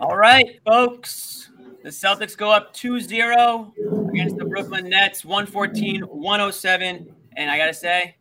All right, folks. The Celtics go up 2 0 against the Brooklyn Nets, 114 107. And I got to say,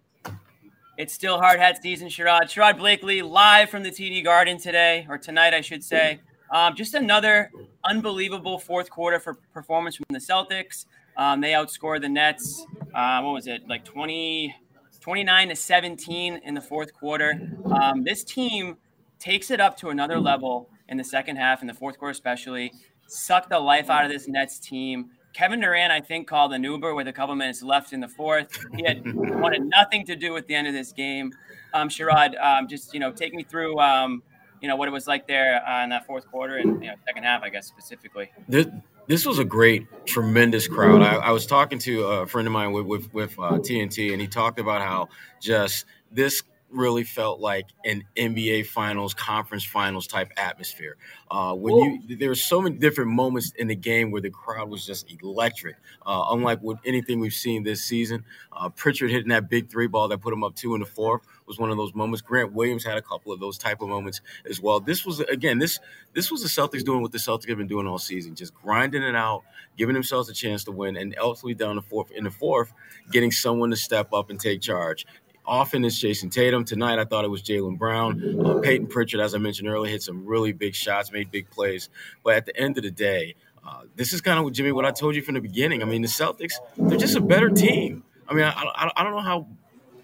it's still hard hat season, Sherrod. Sherrod Blakely live from the TD Garden today, or tonight, I should say. Um, just another unbelievable fourth quarter for performance from the Celtics. Um, they outscored the Nets, uh, what was it, like 20, 29 to 17 in the fourth quarter. Um, this team takes it up to another level in the second half, in the fourth quarter especially. Sucked the life out of this Nets team. Kevin Durant, I think, called an Uber with a couple minutes left in the fourth. He had wanted nothing to do with the end of this game. Um, Sherrod, um, just you know, take me through, um, you know, what it was like there uh, in that fourth quarter and you know, second half, I guess specifically. This, this was a great, tremendous crowd. I, I was talking to a friend of mine with with, with uh, TNT, and he talked about how just this really felt like an NBA Finals, Conference Finals type atmosphere. Uh, when Ooh. you there were so many different moments in the game where the crowd was just electric, uh, unlike with anything we've seen this season. Uh, Pritchard hitting that big three ball that put him up two in the fourth was one of those moments. Grant Williams had a couple of those type of moments as well. This was again this this was the Celtics doing what the Celtics have been doing all season, just grinding it out, giving themselves a chance to win, and ultimately down the fourth in the fourth, getting someone to step up and take charge. Often it's Jayson Tatum. Tonight, I thought it was Jaylen Brown. Uh, Payton Pritchard, as I mentioned earlier, hit some really big shots, made big plays. But at the end of the day, uh, this is kind of what Jimmy, what I told you from the beginning. I mean, the Celtics, they're just a better team. I mean, I, I, I don't know how,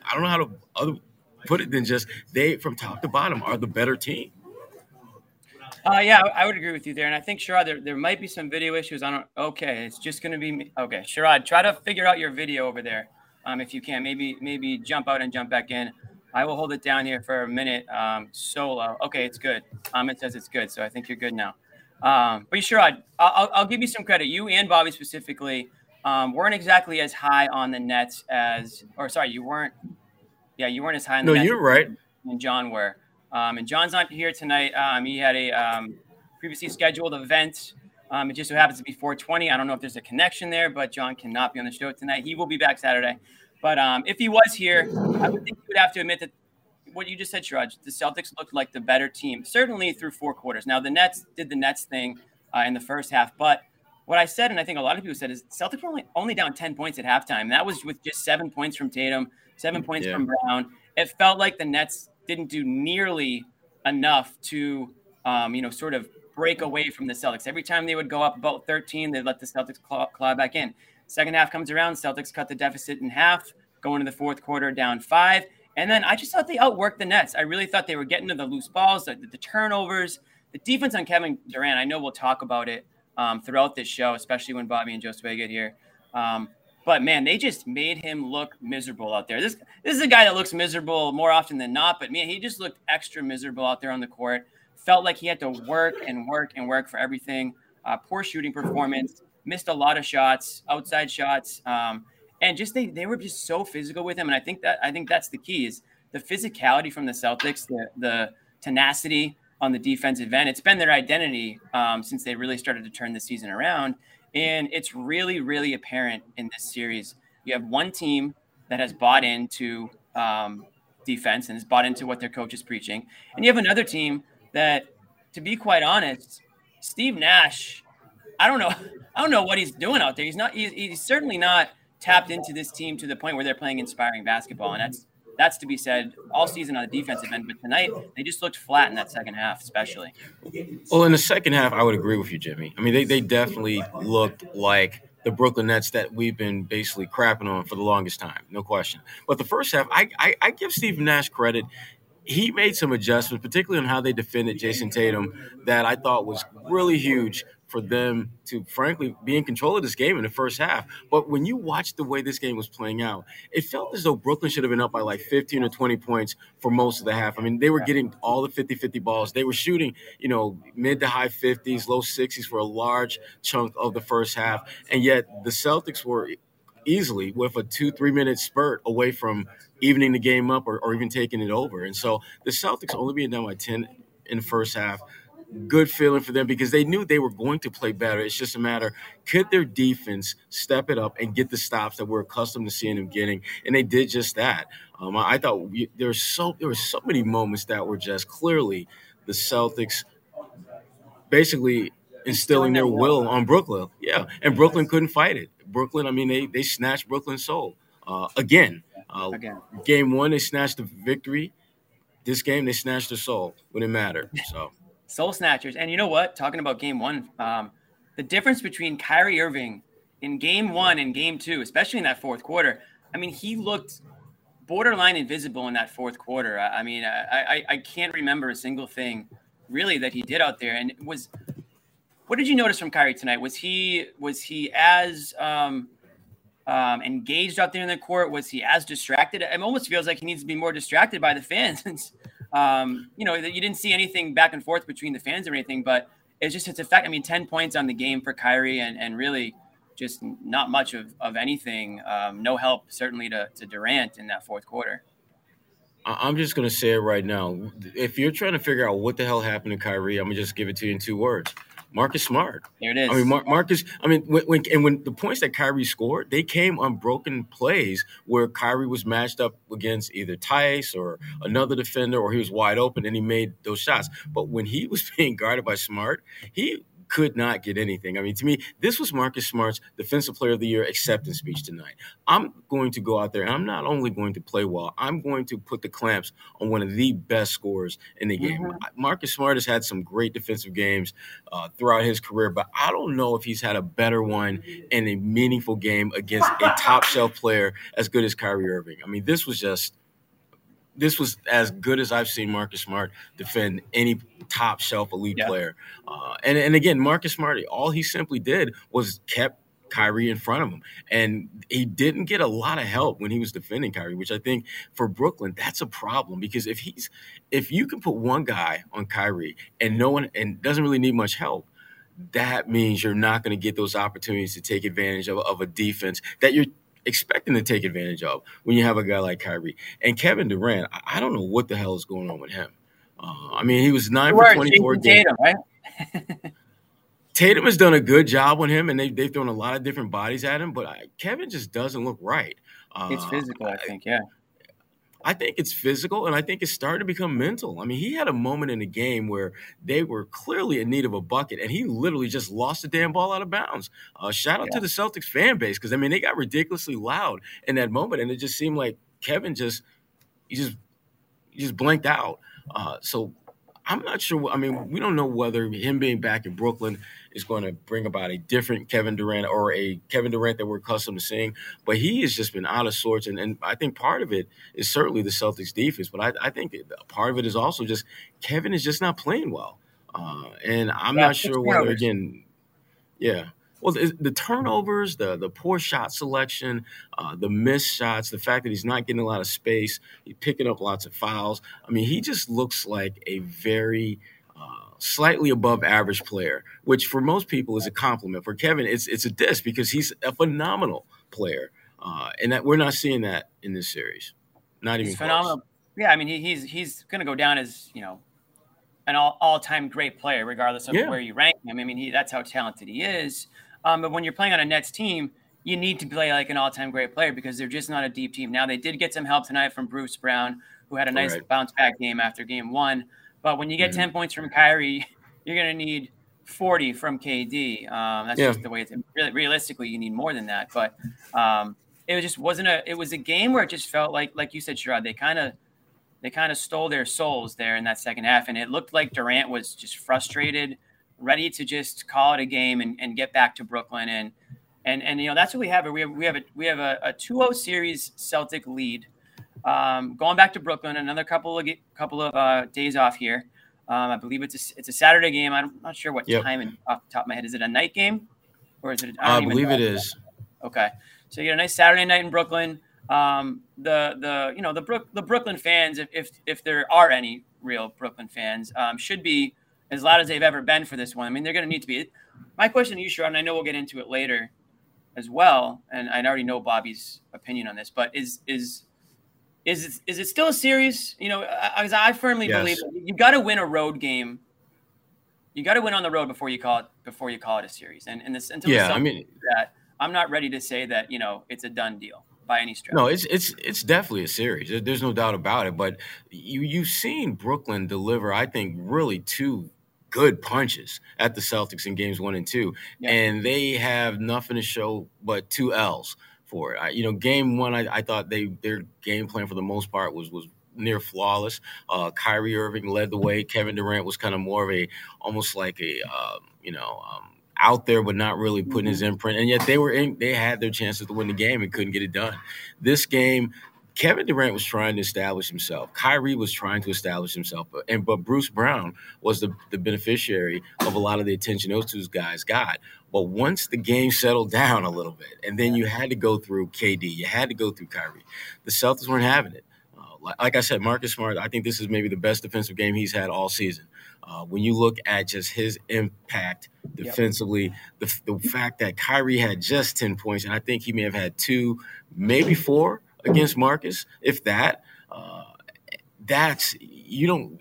I don't know how to other, put it than just they, from top to bottom, are the better team. Uh, yeah, I would agree with you there, and I think Sherrod, there, there might be some video issues. I don't. Okay, it's just going to be me. Okay, Sherrod, try to figure out your video over there um, if you can. Maybe maybe jump out and jump back in. I will hold it down here for a minute um, solo. Okay, it's good. Um, it says it's good, so I think you're good now. Um, but you sure, I'd, I'll, I'll give you some credit. You and Bobby specifically um, weren't exactly as high on the Nets as, or sorry, you weren't. Yeah, you weren't as high on the no, Nets. you're right. And John were. Um, and John's not here tonight. Um, he had a um, previously scheduled event. Um, it just so happens to be 420. I don't know if there's a connection there, but John cannot be on the show tonight. He will be back Saturday. But um, if he was here, I would think you would have to admit that what you just said, Sherrod, the Celtics looked like the better team, certainly through four quarters. Now, the Nets did the Nets thing uh, in the first half, but what I said, and I think a lot of people said, is Celtics were only, only down 10 points at halftime. That was with just seven points from Tatum, seven points yeah. from Brown. It felt like the Nets didn't do nearly enough to, um, you know, sort of break away from the Celtics. Every time they would go up about 13, they'd let the Celtics claw, claw back in. Second half comes around, Celtics cut the deficit in half, going to the fourth quarter down five. And then I just thought they outworked the Nets. I really thought they were getting to the loose balls, the, the turnovers, the defense on Kevin Durant. I know we'll talk about it um, throughout this show, especially when Bobby and Josue get here. Um, but man, they just made him look miserable out there. This this is a guy that looks miserable more often than not, but man, he just looked extra miserable out there on the court. Felt like he had to work and work and work for everything. Uh, poor shooting performance, missed a lot of shots, outside shots, um, and just they they were just so physical with him. And I think that I think that's the key is the physicality from the Celtics, the the tenacity on the defensive end. It's been their identity um, since they really started to turn the season around, and it's really really apparent in this series. You have one team that has bought into um, defense and has bought into what their coach is preaching, and you have another team that, to be quite honest, Steve Nash, I don't know, I don't know what he's doing out there. He's not. He's, he's certainly not tapped into this team to the point where they're playing inspiring basketball, and that's that's to be said all season on the defensive end. But tonight, they just looked flat in that second half, especially. Well, in the second half, I would agree with you, Jimmy. I mean, they, they definitely looked like the Brooklyn Nets that we've been basically crapping on for the longest time, no question. But the first half, I, I, I give Steve Nash credit he made some adjustments, particularly on how they defended Jayson Tatum, that I thought was really huge for them to frankly be in control of this game in the first half. But when you watch the way this game was playing out, it felt as though Brooklyn should have been up by like 15 or 20 points for most of the half. I mean, they were getting all the 50-50 balls. They were shooting, you know, mid to high 50s, low 60s for a large chunk of the first half. And yet the Celtics were easily with a two, three minute spurt away from evening the game up or, or even taking it over. And so the Celtics only being down by 10 in the first half good feeling for them because they knew they were going to play better. It's just a matter could their defense step it up and get the stops that we're accustomed to seeing them getting, and they did just that. Um, I, I, thought we, there were so there were so many moments that were just clearly the Celtics basically instilling their will on Brooklyn. Yeah, and Brooklyn couldn't fight it. Brooklyn, I mean, they they snatched Brooklyn's soul uh, again. Uh, again. Game one, they snatched the victory. This game, they snatched the soul when it mattered. So. Soul Snatchers. And you know what? Talking about game one, um, the difference between Kyrie Irving in game one and game two, especially in that fourth quarter, I mean, he looked borderline invisible in that fourth quarter. I, I mean, I, I, I can't remember a single thing really that he did out there. And it was what did you notice from Kyrie tonight? Was he was he as um, um, engaged out there in the court? Was he as distracted? It almost feels like he needs to be more distracted by the fans Um, you know, you didn't see anything back and forth between the fans or anything, but it's just its effect. I mean, 10 points on the game for Kyrie and, and really just not much of, of anything. Um, no help, certainly, to, to Durant in that fourth quarter. I'm just going to say it right now. If you're trying to figure out what the hell happened to Kyrie, I'm going to just give it to you in two words Marcus Smart. There it is. I mean, Mar- Marcus. I mean, when, when, and when the points that Kyrie scored, they came on broken plays where Kyrie was matched up against either Theis or another defender, or he was wide open and he made those shots. But when he was being guarded by Smart, he could not get anything. I mean, to me, this was Marcus Smart's Defensive Player of the Year acceptance speech tonight. I'm going to go out there and I'm not only going to play well, I'm going to put the clamps on one of the best scorers in the game. Mm-hmm. Marcus Smart has had some great defensive games uh, throughout his career, but I don't know if he's had a better one in a meaningful game against a top shelf player as good as Kyrie Irving. I mean, this was just this was as good as I've seen Marcus Smart defend any top shelf elite yeah. player. Uh, and and again, Marcus Smart, all he simply did was kept Kyrie in front of him, and he didn't get a lot of help when he was defending Kyrie, which I think for Brooklyn that's a problem because if he's if you can put one guy on Kyrie and no one and doesn't really need much help. That means you're not going to get those opportunities to take advantage of, of a defense that you're expecting to take advantage of when you have a guy like Kyrie. And Kevin Durant, I don't know what the hell is going on with him. Uh, I mean, he was nine for 24 games. right? Tatum has done a good job on him, and they, they've thrown a lot of different bodies at him, but I, Kevin just doesn't look right. Uh, it's physical, I think, yeah. I think it's physical, and I think it's starting to become mental. I mean, he had a moment in the game where they were clearly in need of a bucket, and he literally just lost the damn ball out of bounds. Uh, shout out yeah. to the Celtics fan base because I mean they got ridiculously loud in that moment, and it just seemed like Kevin just he just he just blanked out. Uh, so I'm not sure. I mean, we don't know whether him being back in Brooklyn is going to bring about a different Kevin Durant or a Kevin Durant that we're accustomed to seeing. But he has just been out of sorts, and, and I think part of it is certainly the Celtics defense. But I, I think part of it is also just Kevin is just not playing well, uh, and I'm not sure whether again, yeah. Well, the, the, turnovers, the the poor shot selection, uh, the missed shots, the fact that he's not getting a lot of space, he's picking up lots of fouls. I mean, he just looks like a very uh, slightly above average player, which for most people is a compliment. For Kevin, it's it's a diss because he's a phenomenal player, uh, and that we're not seeing that in this series. Not even he's phenomenal. Close. Yeah, I mean he, he's he's going to go down as you know an all all time great player, regardless of yeah. where you rank him. I mean he, that's how talented he is. Um, but when you're playing on a Nets team, you need to play like an all-time great player because they're just not a deep team. Now they did get some help tonight from Bruce Brown, who had a nice right. bounce back game after game one. But when you get mm-hmm. 10 points from Kyrie, you're going to need 40 from KD. Um, that's yeah. just the way it's really realistically, you need more than that. But um, it just wasn't a, it was a game where it just felt like, like you said, Sherrod, they kind of, they kind of stole their souls there in that second half. And it looked like Durant was just frustrated, ready to just call it a game and, and get back to Brooklyn. And, and, and, you know, that's what we have. We have, we have a, we have a, a 2-0 series Celtic lead. Um, going back to Brooklyn, another couple of couple of uh, days off here. Um, I believe it's a, it's a Saturday game. I'm not sure what Yep. time and off the top of my head. Is it a night game or is it? I even believe it is. Okay, so you get a nice Saturday night in Brooklyn. Um, the the you know the Brook the Brooklyn fans, if if, if there are any real Brooklyn fans, um, should be as loud as they've ever been for this one. I mean, they're going to need to be. My question to you, Sharon, and I know we'll get into it later as well, and I already know Bobby's opinion on this, but is is is it, is it still a series? You know, as I firmly Yes. believe, you got to win a road game. You got to win on the road before you call it before you call it a series. And, and this until Yeah, I mean that I'm not ready to say that you know it's a done deal by any stretch. No, it's it's it's definitely a series. There's no doubt about it. But you you've seen Brooklyn deliver, I think, really two good punches at the Celtics in games one and two, Yeah. and they have nothing to show but two L's for it. I, you know, game one, I, I thought they their game plan for the most part was was near flawless. Uh, Kyrie Irving led the way. Kevin Durant was kind of more of a almost like a um, you know. Um, out there, but not really putting his imprint, and yet they were in. They had their chances to win the game and couldn't get it done. This game, Kevin Durant was trying to establish himself. Kyrie was trying to establish himself, but and but Bruce Brown was the, the beneficiary of a lot of the attention those two guys got. But once the game settled down a little bit, and then you had to go through KD, you had to go through Kyrie. The Celtics weren't having it. Uh, like, like I said, Marcus Smart, I think this is maybe the best defensive game he's had all season. Uh, when you look at just his impact defensively, the, the fact that Kyrie had just 10 points, and I think he may have had two, maybe four against Marcus, if that, uh, that's, you don't,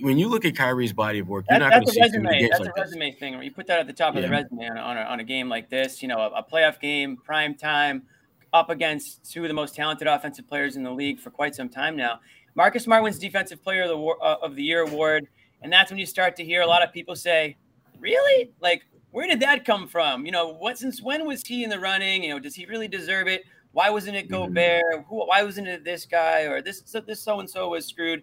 when you look at Kyrie's body of work, you're That, not going to that's a see resume. That's like a this. resume thing. Where you put that at the top of the resume on a, on, a, on a game like this. You know, a, a playoff game, prime time, up against two of the most talented offensive players in the league for quite some time now. Marcus Smart wins Defensive Player of the, War- uh, of the Year award, and that's when you start to hear a lot of people say, "Really? Like, where did that come from? You know, what since when was he in the running? You know, does he really deserve it? Why wasn't it Gobert? Who? Why wasn't it this guy or this this so and so was screwed?"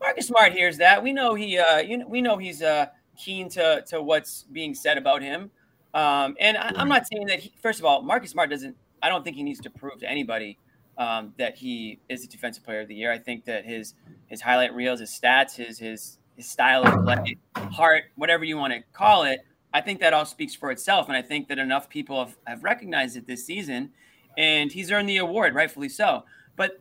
Marcus Smart hears that. We know he, uh, you know, we know he's uh, keen to to what's being said about him. Um, and I, I'm not saying that. He, first of all, Marcus Smart doesn't. I don't think he needs to prove to anybody um, that he is a defensive player of the year. I think that his his highlight reels, his stats, his his his style of play, heart, whatever you want to call it, I think that all speaks for itself. And I think that enough people have, have recognized it this season, and he's earned the award, rightfully so. But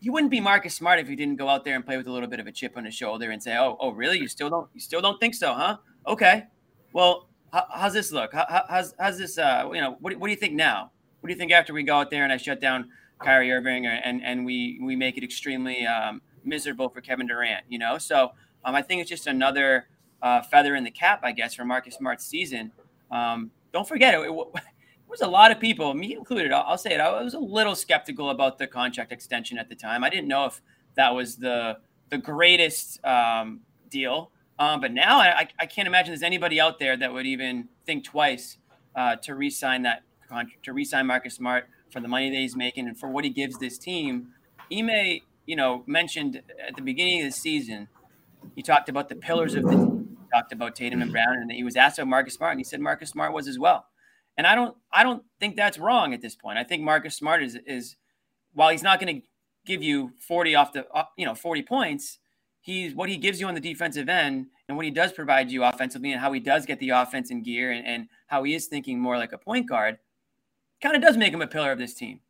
he wouldn't be Marcus Smart if he didn't go out there and play with a little bit of a chip on his shoulder and say, "Oh, oh, really? You still don't, you still don't think so, huh? Okay. Well, how, how's this look? How, how- how's how's this? Uh, you know, what, do- what do you think now? What do you think after we go out there and I shut down Kyrie Irving and and we we make it extremely um, miserable for Kevin Durant? You know, so um, I think it's just another uh, feather in the cap, I guess, for Marcus Smart's season. Um, don't forget, it, it, was a lot of people, me included. I'll, I'll say it. I was a little skeptical about the contract extension at the time. I didn't know if that was the the greatest um, deal. Um, but now I, I- can't imagine there's anybody out there that would even think twice uh, to re-sign that contract, to re-sign Marcus Smart for the money that he's making and for what he gives this team. Ime, you know, mentioned at the beginning of the season, he talked about the pillars of the team. He talked about Tatum and Brown, and he was asked about Marcus Smart, and he said Marcus Smart was as well. And I don't, I don't think that's wrong at this point. I think Marcus Smart is, is while he's not going to give you 40 off the, uh, you know, 40 points, he's what he gives you on the defensive end and what he does provide you offensively and how he does get the offense in gear and, and how he is thinking more like a point guard kind of does make him a pillar of this team.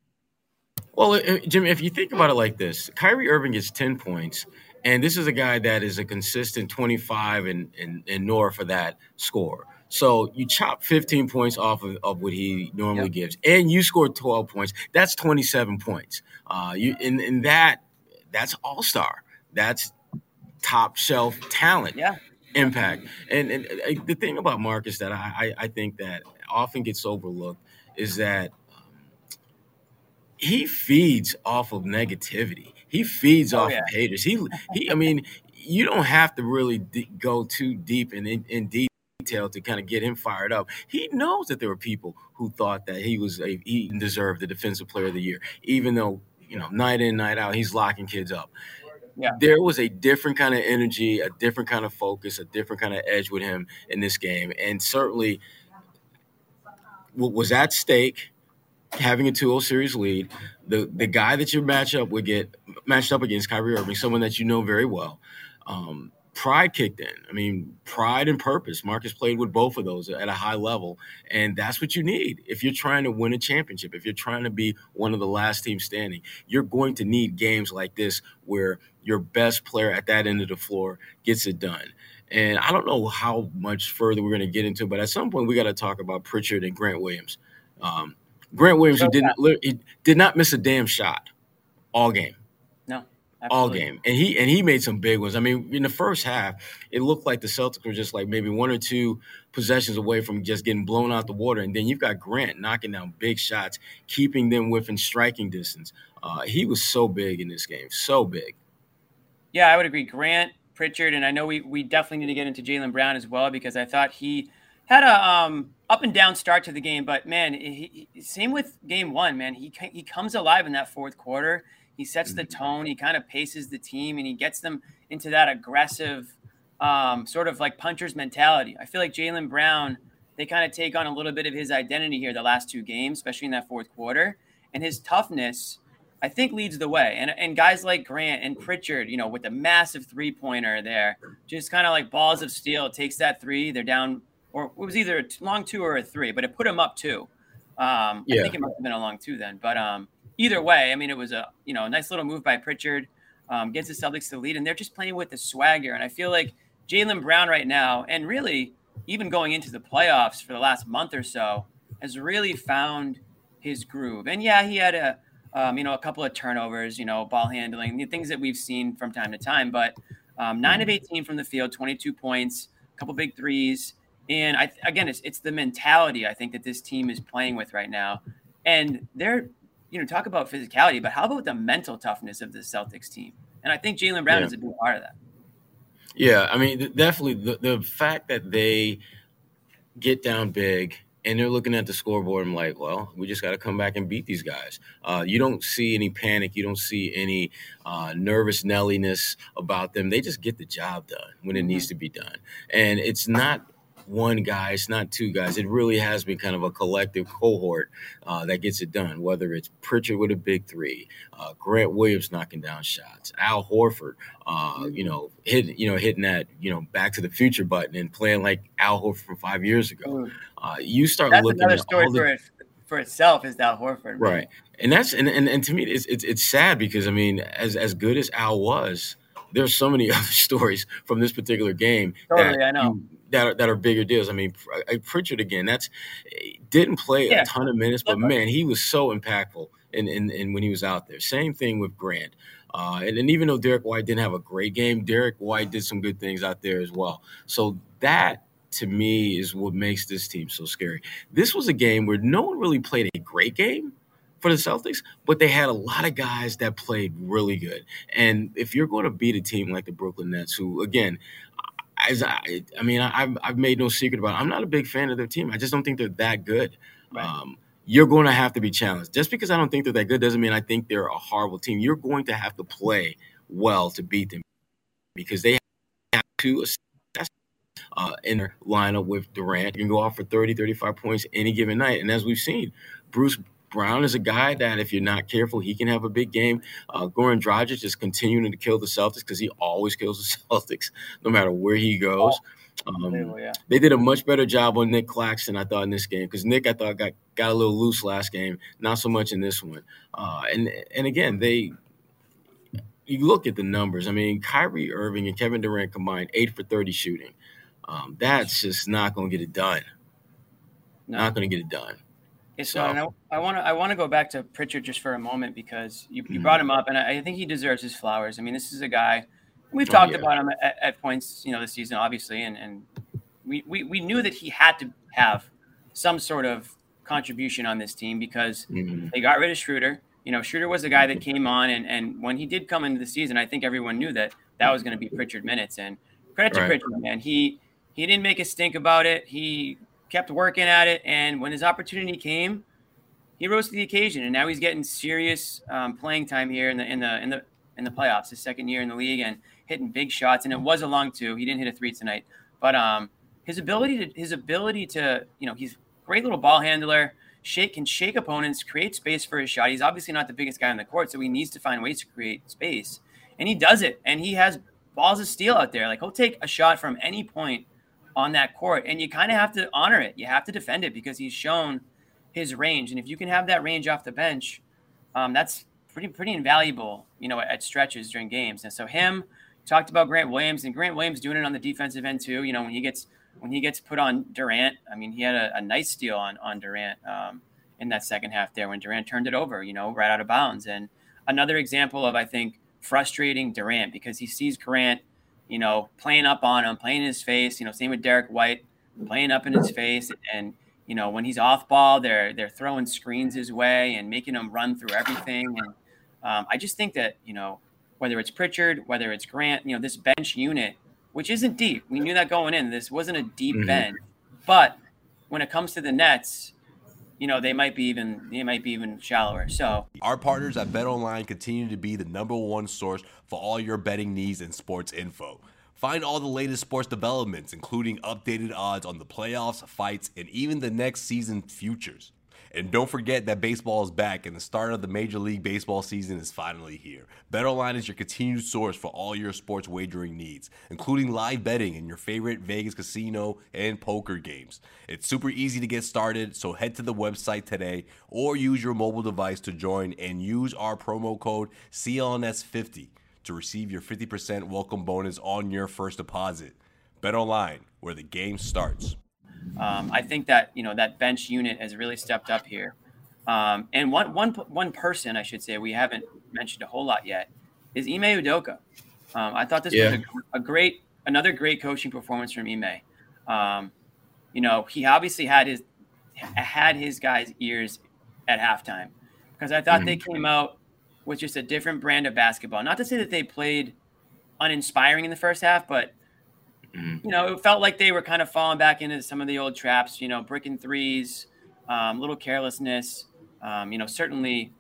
Well, uh, Jim, if you think about it like this, Kyrie Irving gets 10 points, and this is a guy that is a consistent 25 and, and, and north for that score. So you chop 15 points off of, of what he normally Yep. gives, and you score 12 points. That's 27 points. Uh, you and, and that that's all star. That's top shelf talent Yeah. impact. And, and uh, the thing about Marcus that I, I, I think that often gets overlooked is that um, he feeds off of negativity. He feeds Oh, off yeah. of haters. He, he. I mean, you don't have to really de- go too deep and in, in detail to kind of get him fired up. He knows that there were people who thought that he was a, he deserved the defensive player of the year, even though you know night in night out he's locking kids up Yeah. there was a different kind of energy, a different kind of focus, a different kind of edge with him in this game. And certainly what was at stake having a 2-0 series lead, the the guy that you match up would get matched up against Kyrie Irving, someone that you know very well. Um, pride kicked in. I mean, pride and purpose. Marcus played with both of those at a high level, and that's what you need if you're trying to win a championship. If you're trying to be one of the last teams standing, you're going to need games like this where your best player at that end of the floor gets it done. And I don't know how much further we're going to get into, but at some point we got to talk about Pritchard and Grant Williams. Um, Grant Williams, who didn't he did not miss a damn shot all game. Absolutely. all game, and he and he made some big ones. I mean, in the first half, it looked like the Celtics were just like maybe one or two possessions away from just getting blown out the water, and then you've got Grant knocking down big shots, keeping them within striking distance. Uh, he was so big in this game, so big. Yeah, I would agree. Grant, Pritchard, and I know we we definitely need to get into Jaylen Brown as well because I thought he had a um, up and down start to the game, but man, he, he, same with game one. Man, he he comes alive in that fourth quarter. He sets the mm-hmm. tone. He kind of paces the team, and he gets them into that aggressive, um, sort of like puncher's mentality. I feel like Jaylen Brown. They kind of take on a little bit of his identity here the last two games, especially in that fourth quarter, and his toughness. I think leads the way. And and guys like Grant and Pritchard, you know, with the massive three pointer there, just kind of like balls of steel, takes that three. They're down or it was either a long two or a three, but it put him up two. Um, yeah. I think it must have been a long two then. But um, either way, I mean, it was a you know a nice little move by Pritchard. Um, gets the Celtics to lead, and they're just playing with the swagger. And I feel like Jaylen Brown right now, and really even going into the playoffs for the last month or so, has really found his groove. And yeah, he had a um, you know a couple of turnovers, you know, ball handling, the things that we've seen from time to time. But um, nine of 18 from the field, 22 points, a couple big threes. And I again, it's it's the mentality I think that this team is playing with right now, and they're you know talk about physicality, but how about the mental toughness of the Celtics team? And I think Jaylen Brown yeah. is a big part of that. Yeah, I mean, definitely the the fact that they get down big and they're looking at the scoreboard. I'm like, well, we just got to come back and beat these guys. Uh, you don't see any panic. You don't see any uh, nervous Nelliness about them. They just get the job done when it mm-hmm. needs to be done. And it's not one guy, it's not two guys. It really has been kind of a collective cohort uh, that gets it done. Whether it's Pritchard with a big three, uh, Grant Williams knocking down shots, Al Horford, uh, you know, hitting you know hitting that you know Back to the Future button and playing like Al Horford from five years ago. Mm. Uh, you start that's looking another at story all for it for itself is Al Horford, right? And that's and, and, and to me it's, it's it's sad because I mean as as good as Al was there's so many other stories from this particular game totally, that I know. You, that are, that are bigger deals. I mean, Pritchard again, that's didn't play yeah. a ton of minutes, but man, he was so impactful in, in, in when he was out there. Same thing with Grant. Uh, and, and even though Derrick White didn't have a great game, Derrick White did some good things out there as well. So that to me is what makes this team so scary. This was a game where no one really played a great game for the Celtics, but they had a lot of guys that played really good. And if you're going to beat a team like the Brooklyn Nets, who again, as I, I mean, I, I've made no secret about it. I'm not a big fan of their team. I just don't think they're that good. Right. Um, you're going to have to be challenged. Just because I don't think they're that good doesn't mean I think they're a horrible team. You're going to have to play well to beat them because they have to assess uh, in their lineup with Durant. You can go off for 30, 35 points any given night. And as we've seen, Bruce Brown is a guy that, if you're not careful, he can have a big game. Uh, Goran Dragic is continuing to kill the Celtics because he always kills the Celtics no matter where he goes. Um, yeah. They did a much better job on Nic Claxton, I thought, in this game because Nick, I thought, got got a little loose last game. Not so much in this one. Uh, and and again, they you look at the numbers. I mean, Kyrie Irving and Kevin Durant combined eight for thirty shooting. Um, that's just not going to get it done. No. Not going to get it done. So, I want to I want to go back to Pritchard just for a moment because you, you mm-hmm. brought him up, and I, I, think he deserves his flowers. I mean, this is a guy we've oh, talked yeah. about him at, at, points, you know, this season, obviously, and and we, we we knew that he had to have some sort of contribution on this team because mm-hmm. they got rid of Schroeder. You know, Schroeder was the guy that came on, and and when he did come into the season, I think everyone knew that that was going to be Pritchard minutes. And credit to right. Pritchard, man, he he didn't make a stink about it. He kept working at it, and when his opportunity came he rose to the occasion, and now he's getting serious um, playing time here in the in the in the in the playoffs. His second year in the league and hitting big shots, and it was a long two. He didn't hit a three tonight, but um, his ability to his ability to you know he's great little ball handler. Shake can shake opponents, create space for his shot. He's obviously not the biggest guy on the court, so he needs to find ways to create space, and he does it. And he has balls of steel out there. Like he'll take a shot from any point on that court, and you kind of have to honor it. You have to defend it because he's shown his range, and if you can have that range off the bench, um, that's pretty pretty invaluable, you know, at stretches during games. And so him talked about Grant Williams, and Grant Williams doing it on the defensive end too. You know, when he gets when he gets put on Durant, I mean, he had a, a nice steal on on Durant um, in that second half there when Durant turned it over, you know, right out of bounds. And another example of I think frustrating Durant because he sees Grant, you know, playing up on him, playing in his face. You know, same with Derrick White, playing up in his face, and you know when he's off ball, they're they're throwing screens his way and making him run through everything. And um, I just think that you know whether it's Pritchard, whether it's Grant, you know, this bench unit, which isn't deep. We knew that going in. This wasn't a deep mm-hmm. bench, but when it comes to the Nets, you know they might be even they might be even shallower. So our partners at Bet Online continue to be the number one source for all your betting needs and sports info. Find all the latest sports developments, including updated odds on the playoffs, fights, and even the next season futures. And don't forget that baseball is back and the start of the Major League Baseball season is finally here. BetOnline is your continued source for all your sports wagering needs, including live betting and your favorite Vegas casino and poker games. It's super easy to get started, so head to the website today or use your mobile device to join and use our promo code CLNS50 to receive your 50% welcome bonus on your first deposit. BetOnline, where the game starts. Um, I think that you know that bench unit has really stepped up here. Um, and one one one person I should say we haven't mentioned a whole lot yet is Ime Udoka. Um, I thought this yeah. was a, a, great another great coaching performance from Ime. Um, you know he obviously had his had his guys' ears at halftime because I thought mm-hmm. they came out with just a different brand of basketball. Not to say that they played uninspiring in the first half, but Mm-hmm. You know, it felt like they were kind of falling back into some of the old traps. You know, bricking threes, um, little carelessness. Um, you know, certainly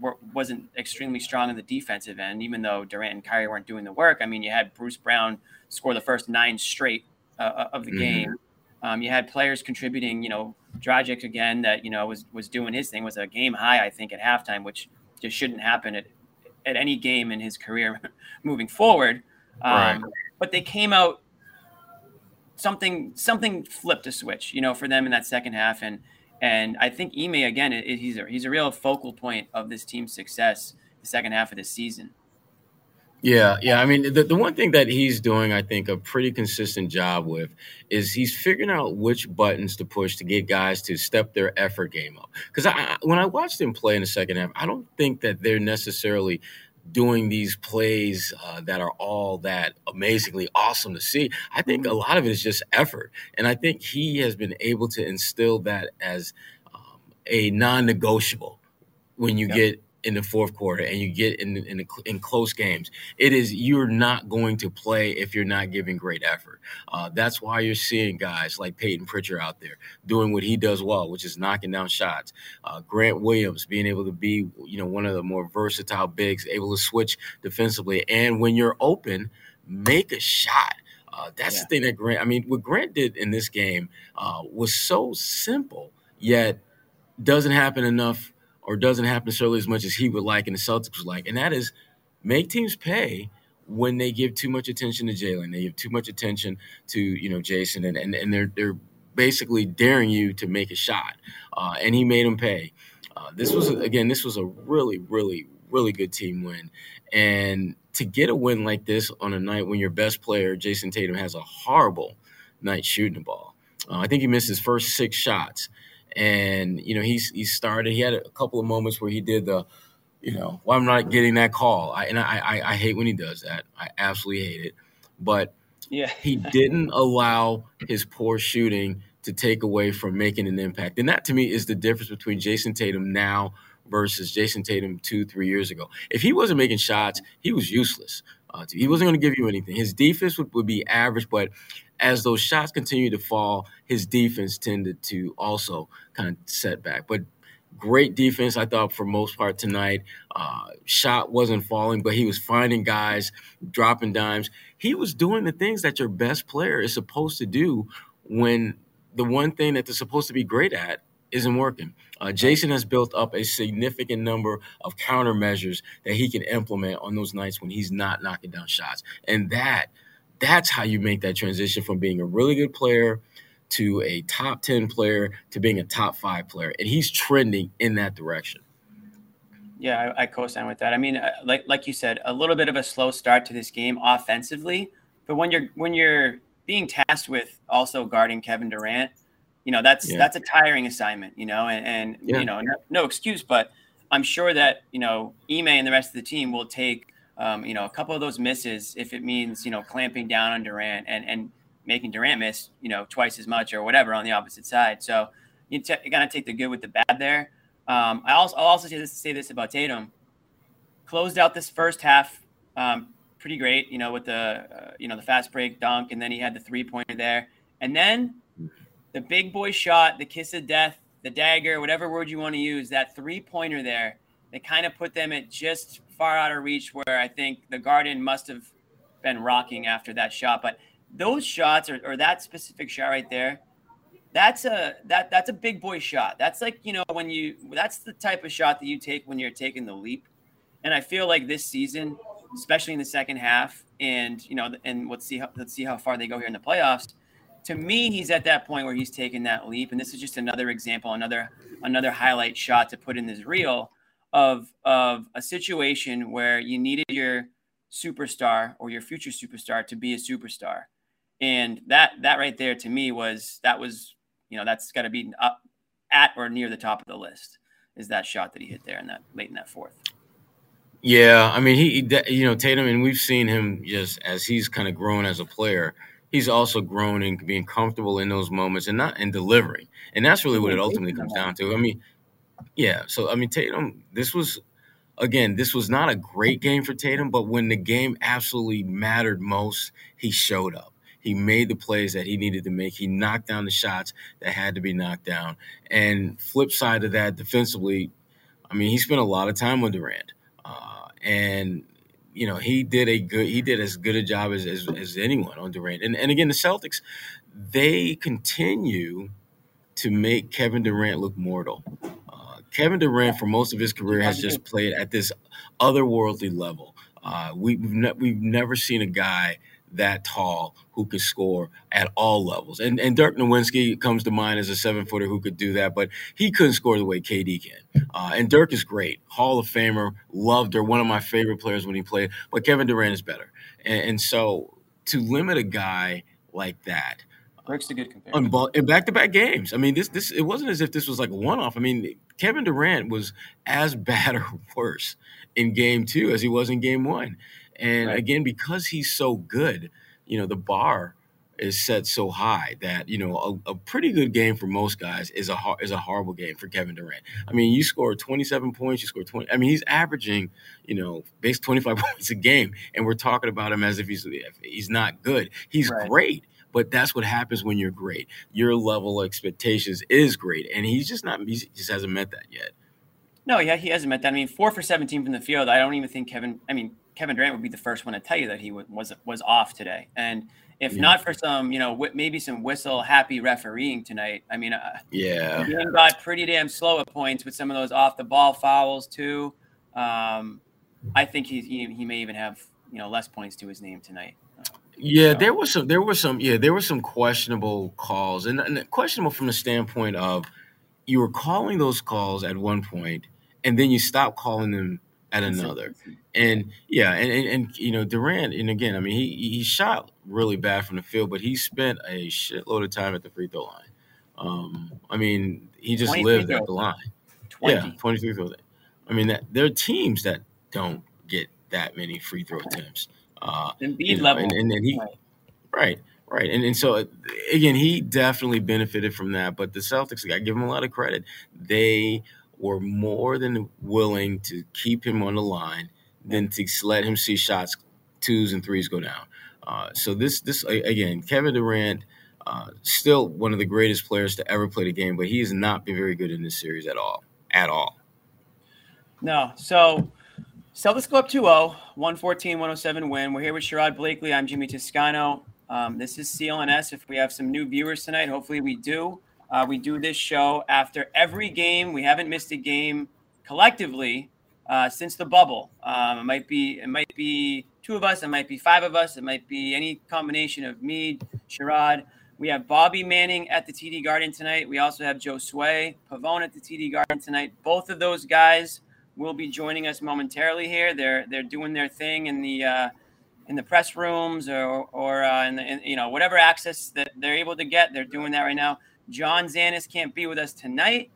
were, wasn't extremely strong in the defensive end, even though Durant and Kyrie weren't doing the work. I mean, you had Bruce Brown score the first nine straight uh, uh of the mm-hmm. game. Um, you had players contributing. You know, Dragic again that you know was was doing his thing was a game high, I think, at halftime, which just shouldn't happen at at any game in his career moving forward. Um, right. But they came out something something flipped a switch, you know, for them in that second half. And and I think Ime again, it, it, he's a he's a real focal point of this team's success the second half of this season. Yeah, yeah. I mean, the, the one thing that he's doing, I think, a pretty consistent job with is he's figuring out which buttons to push to get guys to step their effort game up. Because I, when I watched him play in the second half, I don't think that they're necessarily doing these plays uh, that are all that amazingly awesome to see. I think a lot of it is just effort. And I think he has been able to instill that as um, a non negotiable when you yep. get in the fourth quarter and you get in in, the, in close games, it is you're not going to play if you're not giving great effort. Uh, that's why you're seeing guys like Payton Pritchard out there doing what he does well, which is knocking down shots. Uh, Grant Williams being able to be you know one of the more versatile bigs, able to switch defensively, and when you're open, make a shot. Uh, that's yeah. the thing that Grant. I mean, what Grant did in this game uh, was so simple, yet doesn't happen enough or doesn't happen necessarily as much as he would like and the Celtics would like, and that is make teams pay when they give too much attention to Jaylen. They give too much attention to you know Jayson, and and, and they're they're basically daring you to make a shot, uh, and he made them pay. Uh, this was again, this was a really, really, really good team win, and to get a win like this on a night when your best player Jayson Tatum has a horrible night shooting the ball. Uh, I think he missed his first six shots and you know he's he started. He had a couple of moments where he did the, you know, well, I'm not getting that call. I, and I, I, I hate when he does that. I absolutely hate it. But yeah, he didn't allow his poor shooting to take away from making an impact. And that to me is the difference between Jayson Tatum now versus Jayson Tatum two, three years ago. If he wasn't making shots, he was useless. Uh, he wasn't going to give you anything. His defense would, would be average, but as those shots continued to fall, his defense tended to also kind of setback. But great defense, I thought, for most part tonight. Uh, shot wasn't falling, but he was finding guys, dropping dimes. He was doing the things that your best player is supposed to do when the one thing that they're supposed to be great at isn't working. Uh, Jayson has built up a significant number of countermeasures that he can implement on those nights when he's not knocking down shots, and that that's how you make that transition from being a really good player to a top 10 player to being a top five player. And he's trending in that direction. Yeah, I, I co-sign with that. I mean, uh, like like you said, a little bit of a slow start to this game offensively, but when you're when you're being tasked with also guarding Kevin Durant, you know that's yeah. that's a tiring assignment. You know, and, and yeah. you know no, no, excuse, but I'm sure that you know Ime and the rest of the team will take um, you know a couple of those misses if it means you know clamping down on Durant and and making Durant miss you know twice as much or whatever on the opposite side. So you, t- you got to take the good with the bad there. Um, I also I'll also say this say this about Tatum. Closed out this first half um, pretty great, you know, with the uh, you know the fast break dunk, and then he had the three pointer there, and then the big boy shot, the kiss of death, the dagger, whatever word you want to use, that three pointer there, they kind of put them at just far out of reach where I think the Garden must have been rocking after that shot. But those shots or, or that specific shot right there, that's a that that's a big boy shot. That's like you know when you that's the type of shot that you take when you're taking the leap. And I feel like this season, especially in the second half, and you know, and let's see how let's see how far they go here in the playoffs. To me, he's at that point where he's taking that leap, and this is just another example, another another highlight shot to put in this reel of of a situation where you needed your superstar or your future superstar to be a superstar, and that that right there to me was that was you know, that's got to be up at or near the top of the list. Is that shot that he hit there in that late in that fourth? Yeah, I mean, he, you know, Tatum, and we've seen him just as he's kind of grown as a player. He's also grown in being comfortable in those moments and not in delivering, and that's really what it ultimately comes down to. I mean, yeah. So I mean, Tatum, this was again, this was not a great game for Tatum, but when the game absolutely mattered most, he showed up. He made the plays that he needed to make. He knocked down the shots that had to be knocked down. And flip side of that, defensively, I mean, he spent a lot of time with Durant, uh, and you know he did a good he did as good a job as as, as anyone on Durant. And and again, the Celtics they continue to make Kevin Durant look mortal. Uh, Kevin Durant, for most of his career, has just played at this otherworldly level. Uh, we, have ne- we've never seen a guy that tall who could score at all levels. And and Dirk Nowitzki comes to mind as a seven footer who could do that, but he couldn't score the way KD can. Uh, and Dirk is great, Hall of Famer, loved her, one of my favorite players when he played. But Kevin Durant is better, and, and so to limit a guy like that. Dirk's a good comparison. in back-to-back games. I mean, this this it wasn't as if this was like a one-off. I mean, Kevin Durant was as bad or worse in game two as he was in game one. And right. again, because he's so good, you know, the bar is set so high that you know a, a, pretty good game for most guys is a is a horrible game for Kevin Durant. I mean, you score 27 points, you score 20. I mean, he's averaging you know base 25 points a game, and we're talking about him as if he's he's not good. He's right. great. But that's what happens when you're great. Your level of expectations is great, and he's just not. He just hasn't met that yet. No, yeah, he hasn't met that. I mean, four for 17 from the field. I don't even think Kevin. I mean, Kevin Durant would be the first one to tell you that he was was off today. And if yeah. not for some, you know, maybe some whistle happy refereeing tonight, I mean, uh, yeah, he got pretty damn slow at points with some of those off the ball fouls too. Um, I think he, he, he may even have you know less points to his name tonight. Yeah, there was some. There were some. Yeah, there were some questionable calls, and, and questionable from the standpoint of you were calling those calls at one point, and then you stopped calling them at another. And yeah, and, and, and you know Durant, and again, I mean he he shot really bad from the field, but he spent a shitload of time at the free throw line. Um, I mean, he just lived at the line. 20. Yeah, twenty three throws. I mean, that, there are teams that don't get that many free throw attempts. Uh, Embiid you know, level, and, and, and he, right, right, and and so again, he definitely benefited from that. But the Celtics, I give him a lot of credit. They were more than willing to keep him on the line than to let him see shots twos and threes go down. Uh, so this this again, Kevin Durant, uh, still one of the greatest players to ever play the game, but he has not been very good in this series at all, at all. No. So Celtics go up 2-0, 114-107 win. We're here with Sherrod Blakely. I'm Jimmy Toscano. Um, this is CLNS. If we have some new viewers tonight, hopefully we do. Uh, we do this show after every game. We haven't missed a game collectively uh, since the bubble. Um, it might be it might be two of us. It might be five of us. It might be any combination of me, Sherrod. We have Bobby Manning at the TD Garden tonight. We also have Joe Sway, Pavon at the TD Garden tonight. Both of those guys will be joining us momentarily here. They're they're doing their thing in the uh, in the press rooms or or uh, in, the, in, you know whatever access that they're able to get. They're doing that right now. John Zanis can't be with us tonight,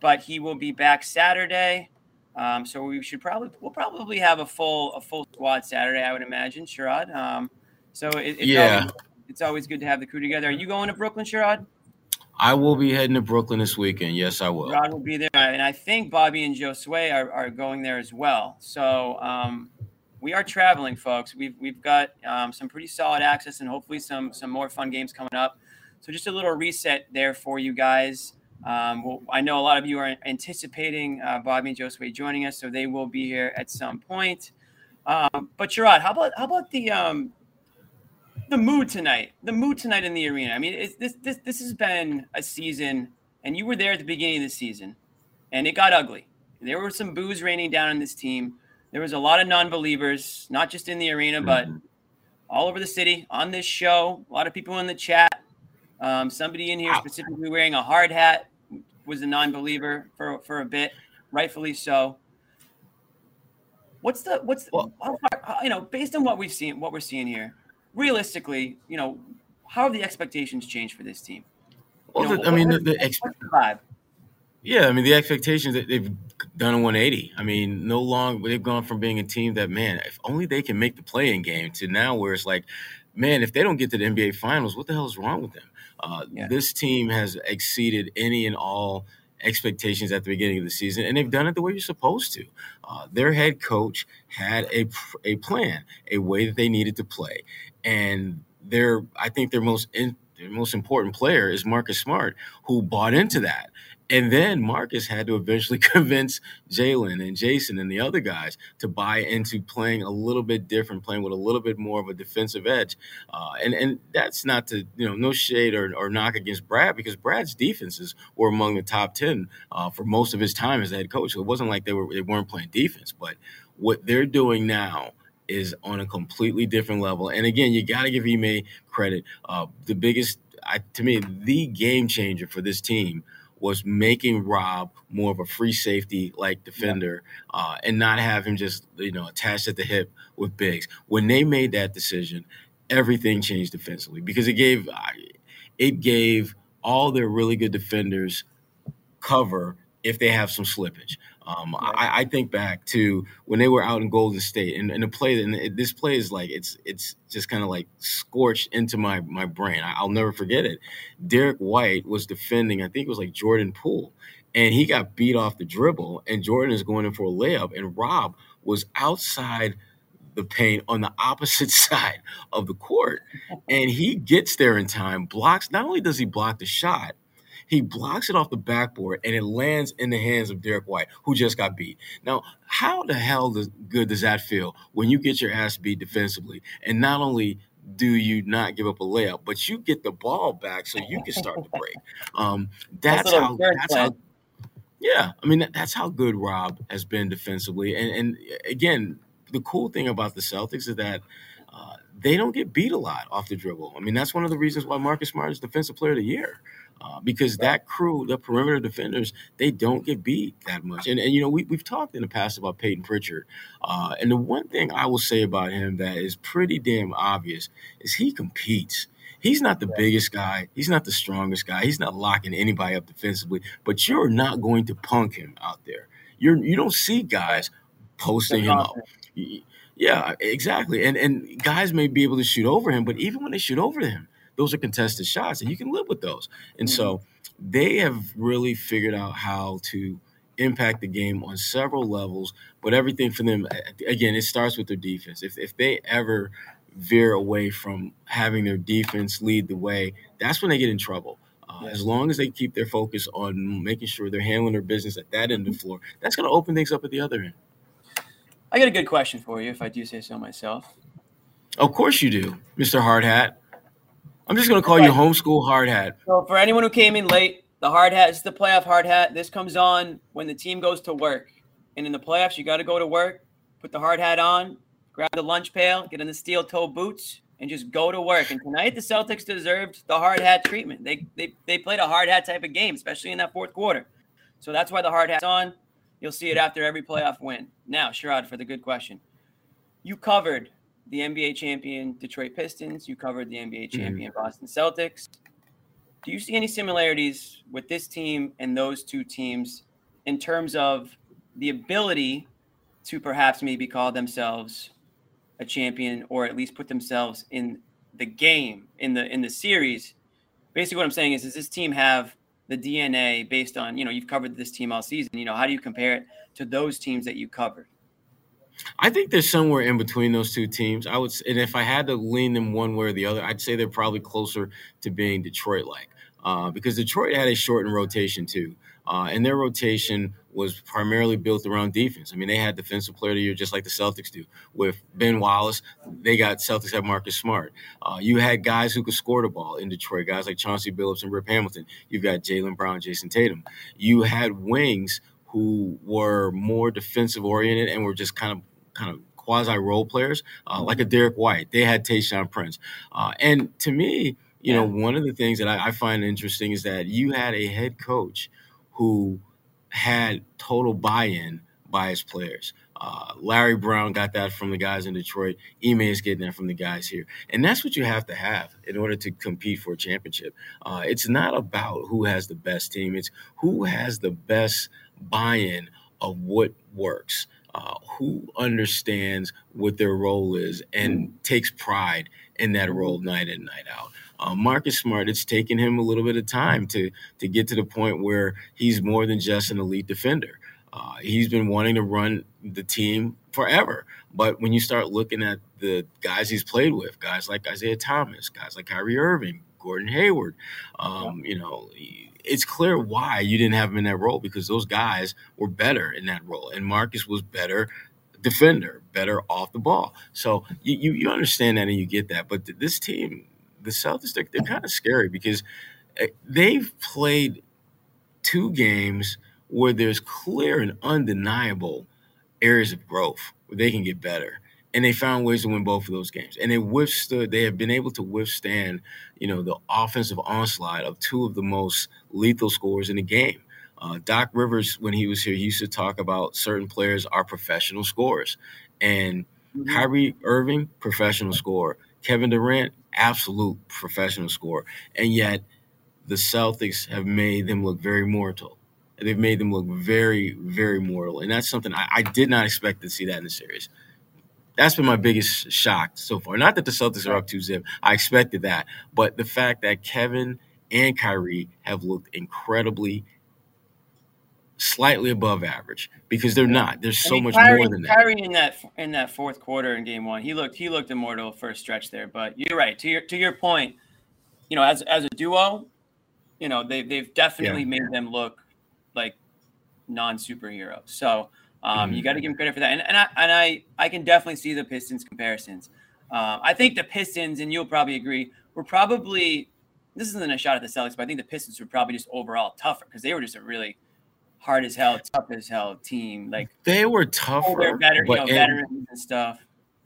but he will be back Saturday. Um, so we should probably we'll probably have a full a full squad Saturday, I would imagine, Sherrod. Um, so it, it's yeah, always, it's always good to have the crew together. Are you going to Brooklyn, Sherrod? I will be heading to Brooklyn this weekend. Yes, I will. Rod will be there, and I think Bobby and Joe Sway are, are going there as well. So um, we are traveling, folks. We've we've got um, some pretty solid access, and hopefully some some more fun games coming up. So just a little reset there for you guys. Um, well, I know a lot of you are anticipating uh, Bobby and Josue joining us, so they will be here at some point. Um, but Sherrod, how about how about the um, the mood tonight? The mood tonight in the arena. I mean, this this this has been a season, and you were there at the beginning of the season, and it got ugly. There were some boos raining down on this team. There was a lot of non-believers, not just in the arena, but mm-hmm. all over the city on this show. A lot of people in the chat. Um, somebody in here specifically wearing a hard hat was a non-believer for for a bit, rightfully so. What's the what's the, well, how, how, you know based on what we've seen, what we're seeing here, realistically, you know, how have the expectations changed for this team? Well, know, the, I mean, the, the exp- yeah, I mean the expectations that they've done a 180. I mean, no long they've gone from being a team that man, if only they can make the play-in game to now where it's like, man, if they don't get to the NBA Finals, what the hell is wrong with them? Uh, yeah. This team has exceeded any and all expectations at the beginning of the season, and they've done it the way you're supposed to. Uh, their head coach had a a plan, a way that they needed to play, and their I think their most in, their most important player is Marcus Smart, who bought into that. And then Marcus had to eventually convince Jaylen and Jayson and the other guys to buy into playing a little bit different, playing with a little bit more of a defensive edge. Uh, and and that's not to you know no shade or, or knock against Brad because Brad's defenses were among the top ten uh, for most of his time as head coach. So it wasn't like they were they weren't playing defense, but what they're doing now is on a completely different level. And again, you got to give Ime credit. Uh, the biggest, I, to me, the game changer for this team was making Rob more of a free safety like defender yeah. uh, and not have him just you know attached at the hip with bigs. When they made that decision, everything changed defensively because it gave it gave all their really good defenders cover if they have some slippage. Um, right. I, I, think back to when they were out in Golden State, and, and the play, and it, this play is like it's it's just kind of like scorched into my my brain. I, will never forget it. Derrick White was defending, I think it was like Jordan Poole, and he got beat off the dribble, and Jordan is going in for a layup, and Rob was outside the paint on the opposite side of the court, and he gets there in time, blocks. Not only does he block the shot, he blocks it off the backboard and it lands in the hands of Derrick White, who just got beat. Now, how the hell does, good does that feel when you get your ass beat defensively and not only do you not give up a layup, but you get the ball back so you can start to break. Um, that's, how. That's how. Yeah, I mean that's how good Rob has been defensively, and and again, the cool thing about the Celtics is that uh, they don't get beat a lot off the dribble. I mean, that's one of the reasons why Marcus Smart is Defensive Player of the Year uh, because that crew, the perimeter defenders, they don't get beat that much. And, and you know, we, we've talked in the past about Payton Pritchard. Uh, and the one thing I will say about him that is pretty damn obvious is he competes. He's not the biggest guy. He's not the strongest guy. He's not locking anybody up defensively, but you're not going to punk him out there. You're, you don't see guys posting him up. Yeah, exactly. And and guys may be able to shoot over him, but even when they shoot over him, those are contested shots, and you can live with those. And mm-hmm. so they have really figured out how to impact the game on several levels. But everything for them, again, it starts with their defense. If if they ever veer away from having their defense lead the way, that's when they get in trouble. Uh. As long as they keep their focus on making sure they're handling their business at that end of the floor, that's going to open things up at the other end. I got a good question for you, if I do say so myself. Of course you do, Mr. Hardhat. I'm just going to call you homeschool hard hat. So for anyone who came in late, The hard hat is the playoff hard hat. This comes on when the team goes to work. And in the playoffs, you got to go to work, put the hard hat on, grab the lunch pail, get in the steel toe boots, and just go to work. And tonight, the Celtics deserved the hard hat treatment. They, they, they played a hard hat type of game, especially in that fourth quarter. So that's why the hard hat's on. You'll see it after every playoff win. Now, Sherrod, for the good question. You covered the NBA champion Detroit Pistons. You covered the NBA mm-hmm. champion mm-hmm. Boston Celtics. Do you see any similarities with this team and those two teams in terms of the ability to perhaps maybe call themselves a champion or at least put themselves in the game in the in the series? Basically, what I'm saying is, does this team have the DNA based on you know you've covered this team all season? You know, how do you compare it to those teams that you covered? I think they're somewhere in between those two teams. I would, and if I had to lean them one way or the other, I'd say they're probably closer to being Detroit-like, uh, because Detroit had a shortened rotation too, uh, and their rotation was primarily built around defense. I mean, they had defensive player of the year just like the Celtics do. With Ben Wallace, they got Celtics have Marcus Smart. Uh, you had guys who could score the ball in Detroit, guys like Chauncey Billups and Rip Hamilton. You've got Jaylen Brown, Jayson Tatum. You had wings who were more defensive oriented and were just kind of kind of quasi role players, uh, like a Derrick White. They had Tayshaun Prince, uh, and to me, you yeah. know, one of the things that I, I find interesting is that you had a head coach who had total buy-in by his players. Uh, Larry Brown got that from the guys in Detroit. Ime is getting that from the guys here, and that's what you have to have in order to compete for a championship. Uh, it's not about who has the best team; it's who has the best buy-in of what works uh, who understands what their role is and takes pride in that role night in night out. Uh, Marcus Smart, it's taken him a little bit of time to to get to the point where he's more than just an elite defender. Uh, he's been wanting to run the team forever, but when you start looking at the guys he's played with, guys like Isaiah Thomas, guys like Kyrie Irving, Gordon Hayward, um, you know. He, it's clear why you didn't have him in that role because those guys were better in that role, and Marcus was better defender, better off the ball. So you you, you understand that and you get that. But this team, the Celtics, they're, they're kind of scary because eh, they've played two games where there's clear and undeniable areas of growth where they can get better and they found ways to win both of those games. And they withstood. They have been able to withstand, you know, the offensive onslaught of two of the most lethal scorers in the game. Uh, Doc Rivers, when he was here, he used to talk about certain players are professional scorers, and mm-hmm. Kyrie Irving, professional scorer. Kevin Durant, absolute professional scorer, and yet the Celtics have made them look very mortal. They've made them look very, very mortal, and that's something I, I did not expect to see that in the series that's been my biggest shock so far. Not that the Celtics are up two zip. I expected that, but the fact that Kevin and Kyrie have looked incredibly slightly above average because they're not. There's so I mean, much Kyrie, more than that. Kyrie in that in that fourth quarter in game one, he looked he looked immortal for a stretch there. But you're right. To your to your point, you know, as as a duo, you know, they they've definitely yeah. made them look like non superheroes. So um, mm-hmm. You got to give him credit for that, and and I and I I can definitely see the Pistons comparisons. Um, I think the Pistons, and you'll probably agree, were probably this isn't a shot at the Celtics, but I think the Pistons were probably just overall tougher because they were just a really hard as hell, tough as hell team. Like they were tougher, better, you know, veterans and stuff.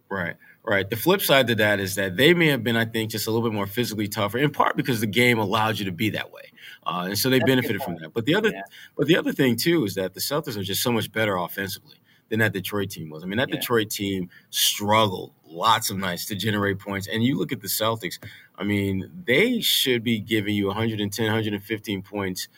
Right. Right. The flip side to that is that they may have been, I think, just a little bit more physically tougher, in part because the game allowed you to be that way, uh, and so they That's benefited from that. But the other, yeah. but the other thing too is that the Celtics are just so much better offensively than that Detroit team was. I mean, that yeah. Detroit team struggled lots of nights to generate points, and you look at the Celtics. I mean, they should be giving you 110, 115 points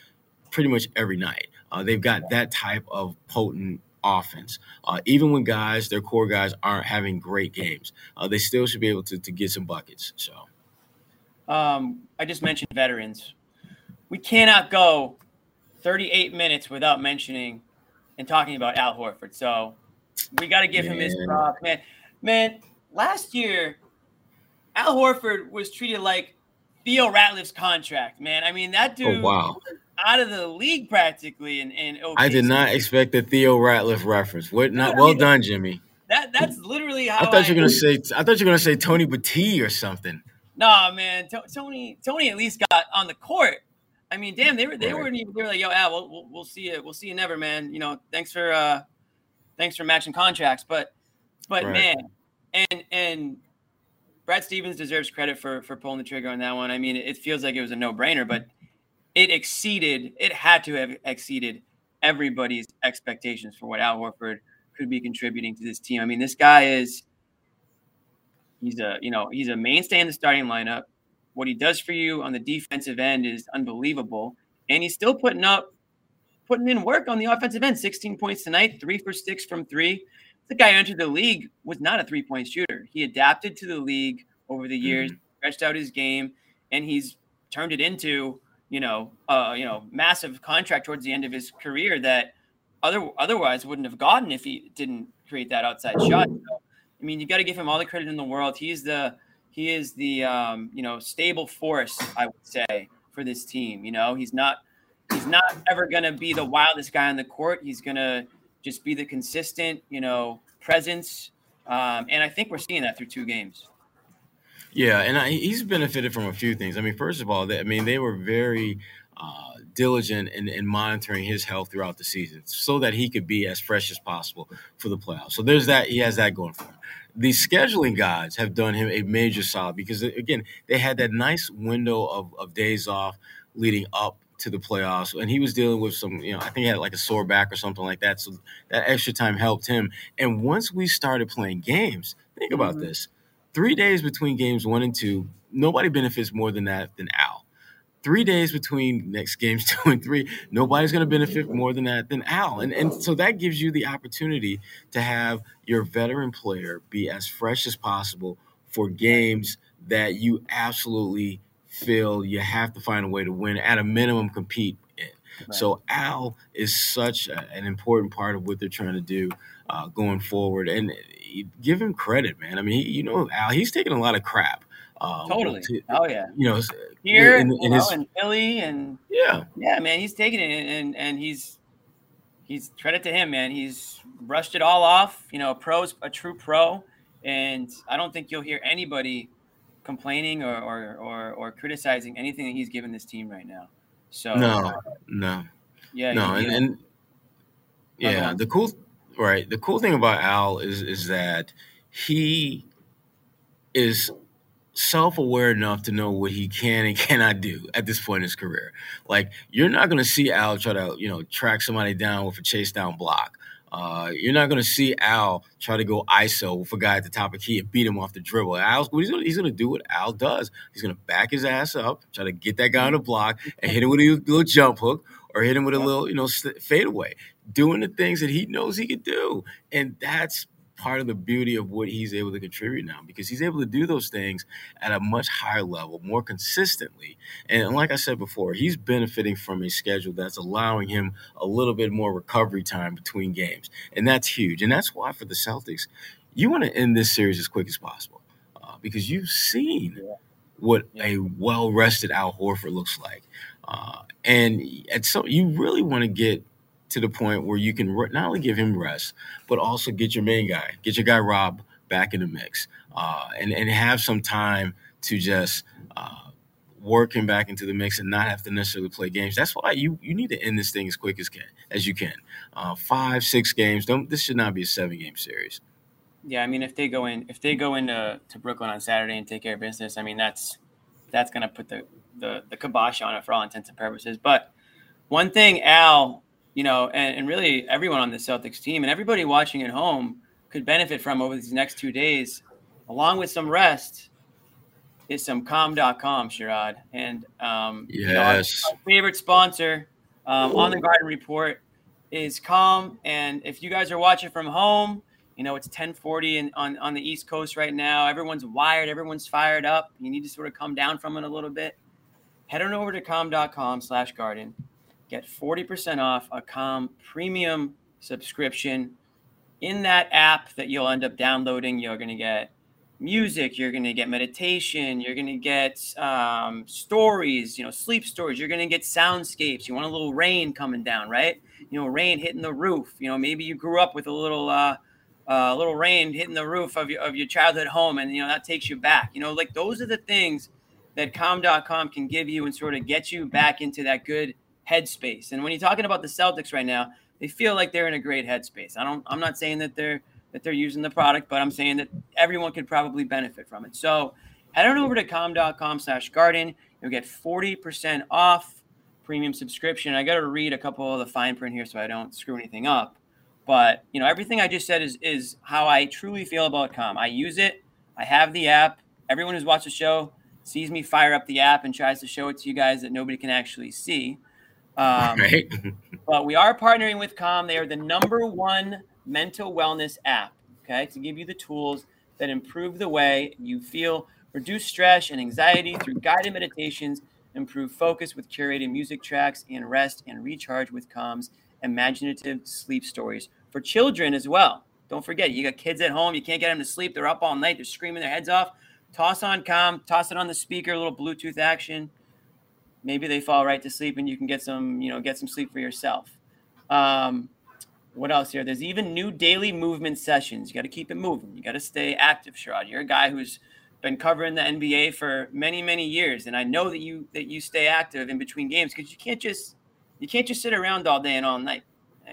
pretty much every night. Uh, they've got that type of potent offense. Uh, even when guys, their core guys, aren't having great games, uh, they still should be able to, to get some buckets. So, um, I just mentioned veterans. We cannot go 38 minutes without mentioning and talking about Al Horford. So, we got to give man. him his props, man. Man, last year, Al Horford was treated like Theo Ratliff's contract, man. I mean, that oh, dude oh, wow out of the league practically. And and I did not expect the Theo Ratliff reference. What? Not well done, Jimmy. That that's literally how I thought you were gonna say. I thought you were gonna say Tony Battie or something. Nah, man, T- Tony Tony at least got on the court. I mean, damn, they were they right. weren't even they were like, yo, Al, we'll, we'll, we'll see you, we'll see you never, man. You know, thanks for uh, thanks for matching contracts, but but right. man, and and Brad Stevens deserves credit for for pulling the trigger on that one. I mean, it feels like it was a no brainer, but it exceeded, it had to have exceeded everybody's expectations for what Al Horford could be contributing to this team. I mean, this guy is he's a you know he's a mainstay in the starting lineup. What he does for you on the defensive end is unbelievable, and he's still putting up putting in work on the offensive end. 16 points tonight, three for six from three. The guy entered the league was not a three point shooter. He adapted to the league over the years, mm-hmm. stretched out his game, and he's turned it into you know uh, you know massive contract towards the end of his career that other otherwise wouldn't have gotten if he didn't create that outside shot. So, I mean, you got to give him all the credit in the world. He's the he is the um, you know stable force, I would say, for this team. You know, he's not he's not ever gonna be the wildest guy on the court. He's gonna just be the consistent, you know, presence. Um, and I think we're seeing that through two games. Yeah, and I, he's benefited from a few things. I mean, first of all, they, I mean they were very uh, diligent in, in, monitoring his health throughout the season so that he could be as fresh as possible for the playoffs. So there's that. He has that going for him. The scheduling guys have done him a major solid because, again, they had that nice window of, of days off leading up to the playoffs, and he was dealing with some, you know, I think he had like a sore back or something like that. So that extra time helped him. And once we started playing games, think about mm-hmm. this: three days between games one and two, nobody benefits more than that than Al three days between next games two and three, nobody's going to benefit more than that than Al. And, and so that gives you the opportunity to have your veteran player be as fresh as possible for games that you absolutely feel you have to find a way to win, at a minimum, compete in. Right. So Al is such a, an important part of what they're trying to do uh, going forward. And give him credit, man. I mean, he, you know, Al, he's taking a lot of crap. Um, totally. To, oh yeah. You know, here in, in, his, know, in Philly and yeah, yeah, man, he's taking it and and he's he's credit to him, man. He's brushed it all off. You know, a pro's a true pro, and I don't think you'll hear anybody complaining or or or, or criticizing anything that he's given this team right now. So no, no, yeah, no, and, and yeah, the cool right. The cool thing about Al is is that he is self-aware enough to know what he can and cannot do at this point in his career. Like you're not going to see Al try to, you know, track somebody down with a chase down block. Uh, you're not going to see Al try to go ISO with a guy at the top of key and beat him off the dribble. Al's he's going he's to do what Al does. He's going to back his ass up, try to get that guy on the block, and hit him with a little jump hook or hit him with a little, you know, fadeaway. Doing the things that he knows he could do, and that's part of the beauty of what he's able to contribute now because he's able to do those things at a much higher level, more consistently. And like I said before, he's benefiting from a schedule that's allowing him a little bit more recovery time between games. And that's huge. And that's why for the Celtics, you want to end this series as quick as possible uh, because you've seen what a well rested Al Horford looks like. Uh, and at so you really want to get to the point where you can not only give him rest, but also get your main guy, get your guy Rob back in the mix, uh, and and have some time to just uh, work him back into the mix and not have to necessarily play games. That's why you you need to end this thing as quick as can as you can. Uh, five, six games. Don't this should not be a seven game series. Yeah, I mean, if they go in, if they go into to Brooklyn on Saturday and take care of business, I mean, that's that's going to put the, the the kibosh on it for all intents and purposes. But one thing, Al, you know, and, and really everyone on the Celtics team and everybody watching at home could benefit from over these next two days, along with some rest, is some calm.com, Sherrod. And um, yes. You know, favorite sponsor um, on the Garden Report is Calm. And if you guys are watching from home, you know, it's 1040 in, on, on the East Coast right now. Everyone's wired, everyone's fired up. You need to sort of come down from it a little bit. Head on over to calm.com slash garden get 40% off a Calm premium subscription. In that app that you'll end up downloading, you're going to get music, you're going to get meditation, you're going to get um, stories, you know, sleep stories, you're going to get soundscapes. You want a little rain coming down, right? You know, rain hitting the roof. You know, maybe you grew up with a little, uh, uh, little rain hitting the roof of your, of your childhood home and, you know, that takes you back. You know, like those are the things that calm.com can give you and sort of get you back into that good headspace. And when you're talking about the Celtics right now, they feel like they're in a great headspace. I don't I'm not saying that they're that they're using the product, but I'm saying that everyone could probably benefit from it. So head on over to calm.com slash garden. You'll get 40% off premium subscription. I got to read a couple of the fine print here so I don't screw anything up. But you know, everything I just said is is how I truly feel about Calm. I use it. I have the app. Everyone who's watched the show sees me fire up the app and tries to show it to you guys that nobody can actually see. Um, right. but we are partnering with Calm. They are the number one mental wellness app. Okay, to give you the tools that improve the way you feel, reduce stress and anxiety through guided meditations, improve focus with curated music tracks, and rest and recharge with Calm's imaginative sleep stories for children as well. Don't forget, you got kids at home, you can't get them to sleep. They're up all night, they're screaming their heads off. Toss on Calm, toss it on the speaker, a little Bluetooth action. Maybe they fall right to sleep and you can get some, you know, get some sleep for yourself. Um, what else here? There's even new daily movement sessions. You got to keep it moving. You got to stay active, Sherrod. You're a guy who's been covering the NBA for many, many years, and I know that you that you stay active in between games because you can't just you can't just sit around all day and all night.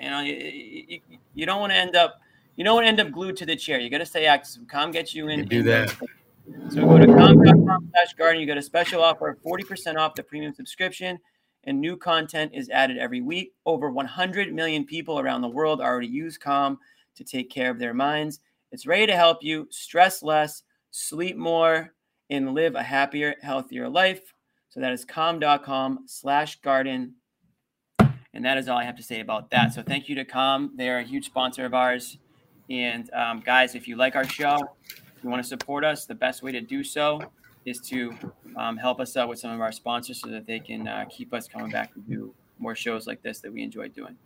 You know, you, you, you don't want to end up you don't want to end up glued to the chair. You got to stay active. Calm gets you in. You do that. So go to calm.com slash garden. You get a special offer, of 40% off the premium subscription, and new content is added every week. Over 100 million people around the world already use Calm to take care of their minds. It's ready to help you stress less, sleep more, and live a happier, healthier life. So that is calm.com slash garden. And that is all I have to say about that. So thank you to Calm. They're a huge sponsor of ours. And um, guys, if you like our show, you want to support us, the best way to do so is to um, help us out with some of our sponsors so that they can uh, keep us coming back to do more shows like this that we enjoy doing.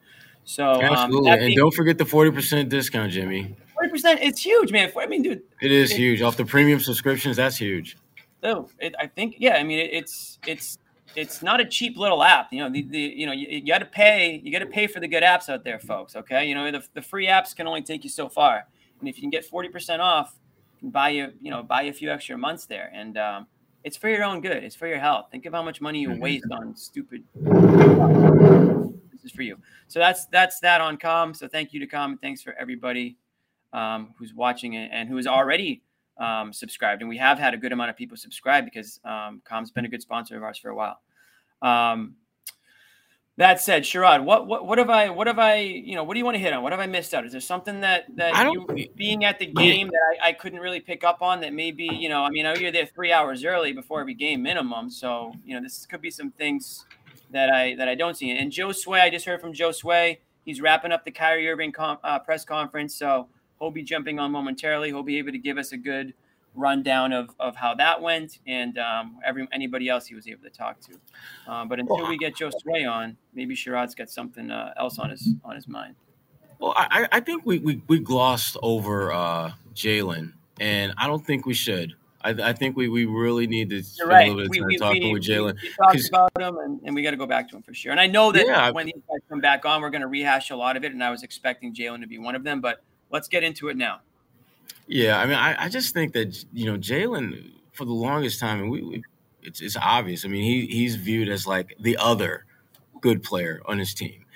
So um, absolutely, um, and don't forget the forty percent discount, Jimmy. Forty percent, it's huge, man. I mean, dude, it is it, huge off the premium subscriptions. That's huge. Oh, it, I think, yeah. I mean, it, it's it's it's not a cheap little app. You know, the, the you know you, you got to pay. You got to pay for the good apps out there, folks. Okay, you know the, the free apps can only take you so far, and if you can get forty percent off, buy you you know buy you a few extra months there, and um, it's for your own good. It's for your health. Think of how much money you mm-hmm. waste on stupid. This is for you. So that's that's that on Calm. So thank you to Calm. and thanks for everybody um, who's watching it and who is already um, subscribed, and we have had a good amount of people subscribe because um, Calm's been a good sponsor of ours for a while. Um, that said, Sherrod, what, what what have I what have I you know what do you want to hit on? What have I missed out? Is there something that that you being at the game that I, I couldn't really pick up on that maybe you know I mean I know you're there three hours early before every game minimum, so you know this could be some things that I that I don't see. And Joe Sway, I just heard from Joe Sway. He's wrapping up the Kyrie Irving com, uh, press conference, so he'll be jumping on momentarily. He'll be able to give us a good rundown of, of how that went and um, every anybody else he was able to talk to. Um, but until we get Joe Sway on, maybe Sherrod's got something uh, else on his on his mind. Well, I, I think we, we, we glossed over uh, Jaylen, and I don't think we should. I, I, think we, we really need to spend right. a little bit of time we, talking we, with Jaylen. We, talked about him, and, and we got to go back to him for sure. And I know that yeah, when these guys come back on, we're going to rehash a lot of it, and I was expecting Jaylen to be one of them. But let's get into it now. Yeah, I mean, I, I just think that you know Jaylen for the longest time, and we, we it's it's obvious. I mean, he he's viewed as like the other good player on his team,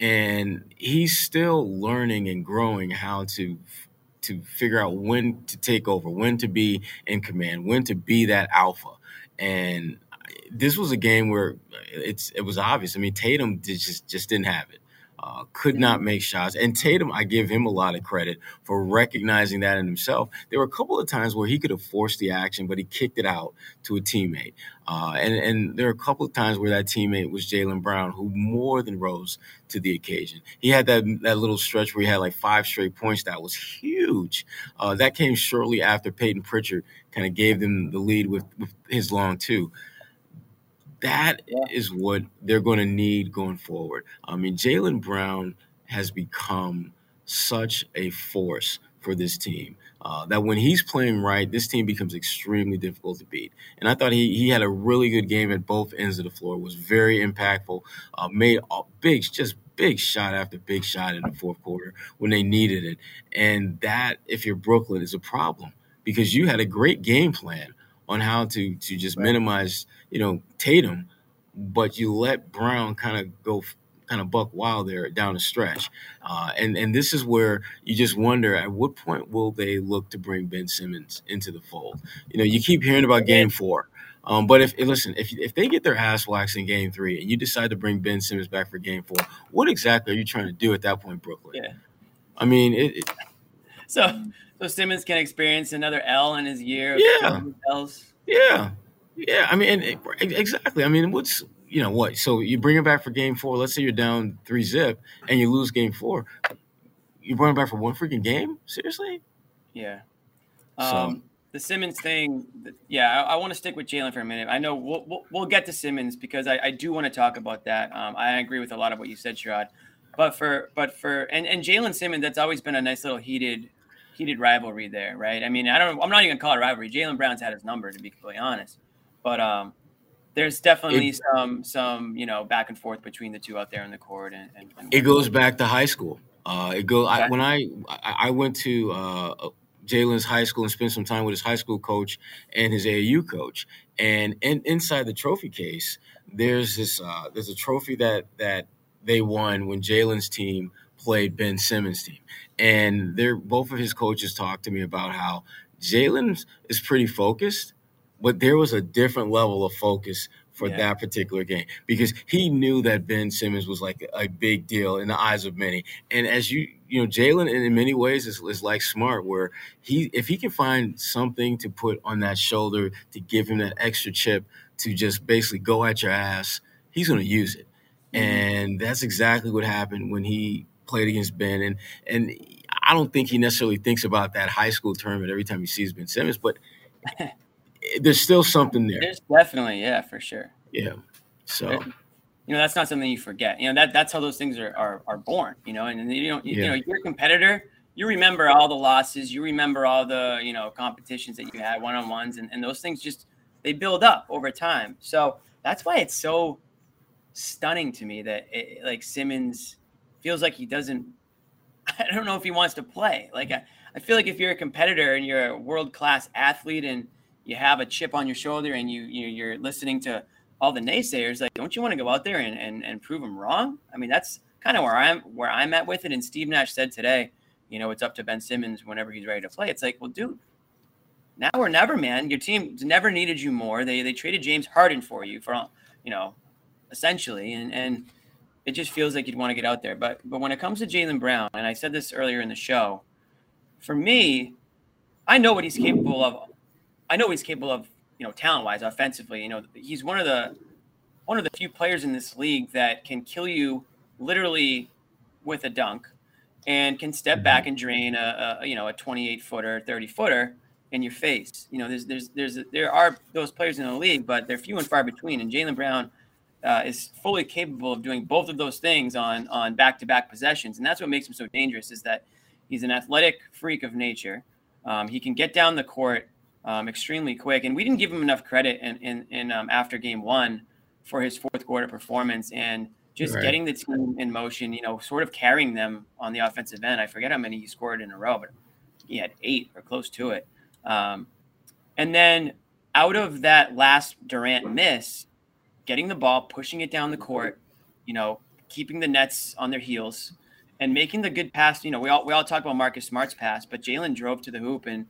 and he's still learning and growing how to to figure out when to take over, when to be in command, when to be that alpha, and this was a game where it's it was obvious. I mean, Tatum just just didn't have it. Uh, could not make shots. And Tatum, I give him a lot of credit for recognizing that in himself. There were a couple of times where he could have forced the action, but he kicked it out to a teammate. Uh, and, and there are a couple of times where that teammate was Jaylen Brown, who more than rose to the occasion. He had that, that little stretch where he had like five straight points. That was huge. Uh, that came shortly after Payton Pritchard kind of gave them the lead with, with his long two that yeah. is what they're going to need going forward. I mean, Jaylen Brown has become such a force for this team. Uh, that when he's playing right, this team becomes extremely difficult to beat. And I thought he he had a really good game at both ends of the floor. Was very impactful. Uh, made big, just big shot after big shot in the fourth quarter when they needed it. And that, if you're Brooklyn, is a problem because you had a great game plan on how to to just right. minimize, you know, Tatum, but you let Brown kind of go kind of buck wild there down the stretch. Uh, and and this is where you just wonder at what point will they look to bring Ben Simmons into the fold? You know, you keep hearing about Game Four. Um, but if listen, if if they get their ass waxed in Game Three and you decide to bring Ben Simmons back for Game Four, what exactly are you trying to do at that point, Brooklyn? Yeah, I mean, it, it, so so Simmons can experience another L in his year. Yeah, L's. Yeah, yeah. I mean, it, exactly. I mean, what's you know what? So you bring him back for Game Four. Let's say you're down three zip and you lose Game Four. You bring him back for one freaking game? Seriously? Yeah. Um, the Simmons thing, yeah, I, I want to stick with Jaylen for a minute. I know we'll, we'll, we'll get to Simmons because I, I do want to talk about that. Um, I agree with a lot of what you said, Sherrod. But for but for and, and Jaylen Simmons, that's always been a nice little heated heated rivalry there, right? I mean, I don't I'm not even gonna call it rivalry. Jaylen Brown's had his number to be completely honest, but um, there's definitely it, some some you know back and forth between the two out there in the court, and, and, and it goes back to high school. Uh, it goes I, when I I went to uh, Jaylen's high school and spent some time with his high school coach and his AAU coach. And in, inside the trophy case, there's this uh, there's a trophy that that they won when Jaylen's team played Ben Simmons' team, and they're both of his coaches talked to me about how Jaylen is pretty focused, but there was a different level of focus for yeah. that particular game because he knew that Ben Simmons was like a big deal in the eyes of many. And as you you know, Jaylen in many ways is, is like smart, where he if he can find something to put on that shoulder to give him that extra chip to just basically go at your ass, he's going to use it. Mm-hmm. And that's exactly what happened when he played against Ben. And and I don't think he necessarily thinks about that high school tournament every time he sees Ben Simmons, but there's still something there. There's definitely, yeah, for sure. Yeah. So, you know, that's not something you forget. You know, that that's how those things are are, are born. You know, and, you don't, you, yeah. you know, you're a competitor. You remember all the losses. You remember all the you know competitions that you had, one on ones, and, and those things just they build up over time. So that's why it's so stunning to me that it, like Simmons feels like he doesn't. I don't know if he wants to play. Like I, I feel like if you're a competitor and you're a world class athlete and you have a chip on your shoulder and you, you you're listening to all the naysayers, like don't you want to go out there and, and, and prove them wrong? I mean, that's kind of where I'm where I'm at with it. And Steve Nash said today, you know, it's up to Ben Simmons whenever he's ready to play. It's like, well, dude, now or never, man. Your team never needed you more. They they traded James Harden for you for you know, essentially, and and it just feels like you'd want to get out there. But but when it comes to Jaylen Brown, and I said this earlier in the show, for me, I know what he's capable of. I know he's capable of, you know, talent wise, offensively. You know, he's one of the one of the few players in this league that can kill you literally with a dunk and can step back and drain a, a you know a 28 footer 30 footer in your face you know there's there's there's there are those players in the league but they're few and far between and jaylen brown uh, is fully capable of doing both of those things on on back-to-back possessions, and that's what makes him so dangerous. Is that he's an athletic freak of nature. Um, he can get down the court um, extremely quick, and we didn't give him enough credit in in, in um, after game one for his fourth quarter performance and just right. getting the team in motion. You know, sort of carrying them on the offensive end. I forget how many he scored in a row, but he had eight or close to it. Um, and then out of that last Durant miss, getting the ball, pushing it down the court, you know, keeping the Nets on their heels, and making the good pass. You know, we all we all talk about Marcus Smart's pass, but Jaylen drove to the hoop and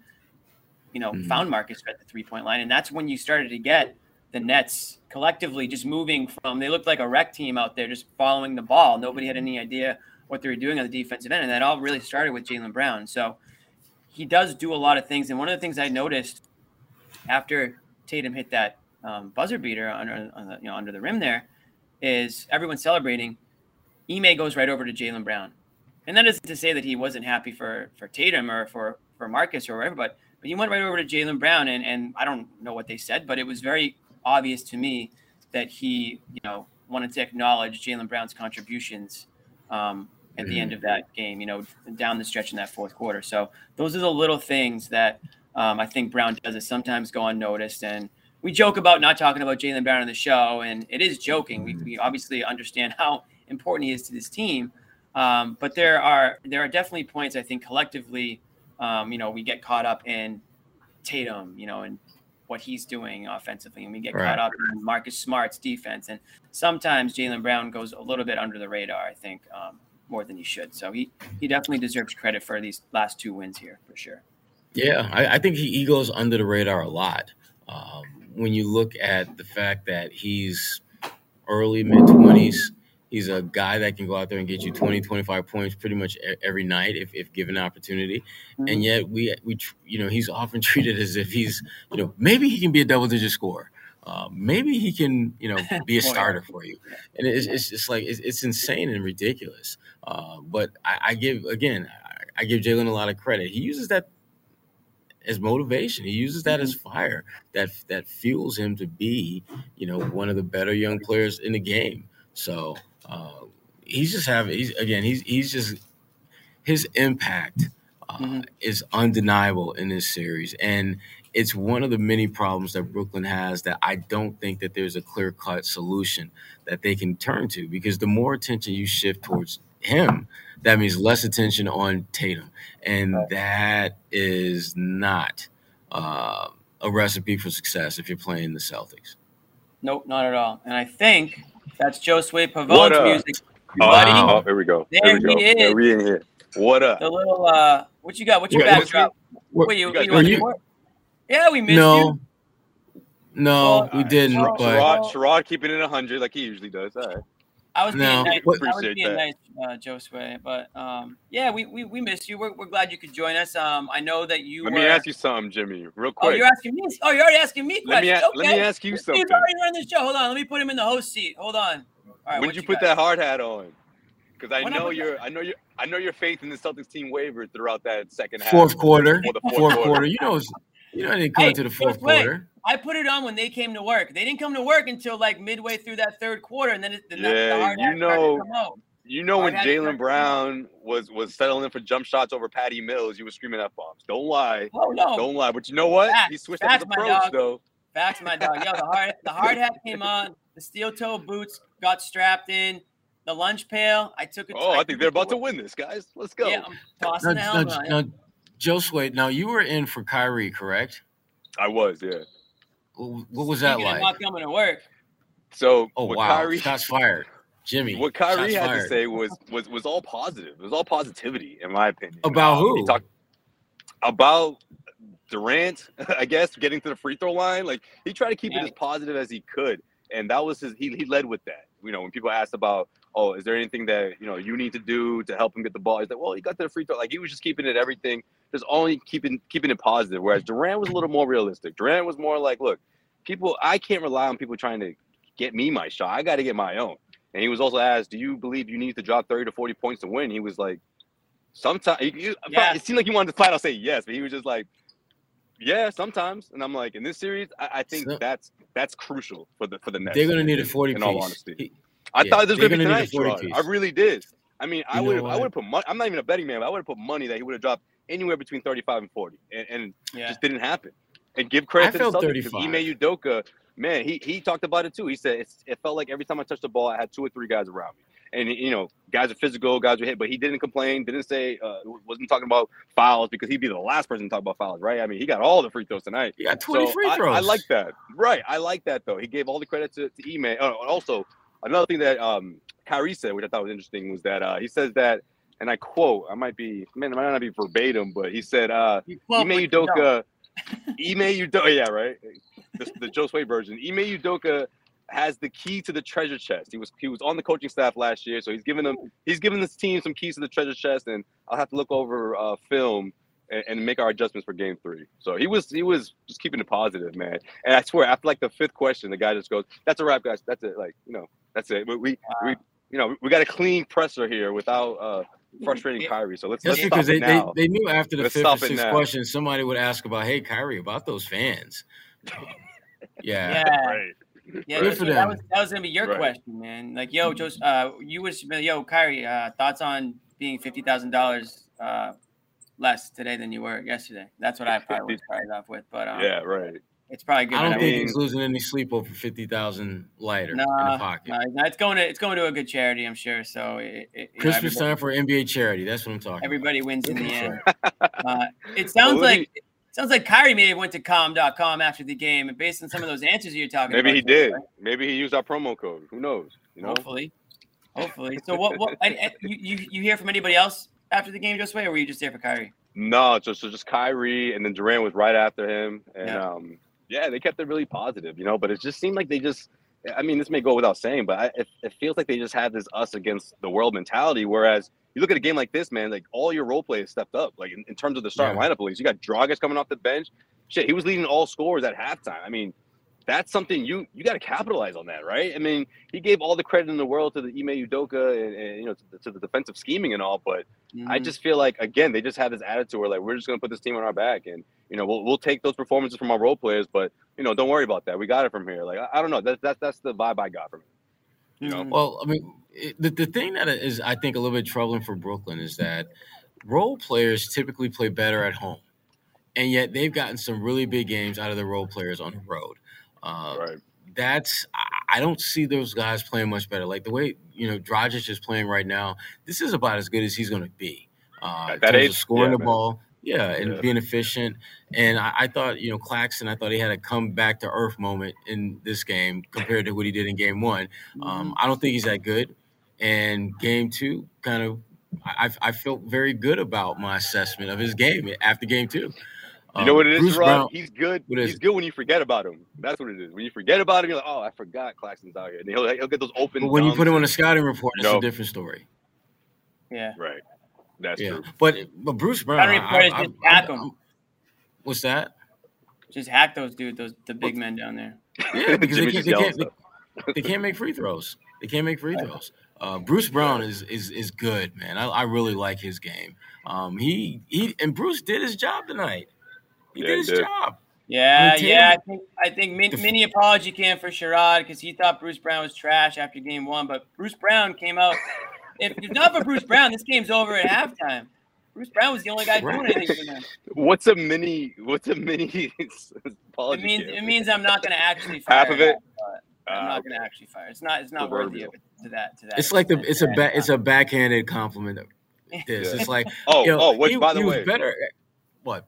you know mm-hmm. found Marcus at the three point line, and that's when you started to get the Nets collectively just moving from they looked like a wreck team out there, just following the ball. Nobody had any idea what they were doing on the defensive end, and that all really started with Jaylen Brown. So he does do a lot of things, and one of the things I noticed after Tatum hit that um, buzzer beater under the, you know under the rim there is everyone celebrating. Ime goes right over to Jaylen Brown, and that isn't to say that he wasn't happy for for Tatum or for for Marcus or whatever, but but he went right over to Jaylen Brown, and and I don't know what they said, but it was very obvious to me that he you know wanted to acknowledge Jaylen Brown's contributions um, at the end of that game, you know, down the stretch in that fourth quarter. So those are the little things that um, I think Brown does that sometimes go unnoticed, and we joke about not talking about Jaylen Brown on the show, and it is joking. We, we obviously understand how important he is to this team, um, but there are there are definitely points I think collectively, um, you know, we get caught up in Tatum, you know, and what he's doing offensively, and we get Right. caught up in Marcus Smart's defense. And sometimes Jaylen Brown goes a little bit under the radar. I think um, more than he should. So he he definitely deserves credit for these last two wins here for sure. Yeah, I, I think he, he goes under the radar a lot. Um, when you look at the fact that he's early mid 20s, he's a guy that can go out there and get you 20, 25 points pretty much every night if, if given an opportunity. And yet we we you know he's often treated as if he's you know maybe he can be a double digit scorer. Uh, maybe he can, you know, be a starter for you, and it's, it's just like it's, it's insane and ridiculous. Uh, but I, I give again, I, I give Jaylen a lot of credit. He uses that as motivation. He uses that as fire that that fuels him to be, you know, one of the better young players in the game. So uh, he's just having. He's again. He's he's just his impact uh, Mhm. is undeniable in this series, and it's one of the many problems that Brooklyn has that I don't think that there's a clear cut solution that they can turn to because the more attention you shift towards him, that means less attention on Tatum, and that is not uh, a recipe for success if you're playing the Celtics. Nope, not at all. And I think that's Josue What Pavon's music. Oh, buddy. oh, here we go. There Here we go. he is. Yeah, we in here. What up? The little uh, what you got? What's your Yeah, backdrop? what- Wait, you, you guys- you, want were to you- Yeah, we missed no, you. no, Oh, we didn't. Sherrod- But Sherrod, Sherrod keeping it 100 like he usually does. All right. I was being nice. what- I was being that. nice, uh, Josue. But um, yeah, we, we we missed you. We're, we're glad you could join us. Um, I know that you Let were. me ask you something, Jimmy, real Oh, quick. you're asking me. Oh, you're already asking me let me questions. a- okay. let me ask you something. He's something. already running the show. Hold on. Let me put him in the host seat. Hold on. All right. when what did you put got? that hard hat on? Because I I know your I know your I know your faith in the Celtics team wavered throughout that second half. fourth quarter, Or the fourth quarter. You know, you know, they didn't come Hey, into the fourth just wait. quarter. I put it on when they came to work. They didn't come to work until like midway through that third quarter, and then it, then the- the hard you hat started to know- You know when Hard hat Jaylen Brown was was settling for jump shots over Patty Mills, you were screaming F bombs. Don't lie. Oh no, Don't lie. But you know what? Facts. He switched up Facts, his my approach dog. though. Facts, my dog. Yo, the hard the hard hat came on. The steel toe boots got strapped in. The lunch pail. I took it. Oh, I took think they're about to win this, guys. Let's go. Yeah, I'm tossing the Now, helmet now, on. now, now you were in for Kyrie, correct? I was, yeah. What what was that Speaking of like? Not coming to work. So Oh what wow, Kyrie shots fired, Jimmy. what Kyrie had fired. to say was was was all positive. It was all positivity, in my opinion. About Um, He who? talked about Durant, I guess, getting to the free throw line. Like he tried to keep Yeah. it as positive as he could, and that was his. He he led with that. You know, when people asked about, oh, is there anything that you know you need to do to help him get the ball? He's like, well, he got to the free throw. Like he was just keeping it everything, just only keeping keeping it positive. Whereas Durant was a little more realistic. Durant was more like, look, people, I can't rely on people trying to get me my shot. I got to get my own. And he was also asked, do you believe you need to drop 30 to 40 points to win? He was like, sometimes. Yeah. It seemed like he wanted to flat out say yes, but he was just like, yeah, sometimes. And I'm like, in this series, I, I think So- that's that's crucial for the for the Nets. They're gonna need a forty In all piece. honesty, He- I yeah, thought this was gonna be gonna need tonight. 40 Gerard. piece. I really did. I mean, I would I would have put money. I'm not even a betting man. But I would have put money that he would have dropped anywhere between 35 and 40, and, and Yeah. just didn't happen. And give credit I to felt the Celtics because 35. Ime Udoka, man, he he talked about it too. He said it's, it felt like every time I touched the ball, I had two or three guys around me. And you know, guys are physical, guys are hit, but he didn't complain, didn't say, uh, wasn't talking about fouls because he'd be the last person to talk about fouls, right? I mean, he got all the free throws tonight. You got twenty So free I- throws. I, like that. Right. I like that though. He gave all the credit to, to Ime. And also, another thing that um Kyrie said, which I thought was interesting, was that uh, he says that, and I quote, I might be, man, it might not be verbatim, but he said, uh, Ime what you don't. Udoka, Ime Udoka, yeah, right, the, the Joe Sway version. Ime Udoka has the key to the treasure chest. He was he was on the coaching staff last year, so he's giving them he's giving this team some keys to the treasure chest, and I'll have to look over uh, film and, and make our adjustments for game three. So he was he was just keeping it positive, man. And I swear, after like the fifth question, the guy just goes, "That's a wrap, guys. That's it. Like you know, that's it. We we, we you know we got a clean presser here without uh, frustrating Kyrie. So let's That's let's because stop they, it they, now. they knew after the Let's fifth or sixth question, somebody would ask about, "Hey, Kyrie, about those fans." Yeah, Yeah. right. Yeah, Good that's for what- that was that was gonna be your Right. question, man. Like, yo, Jos, uh, you was yo, Kyrie, uh, thoughts on being fifty thousand dollars uh less today than you were yesterday? That's what I probably would start off with, but um, Yeah, right. It's probably good. I don't that think we- he's losing any sleep over fifty thousand lighter in the pocket. nah, nah, it's going to it's going to a good charity, I'm sure. So it, it, you know, Christmas time for NBA charity. That's what I'm talking. everybody wins in the end. Uh, it sounds Well, like me- it Sounds like Kyrie may have went to calm.com after the game, and based on some of those answers you're talking about. Maybe about. he did. Maybe he used our promo code. Who knows? You know. Hopefully, hopefully. So what? What? I, I, you, you you hear from anybody else after the game, Josue, or were you just there for Kyrie? No, just so just Kyrie, and then Durant was right after him, and Yeah. um, yeah, they kept it really positive, you know. But it just seemed like they just, I mean, this may go without saying, but I, it, it feels like they just had this us against the world mentality. Whereas you look at a game like this, man, like all your role play players stepped up, like in, in terms of the starting lineup. At least you got Dragic coming off the bench. Shit, he was leading all scorers at halftime. I mean, that's something you you got to capitalize on that, right? I mean, he gave all the credit in the world to the Ime Udoka and, and you know to the, to the defensive scheming and all, but I Mhm. just feel like again they just have this attitude where like we're just gonna put this team on our back and you know we'll, we'll take those performances from our role players, but you know don't worry about that. We got it from here. Like I, I don't know. That's that's that's the vibe I got from it. You know. Mhm. Well, I mean, it, the, the thing that is, I think, a little bit troubling for Brooklyn is that role players typically play better at home. And yet they've gotten some really big games out of the role players on the road. Uh, Right. That's, I- don't see those guys playing much better. Like the way, you know, Dragic is playing right now, this is about as good as he's going to be. Uh, that age? scoring Yeah, the man. ball. Yeah, and Yeah. being efficient. And I, I thought, you know, Claxton, I thought he had a come back to earth moment in this game compared to what he did in game one. Mm-hmm. Um, I don't think he's that good. And game two, kind of, I, I felt very good about my assessment of his game after game two. You know what it is, Bruce Rob? Brown- He's good. What is He's it? good when you forget about him. That's what it is. When you forget about him, you're like, oh, I forgot Claxton's out here. And he'll he'll get those open. but when you put him on a scouting report, it's No. a different story. yeah. right, that's Yeah, true. but but Bruce Brown, Scouting I- report I- just I- hack I- 'em. what's that? Just hack those dudes, those the big men down there. Yeah, because they can't, they, can't, they, they can't make free throws. They can't make free throws. Uh, Bruce Brown is is is good, man. I, I really like his game. Um, he he and Bruce did his job tonight. He Yeah, did his did. job. Yeah, I yeah. I think I think min, mini apology came for Sherrod because he thought Bruce Brown was trash after game one, but Bruce Brown came out. If, if not for Bruce Brown, this game's over at halftime. Bruce Brown was the only guy doing anything for them. What's a mini? What's a mini? It apology means camp? it means I'm not going to actually fire. Half of it? him, I'm Ah, not going to actually fire. It's not. It's not worthy of it to that. To that. It's like the it's a ba- it's a backhanded compliment. Of this Yeah. it's like Oh, yo, oh, which he, by the he was way, better. What?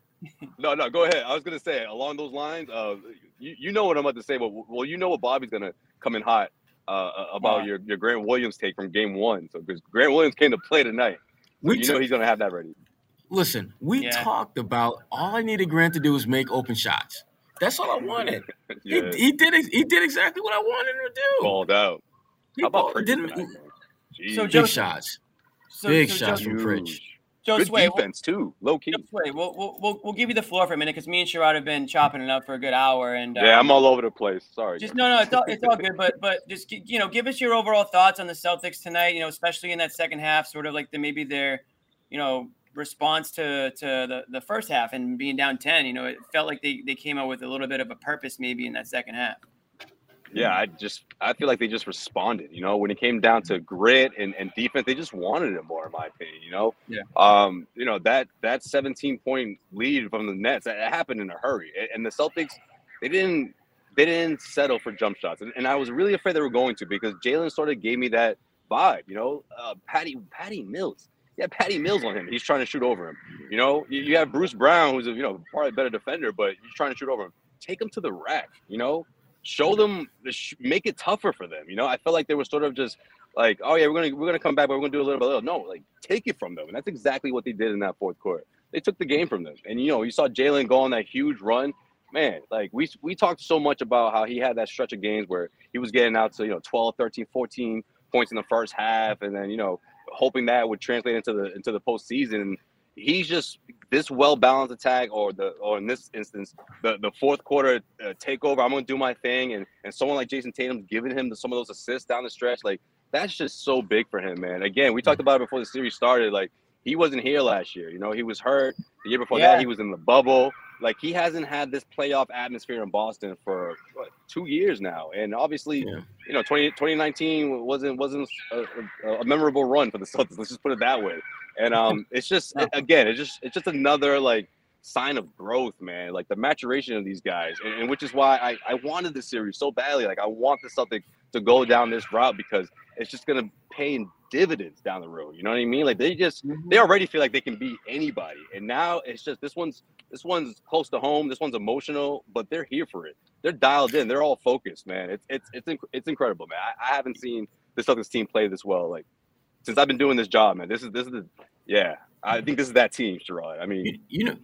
No, no, go ahead. I was gonna say along those lines. Uh, you, you know what I'm about to say, but well, you know what Bobby's gonna come in hot uh, about Yeah. your your Grant Williams take from Game One. So because Grant Williams came to play tonight, We you t- know he's gonna have that ready. listen. We Yeah. talked about all I needed Grant to do was make open shots. That's all I wanted. yeah, He, he did. He did exactly what I wanted him to do. balled out. He How about ball- Pritchard didn't tonight, man? Jeez. So big shots. so, big so shots Joe, from Pritch. Joe Good Sway, we'll- defense too, low key. Joe Sway, we'll, we'll, we'll, we'll give you the floor for a minute because me and Sherrod have been chopping it up for a good hour. And Yeah, um, I'm all over the place. Sorry. Just no, no, it's all it's all good. But but just you know, give us your overall thoughts on the Celtics tonight. You know, especially in that second half, sort of like the maybe their, you know, response to to the the first half and being down ten. You know, it felt like they they came out with a little bit of a purpose maybe in that second half. Yeah, I just I feel like they just responded. You know, when it came down to grit and, and defense, they just wanted it more, in my opinion. You know, Yeah. Um, you know that that 17 point lead from the Nets that happened in a hurry, and the Celtics they didn't they didn't settle for jump shots, and, and I was really afraid they were going to because Jaylen sort of gave me that vibe. You know, uh, Patty Patty Mills. Yeah, Patty Mills on him. He's trying to shoot over him. You know, you, you have Bruce Brown, who's a you know probably better defender, but he's trying to shoot over him. Take him to the rack. You know, show them, make it tougher for them. You know, I felt like they were sort of just like, oh yeah, we're gonna we're gonna come back, but we're gonna do a little bit. Little. No, like take it from them, and that's exactly what they did in that fourth quarter. They took the game from them, and you know, you saw Jaylen go on that huge run. Man, like we we talked so much about how he had that stretch of games where he was getting out to you know 12, 13, 14 points in the first half, and then you know hoping that would translate into the into the postseason. He's just this well balanced attack, or the or in this instance, the the fourth quarter uh, takeover. I'm gonna do my thing, and and someone like Jayson Tatum giving him the, some of those assists down the stretch, like that's just so big for him, man. Again, we talked about it before the series started. Like he wasn't here last year. You know, he was hurt. The year before Yeah. that, he was in the bubble. Like he hasn't had this playoff atmosphere in Boston for what, two years now, and obviously, Yeah. you know, 20, 2019 wasn't wasn't a, a, a memorable run for the Celtics. Let's just put it that way. And um, it's just again, it's just it's just another like sign of growth, man. Like the maturation of these guys, and, and which is why I, I wanted this series so badly. Like I want the Celtics to go down this route because it's just gonna pay in dividends down the road. You know what I mean? Like they just they Mm-hmm. already feel like they can beat anybody, and now it's just this one's this one's close to home. This one's emotional, but they're here for it. They're dialed in. They're all focused, man. It's it's it's inc- it's incredible, man. I, I haven't seen the Celtics team play this well, like since I've been doing this job, man. This is this is the yeah. I think this is that team, Sherrod. I mean, You, you know,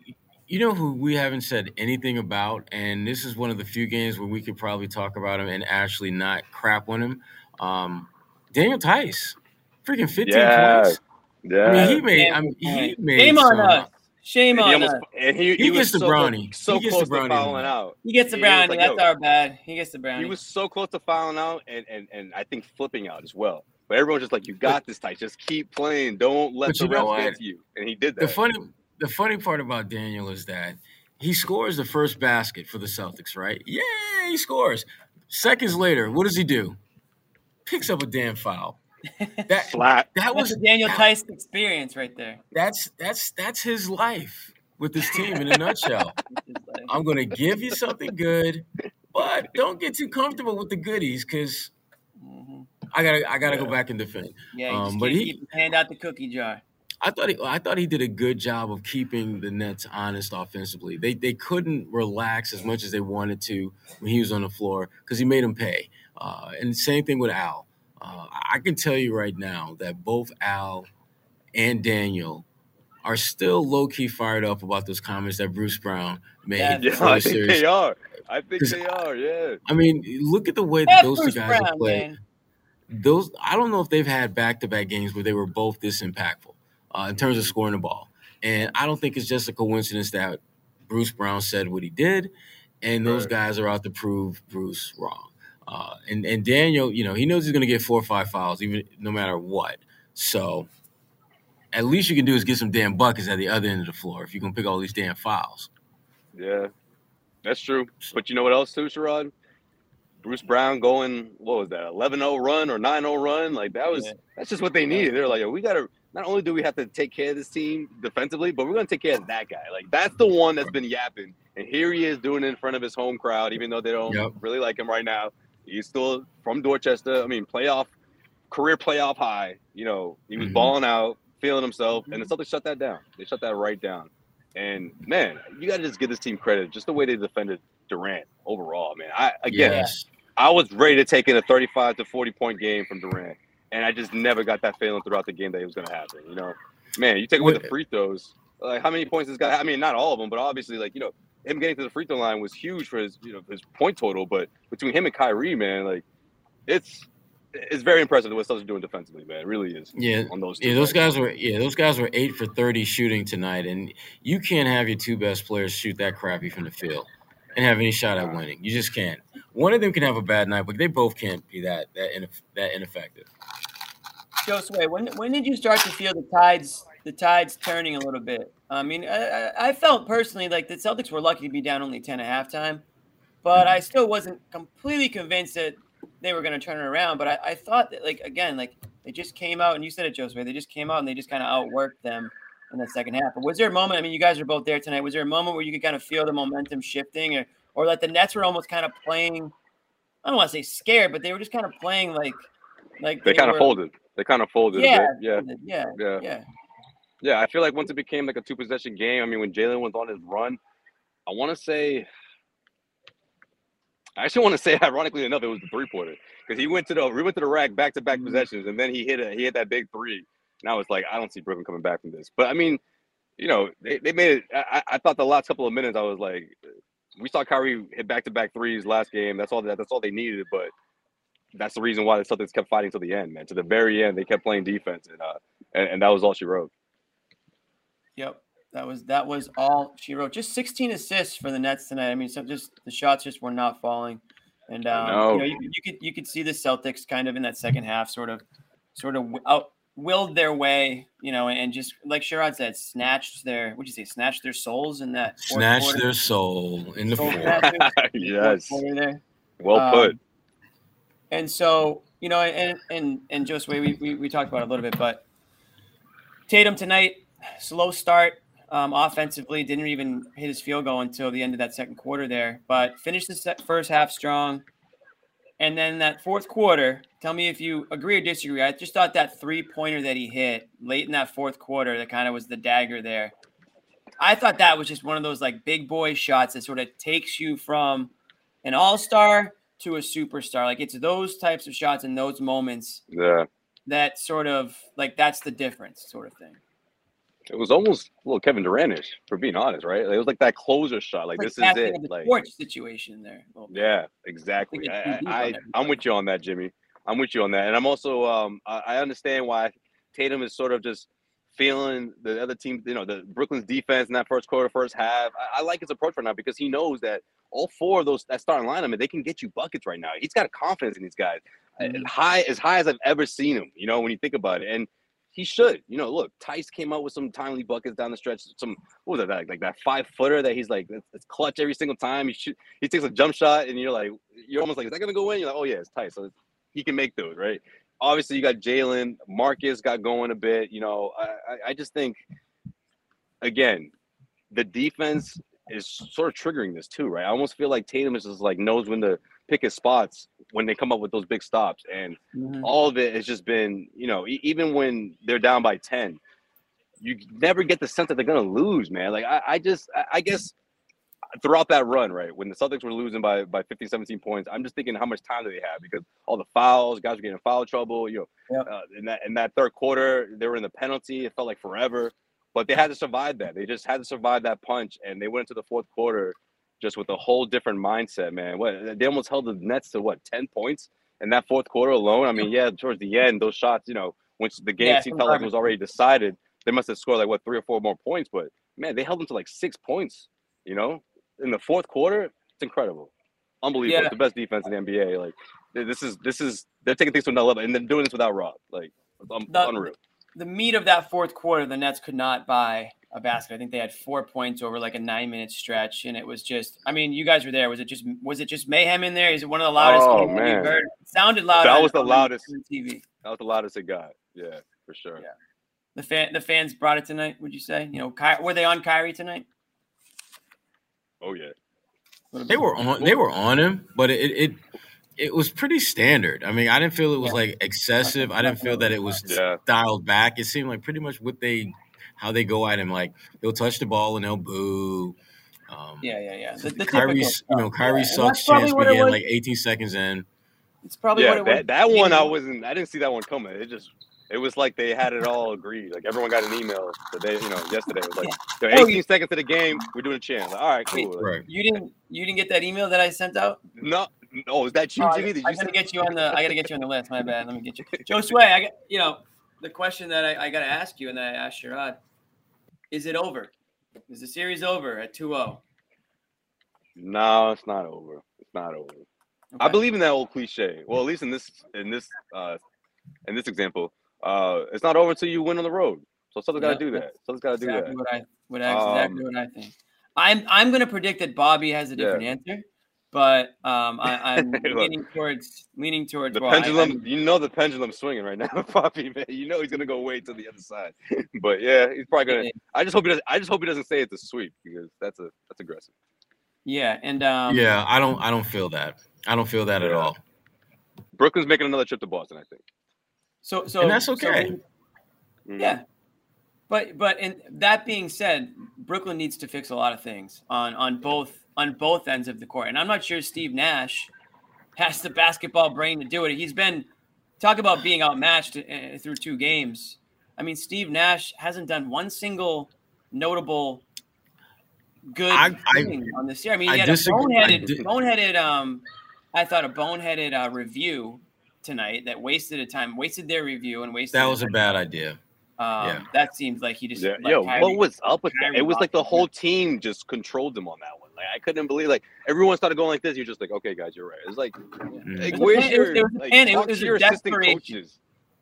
you know who we haven't said anything about, and this is one of the few games where we could probably talk about him and actually not crap on him. Um, Daniel Theis, freaking fifteen Yeah. points. yeah. I mean, he made. I mean, he made. Shame made. on some- us. Shame on almost us. and he, He he, was gets the so, brownie. so He gets close the brownie to fouling out. He gets the was brownie. like, That's our bad. He gets the brownie. He was so close to fouling out and, and and I think flipping out as well. But everyone's just like, you got this, Theis. Just keep playing. Don't let But the you know refs get to you. And he did that. The funny, the funny part about Daniel is that he scores the first basket for the Celtics, right? Yeah, he scores. Seconds later, what does he do? Picks up a damn foul. That Flat. that That's was a Daniel that- Theis experience right there. That's that's that's his life with this team in a nutshell. I'm gonna give you something good, but don't get too comfortable with the goodies because. I gotta I gotta go back and defend. Yeah, you Um, just but he- keep hand out the cookie jar. I thought he, I thought he did a good job of keeping the Nets honest offensively. They they couldn't relax as much as they wanted to when he was on the floor because he made them pay. Uh, and same thing with Al. Uh, I can tell you right now that both Al and Daniel are still low key fired up about those comments that Bruce Brown made Yeah. Yeah, for I the think series. they are. I think they are. Yeah. I mean, look at the way that F those two Bruce guys have Brown, played. man. Those I don't know if they've had back to back games where they were both this impactful uh, in terms of scoring the ball. And I don't think it's just a coincidence that Bruce Brown said what he did, and those Right. guys are out to prove Bruce wrong. Uh, and and Daniel, you know, he knows he's going to get four or five fouls, even no matter what. So at least you can do is get some damn buckets at the other end of the floor if you can pick all these damn fouls. Yeah. That's true. But you know what else too, Sherrod? Bruce Brown going, what was that, 11-0 run or 9-0 run? Like that was Yeah. that's just what they needed. They're like, we gotta not only do we have to take care of this team defensively, but we're gonna take care of that guy. Like that's the one that's been yapping. And here he is doing it in front of his home crowd, even though they don't Yep. really like him right now. He's still from Dorchester. I mean, playoff career playoff high. You know, he was Mhm. balling out, feeling himself, and the Celtics shut that down. They shut that right down. And man, you got to just give this team credit, just the way they defended Durant overall. Man, I again, Yes. I was ready to take in a 35 to 40 point game from Durant, and I just never got that feeling throughout the game that it was going to happen. You know, man, you take away the free throws. Like how many points this guy? I mean, not all of them, but obviously, like you know, him getting to the free throw line was huge for his you know his point total. But between him and Kyrie, man, like it's it's very impressive what Celtics are doing defensively, man. It really is. Yeah, on those two. Yeah, those guys. guys were yeah, those guys were eight for thirty shooting tonight, and you can't have your two best players shoot that crappy from the field and have any shot at winning. You just can't. One of them can have a bad night, but they both can't be that that ineff- that ineffective. Joe Sway, when when did you start to feel the tides the tides turning a little bit? I mean, I, I- I felt personally like the Celtics were lucky to be down only ten at halftime, but mm-hmm. I still wasn't completely convinced that they were going to turn it around. But I, I thought that like again, like they just came out and you said it, Sway, they just came out and they just kind of outworked them in the second half. But was there a moment? I mean, you guys were both there tonight. Was there a moment where you could kind of feel the momentum shifting, or or that the Nets were almost kind of playing? I don't want to say scared, but they were just kind of playing like like They kind of folded. They kind of folded. Yeah. Yeah. yeah, Yeah. yeah. Yeah, I feel like once it became like a two possession game, I mean, when Jaylen was on his run, I want to say, I actually want to say, ironically enough, it was the three pointer because he went to the we went to the rack back to back possessions, and then he hit a he hit that big three, and I was like, I don't see Brooklyn coming back from this. But I mean, you know, they, they made it. I, I thought the last couple of minutes, I was like, we saw Kyrie hit back to back threes last game. That's all that that's all they needed, but. That's the reason why the Celtics kept fighting to the end, man. To the very end, they kept playing defense, and uh, and, and that was all she wrote. Yep. That was that was all she wrote. Just 16 assists for the Nets tonight. I mean, so just the shots just were not falling, and um, know. you know you, could- you could you could see the Celtics kind of in that second half, sort of, sort of out willed their way, you know, and just like Sherrod said, snatched their what would you say, snatched their souls in that fourth Snatch their soul in the Soul fourth. snatchers the fourth yes, quarter well Um, put. And so, you know, and and and Josue, we, we we talked about it a little bit, but Tatum tonight, slow start. Um, offensively. Didn't even hit his field goal until the end of that second quarter there, but finished the first half strong. And then that fourth quarter, tell me if you agree or disagree. I just thought that three pointer that he hit late in that fourth quarter, that kind of was the dagger there. I thought that was just one of those like big boy shots that sort of takes you from an all star to a superstar. Like it's those types of shots and those moments. Yeah. That sort of like that's the difference, sort of thing. It was almost a little Kevin Duranish, for being honest, right? It was like that closer shot. Like, like this is it. The like torch situation there. Yeah, exactly. I, I, I am with you on that, Jimmy. I'm with you on that, and I'm also um I, I understand why Tatum is sort of just feeling the other team, you know, the Brooklyn's defense in that first quarter, first half. I, I like his approach right now because he knows that all four of those that starting lineup, they can get you buckets right now. He's got a confidence in these guys, mm-hmm. high as high as I've ever seen him. You know, when you think about it, and he should. You know, look, Theis came out with some timely buckets down the stretch. Some what was that like, like that five footer that he's like it's, clutch every single time. He shoot, he takes a jump shot, and you're like, you're almost like, is that gonna go in? You're like, oh yeah, it's Theis, so he can make those, right? Obviously, you got Jaylen, Marcus got going a bit. You know, I, I, I just think again, the defense is sort of triggering this too, right? I almost feel like Tatum is just like knows when to pick his spots when they come up with those big stops, and mm-hmm. all of it has just been, you know, e- even when they're down by ten, you never get the sense that they're gonna lose, man. Like I, I just, I, I guess throughout that run, right, when the Celtics were losing by by 15, 17 points, I'm just thinking how much time do they have because all the fouls, guys were getting foul trouble. You know, uh, in that in that third quarter, they were in the penalty. It felt like forever but they had to survive that. They just had to survive that punch, and they went into the fourth quarter just with a whole different mindset, man. What they almost held the Nets to what ten points in that fourth quarter alone. I mean, yeah, towards the end, those shots, you know, once the game yeah, seemed like it was already decided, they must have scored like what three or four more points. But man, they held them to like six points. You know, in the fourth quarter, it's incredible, unbelievable. Yeah. The best defense in the NBA. Like this is this is they're taking things to another level, and then doing this without Rob. Like um, the, unreal the meat of that fourth quarter, the Nets could not buy a basket. I think they had four points over like a nine minute stretch, and it was just. I mean, you guys were there. Was it just was it just mayhem in there? Is it one of the loudest oh, man. you heard? It sounded loud. That was the loudest. TV. That was the loudest it got. Yeah, for sure. Yeah. The fan, the fans brought it tonight. Would you say? You know, Ky- were they on Kyrie tonight? Oh yeah. They were on. They were on him, but it, it it was pretty standard. I mean, I didn't feel it was yeah. like excessive. I didn't feel that it was yeah. dialed back. It seemed like pretty much what they how they go at him. Like they'll touch the ball and they'll boo. Um, yeah, yeah, yeah. The, the Kyrie, you know, Kyrie yeah. sucks. Chance began like 18 seconds in. It's probably yeah. that, that one I wasn't. I didn't see that one coming. It just it was like they had it all agreed. Like everyone got an email today, you know, yesterday. It was like, yeah. 18 seconds to the game, we're doing a chant. Like, all right, cool. Wait, right. You didn't you didn't get that email that I sent out? No, Oh, is that you, oh, Jimmy? Did I, gotta get you on the. I gotta get you on the list. My bad. Let me get you, Joe Sway. I got you know the question that I, I gotta ask you, and that I asked Sherrod: Is it over? Is the series over at 2-0? No, it's not over. It's not over. Okay. I believe in that old cliche. Well, at least in this in this uh in this example, uh it's not over until you win on the road. So someone's got to do that. Someone's got to do that. What I, what exactly um, what I think. I'm I'm going to predict that Bobby has a different yeah. answer but um, I, am leaning towards leaning towards the well, pendulum. I, you know the pendulum swinging right now, Poppy man. You know he's gonna go way to the other side. but yeah, he's probably gonna. I just hope he doesn't. I just hope he doesn't say it's a sweep because that's a that's aggressive. Yeah, and um, yeah, I don't I don't feel that. I don't feel that yeah. at all. Brooklyn's making another trip to Boston, I think. So so and that's okay. So, mm-hmm. yeah, but but and that being said, Brooklyn needs to fix a lot of things on on both on both ends of the court. And I'm not sure Steve Nash has the basketball brain to do it. He's been talk about being outmatched uh, through two games. I mean, Steve Nash hasn't done one single notable good I, thing I, on this year. I mean, he I had a boneheaded, boneheaded. Um, I thought a boneheaded uh, review tonight that wasted a time, wasted their review, and wasted. That was a bad idea. Um, yeah. That seems like he just. Yeah, yo, Kyrie, what was up with Kyrie that? It was like the whole team just controlled them on that one. Like I couldn't believe like everyone started going like this. You're just like, okay, guys, you're right. It's like, mm-hmm. like where's your it was, like, it was your assistant coaches?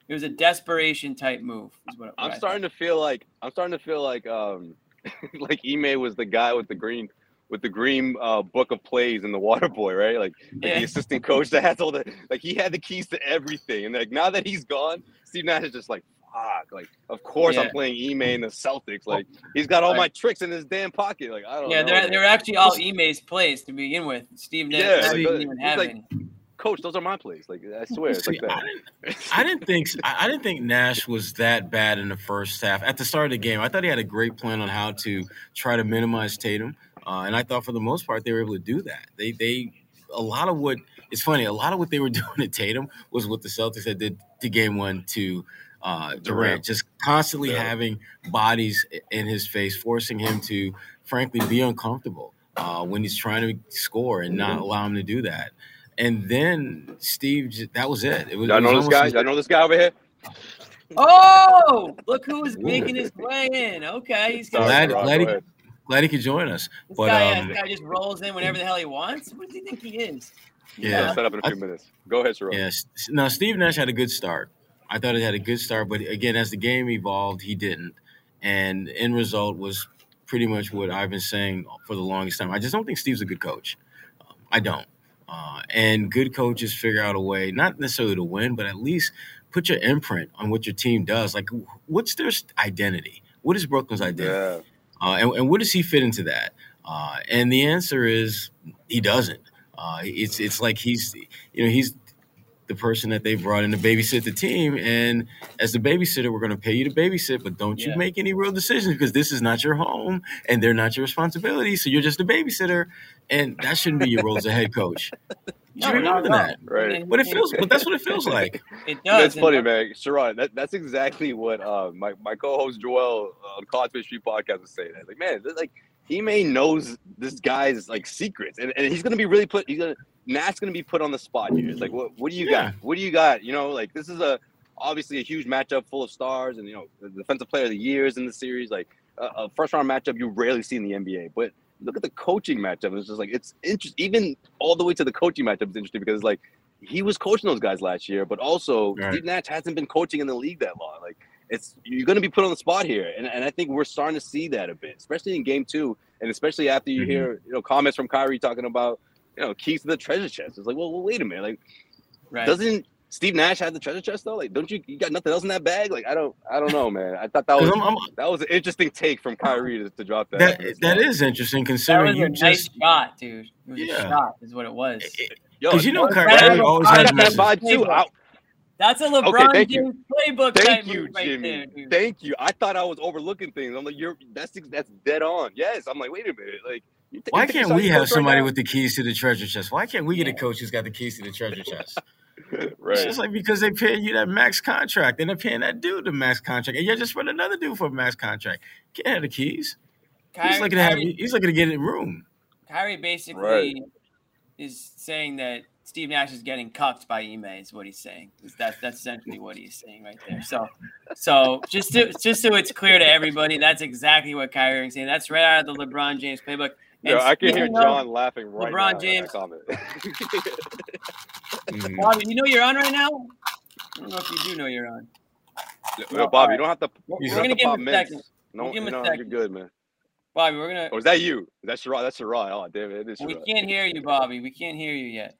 It was a desperation type move. What, what I'm starting to feel like I'm starting to feel like um like Ime was the guy with the green with the green uh, book of plays in the Water Boy, right? Like, like yeah. the assistant coach that has all the like he had the keys to everything, and like now that he's gone, Steve Nash is just like, fuck. Like, of course Yeah. I'm playing Ime in the Celtics. Like, he's got all my tricks in his damn pocket. Like, I don't know. Yeah, know. they're, man. they're actually all Ime's plays to begin with. Steve Nash Yeah, didn't even have like- any. Coach, those are my plays. Like, I swear, it's like See, I didn't, I didn't think I I didn't think Nash was that bad in the first half. At the start of the game, I thought he had a great plan on how to try to minimize Tatum, uh, and I thought for the most part they were able to do that. They they a lot of what it's funny. A lot of what they were doing to Tatum was what the Celtics had did to game one to uh, Durant, Durant. just constantly Yeah. having bodies in his face, forcing him to frankly be uncomfortable uh, when he's trying to score and not allow him to do that. And then Steve, that was it. It was. Y'all was know this guy? as- Y'all know this guy over here? Oh, look who's making his way in. Okay, he's Glad- glad he- Glad he could join us. this, But guy, um, this guy just rolls in whenever the hell he wants. What does he think he is? yeah, Set up in a few minutes. Go ahead, Sherrod. Yes. Now Steve Nash had a good start. I thought it had a good start, but again, as the game evolved, he didn't. And end result was pretty much what I've been saying for the longest time. I just don't think Steve's a good coach. Um, I don't. Uh, and good coaches figure out a way, not necessarily to win, but at least put your imprint on what your team does. Like, what's their identity? What is Brooklyn's identity? Yeah. Uh, and, and where does he fit into that? Uh, and the answer is he doesn't. Uh, it's it's like he's you know he's the person that they brought in to babysit the team, and as the babysitter, we're going to pay you to babysit, but don't you make any real decisions because this is not your home and they're not your responsibility. So you're just a babysitter, and that shouldn't be your role as a head coach. You should be more than that. Right. But it feels, but that's what it feels like. It does. That's funny, man. Sherrod, that, that's exactly what uh, my, my co-host Joel uh, on College Street Podcast was saying. Like, man, like Ime knows this guy's like secrets, and, and he's gonna be really put. He's gonna Nash gonna be put on the spot here. It's like, what what do you Yeah. got? What do you got? You know, like this is a obviously a huge matchup full of stars, and you know, the defensive player of the years in the series. Like a, a first round matchup you rarely see in the NBA, but. Look at the coaching matchup. It's just like it's interesting. Even all the way to the coaching matchup is interesting because like he was coaching those guys last year, but also Right. Steve Nash hasn't been coaching in the league that long. Like it's you're going to be put on the spot here, and, and I think we're starting to see that a bit, especially in Game Two, and especially after you Mhm. hear you know comments from Kyrie talking about you know keys to the treasure chest. It's like, well, well wait a minute, like Right. doesn't Steve Nash have the treasure chest though? Like, don't you you got nothing else in that bag? Like, I don't I don't know, man. I thought that was I'm- I'm- that was an interesting take from Kyrie to, to drop that. after that this that loss. interesting that considering was you a just nice shot, dude. It was a Yeah. shot, is what it was. Yo, because you know Right. Kyrie always I has got that misses. vibe too. I- That's a LeBron thank you. James playbook. Thank you, right Jimmy. there. Thank you. I thought I was overlooking things. I'm like, you're that's that's dead on. Yes. I'm like, wait a minute. Like, th- Why can't we have close right somebody with the keys to the treasure chest? Why can't we get a coach who's got the keys to the treasure chest? It's right? just like because they paying you that max contract and they're paying that dude the max contract, and you're just running another dude for a max contract. Can't have the keys. he's looking to have. Kyrie, He's looking to get in room. Kyrie basically Right. is saying that Steve Nash is getting cucked by Ime. Is what he's saying. That's that's essentially what he's saying right there. So, so just to, just so it's clear to everybody, that's exactly what Kyrie is saying. That's right out of the LeBron James playbook. Yo, I can hear John laughing right LeBron now. at James- comment. Mhm. Bobby, you know you're on right now. I don't know if you do know you're on. Yo, Well, Bobby, alright. you don't have to. We're, you we're gonna give him a mints. second. No, We'll give him you a know, you're good, man. Bobby, we're gonna. Or is that you? That's Sherrod. That's Sherrod. Oh, damn it. It is We can't hear you, Bobby. We can't hear you yet.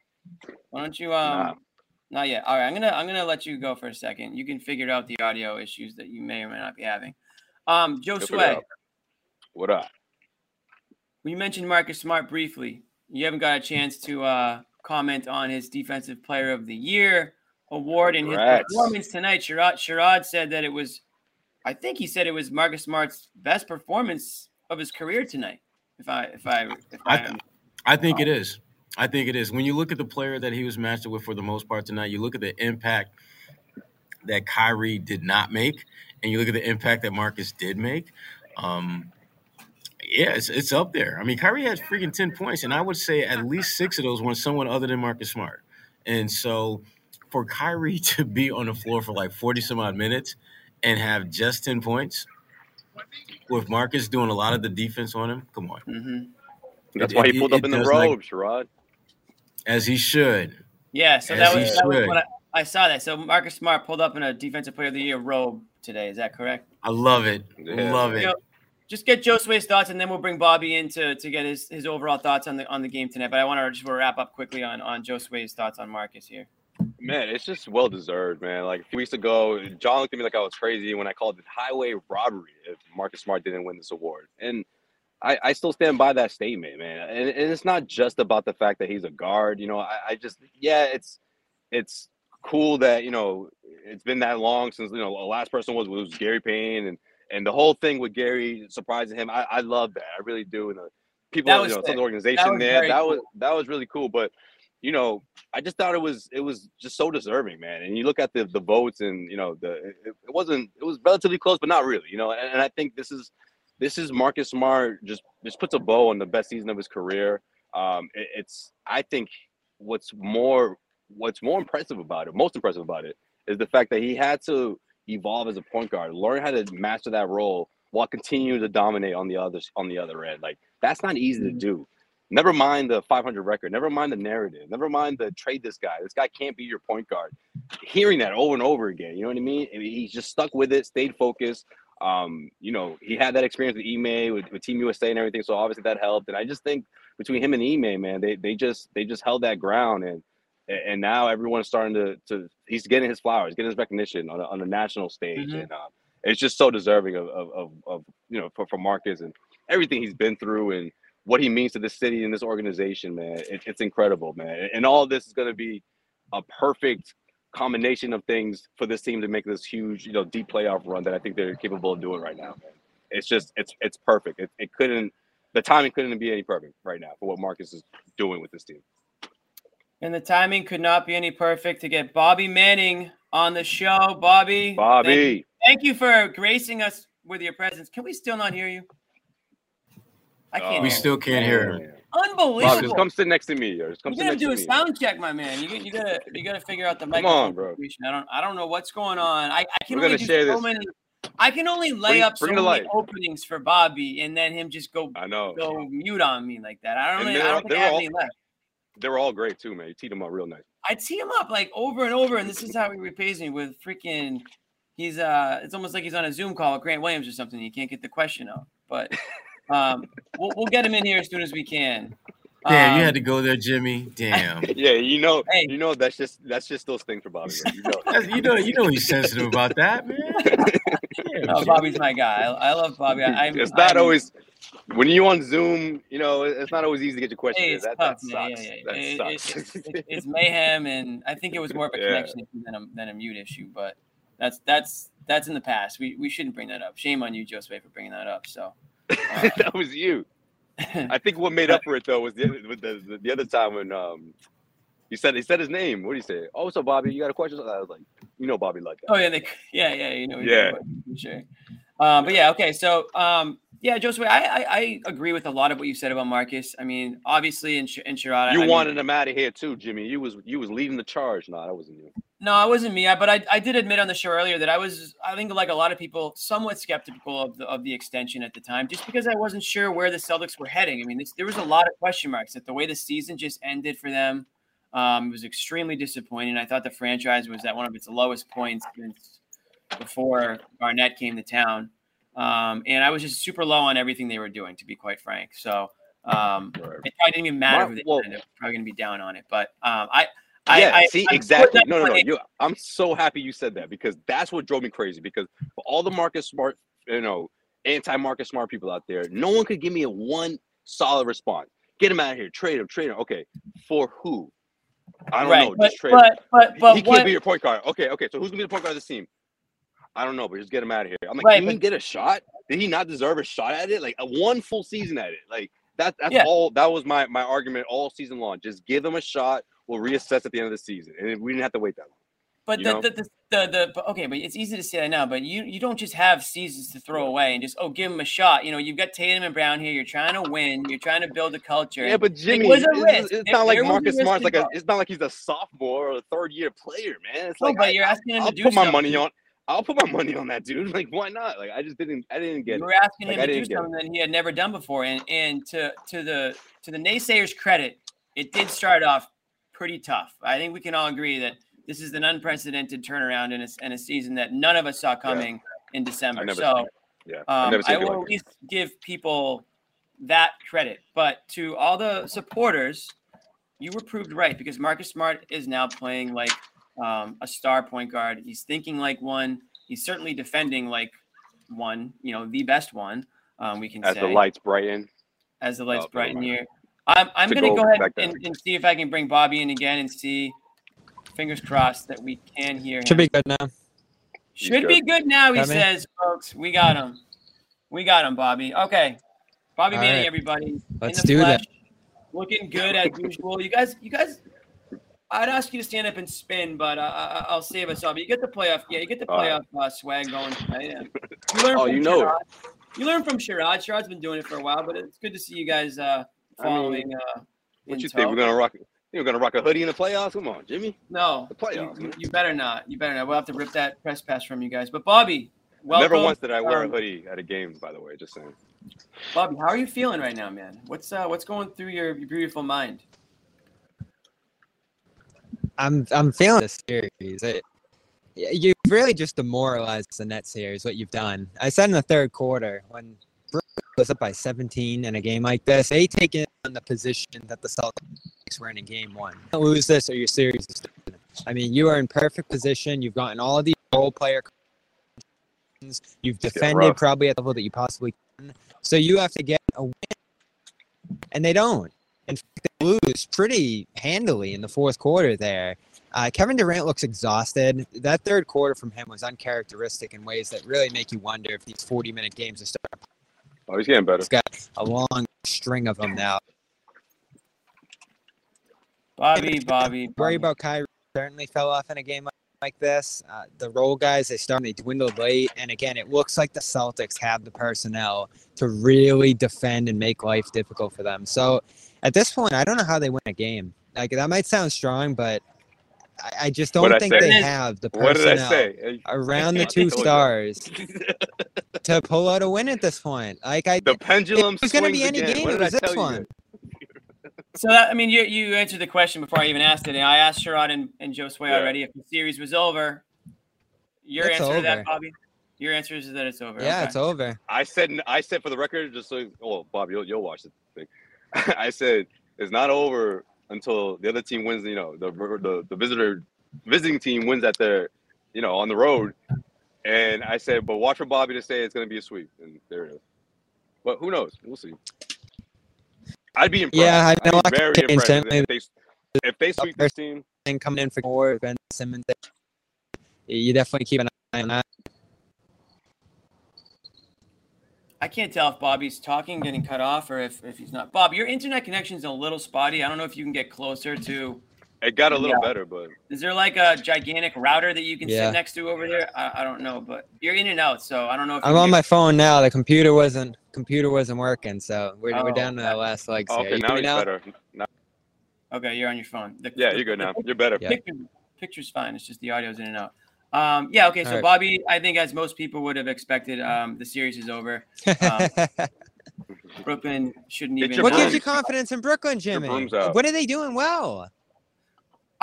Why don't you um Nah. not yet. All right, I'm gonna I'm gonna let you go for a second. You can figure out the audio issues that you may or may not be having. Um Joe We'll figure it Sway, out. What up? we mentioned Marcus Smart briefly. You haven't got a chance to uh comment on his defensive player of the year award and his performance tonight. Sherrod Sherrod said that it was I think he said it was Marcus Smart's best performance of his career tonight. If I if I if I, I th- I think it is. I think it is. When you look at the player that he was matched with for the most part tonight, you look at the impact that Kyrie did not make, and you look at the impact that Marcus did make. Um, yeah, it's, it's up there. I mean, Kyrie had freaking 10 points, and I would say at least six of those were someone other than Marcus Smart. And so for Kyrie to be on the floor for like 40 some odd minutes and have just 10 points, with Marcus doing a lot of the defense on him, come on. Mhm. That's It- why he pulled it up in the robes, not- robe, Sherrod. As he should. Yeah, so As that he was, that was should. what I, I saw that. So Marcus Smart pulled up in a defensive player of the year robe today. Is that correct? I love it. Yeah. Love it. You know, just get Joe Sway's thoughts, and then we'll bring Bobby in to, to get his, his overall thoughts on the on the game tonight. But I want to just wrap up quickly on on Joe Sway's thoughts on Marcus here. Man, it's just well deserved, man. Like a few weeks ago, John looked at me like I was crazy when I called it highway robbery if Marcus Smart didn't win this award. And I, I still stand by that statement, man. And, and it's not just about the fact that he's a guard. You know, I, I just yeah, it's it's cool that you know it's been that long since you know the last person was was Gary Payton and and the whole thing with Gary surprising him. I, I love that. I really do. And the people, you know, some of the organization that there, that cool. was that was really cool. But you know, I just thought it was it was just so deserving, man. And you look at the the votes, and you know, the it, it wasn't it was relatively close, but not really, you know. And, and, I think this is this is Marcus Smart just just puts a bow on the best season of his career. Um, it, it's I think what's more what's more impressive about it, most impressive about it, is the fact that he had to evolve as a point guard, learn how to master that role while continuing to dominate on the other on the other end. Like that's not easy to mm-hmm. do. Never mind the 500 record. Never mind the narrative. Never mind the trade this guy. This guy can't be your point guard. Hearing that over and over again, you know what I mean? He's just stuck with it, stayed focused. Um, you know, he had that experience with Ime, with, with Team USA and everything. So obviously that helped. And I just think between him and Ime, man, they they just they just held that ground and and now everyone's starting to to he's getting his flowers, getting his recognition on a, on a national stage, mm-hmm. and uh, it's just so deserving of, of, of, of you know for, for Marcus and everything he's been through and what he means to this city and this organization, man. It, it's incredible, man. And all this is going to be a perfect combination of things for this team to make this huge, you know, deep playoff run that I think they're capable of doing right now. It's just it's it's perfect. It, it couldn't the timing couldn't be any perfect right now for what Marcus is doing with this team. And the timing could not be any perfect to get Bobby Manning on the show. Bobby. Bobby. Thank, thank you for gracing us with your presence. Can we still not hear you? I can't. we still can't hear him. Unbelievable. Bob, just come sit next to me. Or just come you gotta do a sound check, my man. You, you gotta you gotta figure out the microphone. Come on, bro. I don't I don't know what's going on. I, I can We're only do so this. many. I can only lay bring, up so many light. openings for Bobby, and then him just go I know go mute on me like that. I don't. Really, I don't think I have all, any left. They were all great too, man. You teed them up real nice. I tee him up like over and over, and this is how he repays me with freaking. He's uh, it's almost like he's on a Zoom call with Grant Williams or something. He can't get the question out, but um, we'll, we'll get him in here as soon as we can. Damn, um, you had to go there, Jimmy. Damn. yeah, you know, hey. you know that's just that's just those things for Bobby. You know, you know, you know he's sensitive about that, man. oh, Bobby's my guy. I, I love Bobby. I, it's not I'm, always when you on Zoom. You know, it's not always easy to get your questions. Hey, that, tough, that sucks. Yeah, yeah, That it, sucks. It, it, it's mayhem, and I think it was more of a connection issue than a, than a mute issue. But that's that's that's in the past. We we shouldn't bring that up. Shame on you, Joseph, for bringing that up. So that was you. I think what made up for it though was the the, the, the other time when um he said he said his name. What did he say? Oh, so Bobby, you got a question? I was like, you know, Bobby like that. Oh yeah, they, yeah, yeah, you know, yeah, sure. Um, but yeah, okay, so um, yeah, Joseph, I, I, I agree with a lot of what you said about Marcus. I mean, obviously in in Sherrod, you I wanted mean, him out of here too, Jimmy. You was you was leading the charge. No, that wasn't you. No, it wasn't me. I, but I, I did admit on the show earlier that I was, I think, like a lot of people, somewhat skeptical of the of the extension at the time, just because I wasn't sure where the Celtics were heading. I mean, this, there was a lot of question marks that the way the season just ended for them. Um, was extremely disappointing. I thought the franchise was at one of its lowest points since before Garnett came to town, um, and I was just super low on everything they were doing, to be quite frank. So um, it probably didn't even matter Mark, who they well, ended. Probably going to be down on it, but um, I yeah, I, see, I, exactly. No, no, no. You, I'm so happy you said that because that's what drove me crazy. Because for all the Marcus Smart, you know, anti Marcus Smart people out there, no one could give me a one solid response. Get him out of here. Trade him. Trade him. Okay, for who? I don't right. know. But, just trade but, him. But, but, he can't be your point guard. Okay, okay. So who's gonna be the point guard of this team? I don't know, but just get him out of here. I'm like, right, can he get a shot? Did he not deserve a shot at it? Like a one full season at it. Like that. That's yeah. all. That was my my argument all season long. Just give him a shot we'll reassess at the end of the season, and we didn't have to wait that long. But the, the, the, the, the okay, but it's easy to say that now. But you you don't just have seasons to throw away and just oh give them a shot. You know you've got Tatum and Brown here. You're trying to win. You're trying to build a culture. Yeah, but Jimmy, it was a it's, risk. it's not like Marcus Smart's like a. It's not like he's a sophomore or a third year player, man. It's like but I, you're asking him I'll to do put something. my money on. I'll put my money on that dude. Like, why not? Like, I just didn't. I didn't get. You were asking him to do something that he had never done before, and and to to the to the naysayers' credit, it did start off pretty tough. I think we can all agree that this is an unprecedented turnaround in a, in a season that none of us saw coming yeah. in December. So, yeah, um, I will at least give people that credit. But to all the supporters, you were proved right because Marcus Smart is now playing like um, a star point guard. He's thinking like one. He's certainly defending like one. You know, the best one. Um, we can As say the lights brighten. as the lights Oh, brighten here. I'm, I'm To going to go go ahead and, and see if I can bring Bobby in again and see. Fingers crossed that we can hear him. Should be good now. Should be good now, he Got me? says, folks. We got him. We got him, Bobby. Okay. Bobby All Manning, right. everybody. Let's in the do flesh, that. Looking good as usual. You guys, you guys, I'd ask you to stand up and spin, but uh, I- I'll save us all. But you get the playoff. Yeah, you get the All right. playoff uh, swag going. tonight, yeah. You learn Oh, from you know it. Sherrod. You learn from Sherrod. Sherrod's been doing it for a while, but it's good to see you guys uh, I mean, uh, What in you think? We're gonna rock You're gonna rock a hoodie in the playoffs? Come on, Jimmy. No, The playoffs, You, you better not. You better not. We'll have to rip that press pass from you guys. But Bobby, welcome. Never once did I wear Um, a hoodie at a game, by the way, just saying. Bobby, how are you feeling right now, man? What's uh, what's going through your, your beautiful mind? I'm I'm feeling this series. It, you've really just demoralized the Nets here. Is what you've done. I said in the third quarter when Brooklyn was up by 17 in a game like this, they take in the position that the Celtics were in in game one. You lose this or your series is done. I mean, you are in perfect position. You've gotten all of these role player. You've defended probably at the level that you possibly can. So you have to get a win, and they don't. In fact, they lose pretty handily in the fourth quarter there. Uh, Kevin Durant looks exhausted. That third quarter from him was uncharacteristic in ways that really make you wonder if these 40 minute games are starting. Oh, he's getting better. He's got a long string of them now. Bobby, Bobby, Worry Bobby. about Kyrie certainly fell off in a game like- like this. Uh, the role guys, they start, they dwindled late. And again, it looks like the Celtics have the personnel to really defend and make life difficult for them. So at this point, I don't know how they win a game. Like that might sound strong, but I, I just don't What'd think they have the What did I personnel say? around the two stars to pull out a win at this point. Like I, the pendulum if it was going to be any again. game, What it did I was this tell you one. So that, I mean, you you answered the question before I even asked it. And I asked Sherrod and, and Joe Sway Yeah. already if the series was over. Your It's answer to that, Bobby? Your answer is that it's over. yeah, Okay. it's over. I said I said for the record, just so oh Bob, you'll you'll watch the thing. I said it's not over until the other team wins. You know, the the the visitor visiting team wins at their, you know, on the road. And I said, but watch for Bobby to say it's going to be a sweep, and there it is. But who knows? We'll see. I'd be impressed. Yeah, I I'd know. be I very can impressed certainly- if they if they sweep this team. And coming in for four, Ben Simmons. You definitely keep an eye on that. I can't tell if Bobby's talking, getting cut off, or if, if he's not. Bob, your internet connection's a little spotty. I don't know if you can get closer to. It got a little Yeah. better, but Is there like a gigantic router that you can Yeah. sit next to over there? I, I don't know, but you're in and out, so I don't know if I'm on get- my phone now. The computer wasn't computer wasn't working, so we're, Oh, we're down to okay. the last legs oh, here. okay, You now hear me now? better. Now, Okay, you're on your phone. The- yeah, the- you're good the now. You're better. Yeah. Picture, picture's fine. It's just the audio's in and out. Um, yeah, okay. So All right. Bobby, I think as most people would have expected, um, the series is over. Um, Brooklyn shouldn't even. what gives you confidence in Brooklyn, Jimmy? What are they doing well?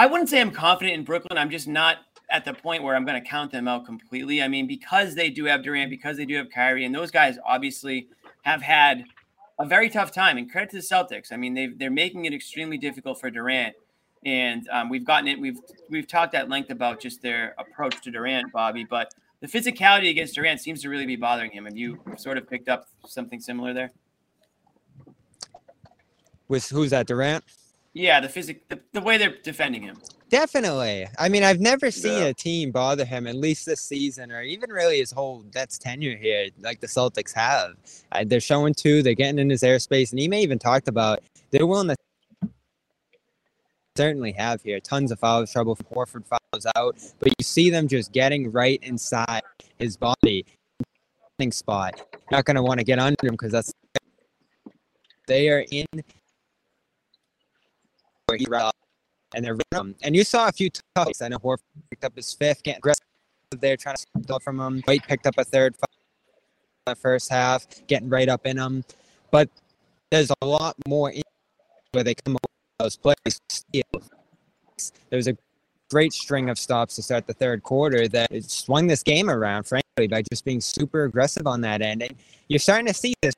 I wouldn't say I'm confident in Brooklyn. I'm just not at the point where I'm going to count them out completely. I mean, because they do have Durant, because they do have Kyrie, and those guys obviously have had a very tough time. And credit to the Celtics. I mean, they they're making it extremely difficult for Durant. And um, we've gotten it. We've we've talked at length about just their approach to Durant, Bobby. But the physicality against Durant seems to really be bothering him. Have you sort of picked up something similar there? With who's that, Durant? Yeah, the physic, the, the way they're defending him. Definitely. I mean, I've never seen Yeah. a team bother him, at least this season, or even really his whole Nets tenure here, like the Celtics have. Uh, they're showing two. They're getting in his airspace, and he may even talked about they're willing to certainly have here tons of foul trouble. Horford fouls out, but you see them just getting right inside his body spot. Not going to want to get under him because that's they are in where right and they're rhythm. And you saw a few toughs. I know Horford picked up his fifth, getting aggressive there, trying to steal from him. White picked up a third the first half, getting right up in him. But there's a lot more where they come with those plays. There was a great string of stops to start the third quarter that swung this game around, frankly, by just being super aggressive on that end. And you're starting to see this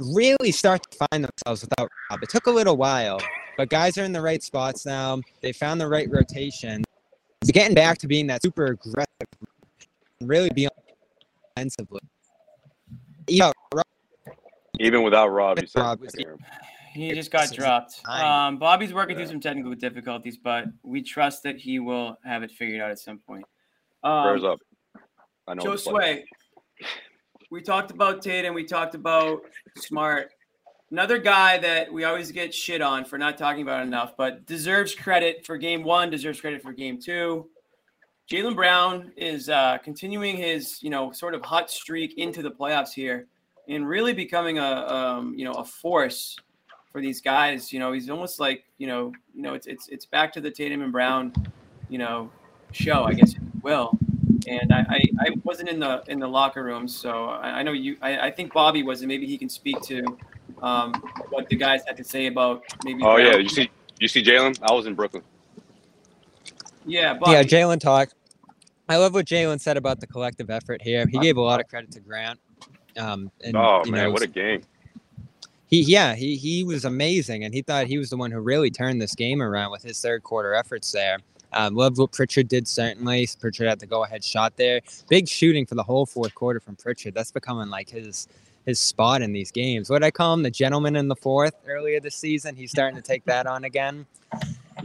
really start to find themselves without Rob. It took a little while, but guys are in the right spots now. They found the right rotation. he's getting back to being that super aggressive, really be offensively. Yeah, Even without Rob, you said Rob was- can. He just got dropped. Um, Bobby's working Yeah. through some technical difficulties, but we trust that he will have it figured out at some point. Um, Prayers up. I know. Joe. Sway, we talked about Tatum. We talked about Smart. Another guy that we always get shit on for not talking about enough, but deserves credit for game one, deserves credit for game two. Jaylen Brown is uh, continuing his, you know, sort of hot streak into the playoffs here, and really becoming a, um, you know, a force for these guys. You know, he's almost like, you know, you know, it's it's it's back to the Tatum and Brown, you know, show, I guess, will and I, I, I wasn't in the in the locker room, so I, I know you. I, I think Bobby was, and maybe he can speak to um, what the guys had to say about maybe. Oh yeah, you see, you see Jaylen. I was in Brooklyn. yeah, Bobby. yeah, Jaylen talk. I love what Jaylen said about the collective effort here. He gave a lot of credit to Grant. Um, and, Oh you man, know, what a game! he yeah he he was amazing and he thought he was the one who really turned this game around with his third quarter efforts there um, loved what pritchard did certainly pritchard had the go-ahead shot there big shooting for the whole fourth quarter from pritchard that's becoming like his his spot in these games what i call him the gentleman in the fourth earlier this season he's starting to take that on again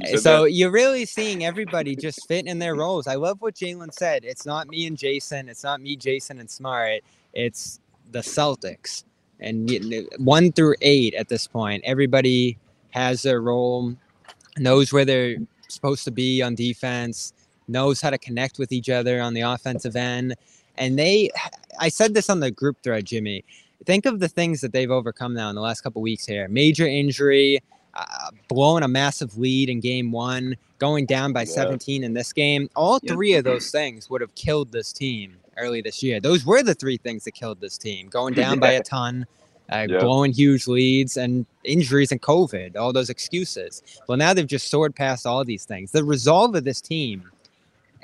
so that? you're really seeing everybody just fit in their roles. I love what Jaylen said. It's not me and Jayson. It's not me, Jayson, and Smart. It's the Celtics. And one through eight at this point, everybody has their role, knows where they're supposed to be on defense, knows how to connect with each other on the offensive end. And they, I said this on the group thread, Jimmy. Think of the things that they've overcome now in the last couple weeks here major injury, uh, blowing a massive lead in game one, going down by Yeah. 17 in this game. All Yeah. three of those things would have killed this team early this year. Those were the three things that killed this team going down by a ton, uh, Yeah. blowing huge leads, and injuries and COVID, all those excuses. Well, now they've just soared past all these things. The resolve of this team.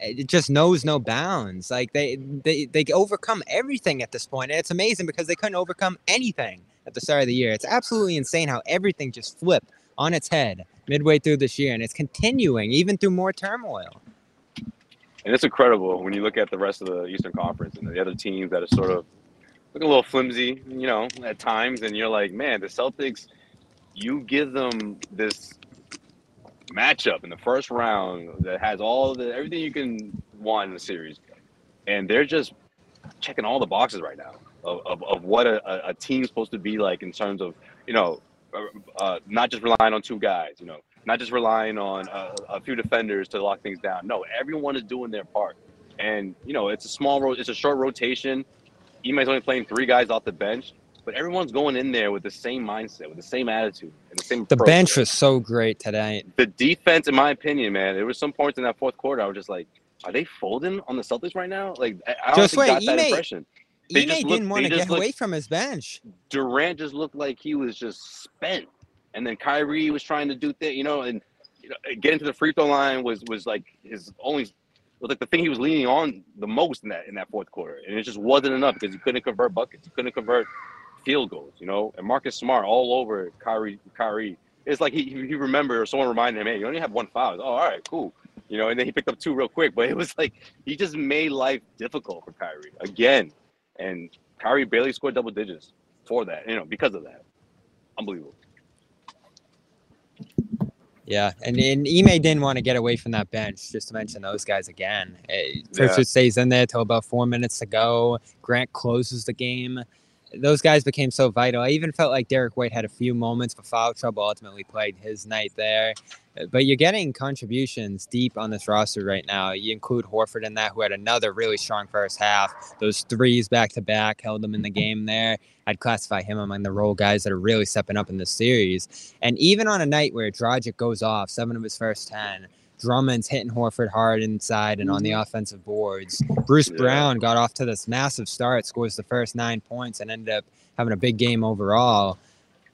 It just knows no bounds. Like they, they, they overcome everything at this point. point, and it's amazing because they couldn't overcome anything at the start of the year. It's absolutely insane how everything just flipped on its head midway through this year, and it's continuing even through more turmoil. And it's incredible when you look at the rest of the Eastern Conference and the other teams that are sort of looking a little flimsy, you know, at times. And you're like, man, the Celtics, you give them this matchup in the first round that has all the everything you can want in the series, and they're just checking all the boxes right now of, of, of what a, a- a team's supposed to be like in terms of you know uh, uh, not just relying on two guys, you know, not just relying on a, a few defenders to lock things down. No, everyone is doing their part, and you know it's a small, ro- it's a short rotation. Ime's only playing three guys off the bench, but everyone's going in there with the same mindset, with the same attitude, and the same. The approach. bench was so great today. the defense, in my opinion, man. There was some points in that fourth quarter I was just like, are they folding on the Celtics right now? Like I honestly wait, got that Ime- impression. They Ime just didn't want to get look- away from his bench. Durant just looked like he was just spent, and then Kyrie was trying to do things, you know, and you know, getting to the free throw line was was like his only was like the thing he was leaning on the most in that in that fourth quarter, and it just wasn't enough because he couldn't convert buckets, he couldn't convert field goals, you know. And Marcus Smart all over Kyrie, Kyrie. It's like he he remembered or someone reminded him, hey, you only have one foul. Oh, all right, cool. You know, and then he picked up two real quick, but it was like he just made life difficult for Kyrie again, and Kyrie barely scored double digits for that, you know, because of that. Unbelievable. Yeah, and, and Ime didn't want to get away from that bench, just to mention those guys again. Eh, Pritchard Yeah. stays in there till about four minutes to go. Grant closes the game. Those guys became so vital. I even felt like Derrick White had a few moments, but foul trouble ultimately played his night there. Uh, But you're getting contributions deep on this roster right now. You include Horford in that, who had another really strong first half. Those threes back to back held them in the game there. I'd classify him among the role guys that are really stepping up in this series. And even on a night where Dragic goes off, seven of his first 10, Drummond's hitting Horford hard inside and on the offensive boards. Bruce Yeah. Brown got off to this massive start, scores the first nine points, and ended up having a big game overall.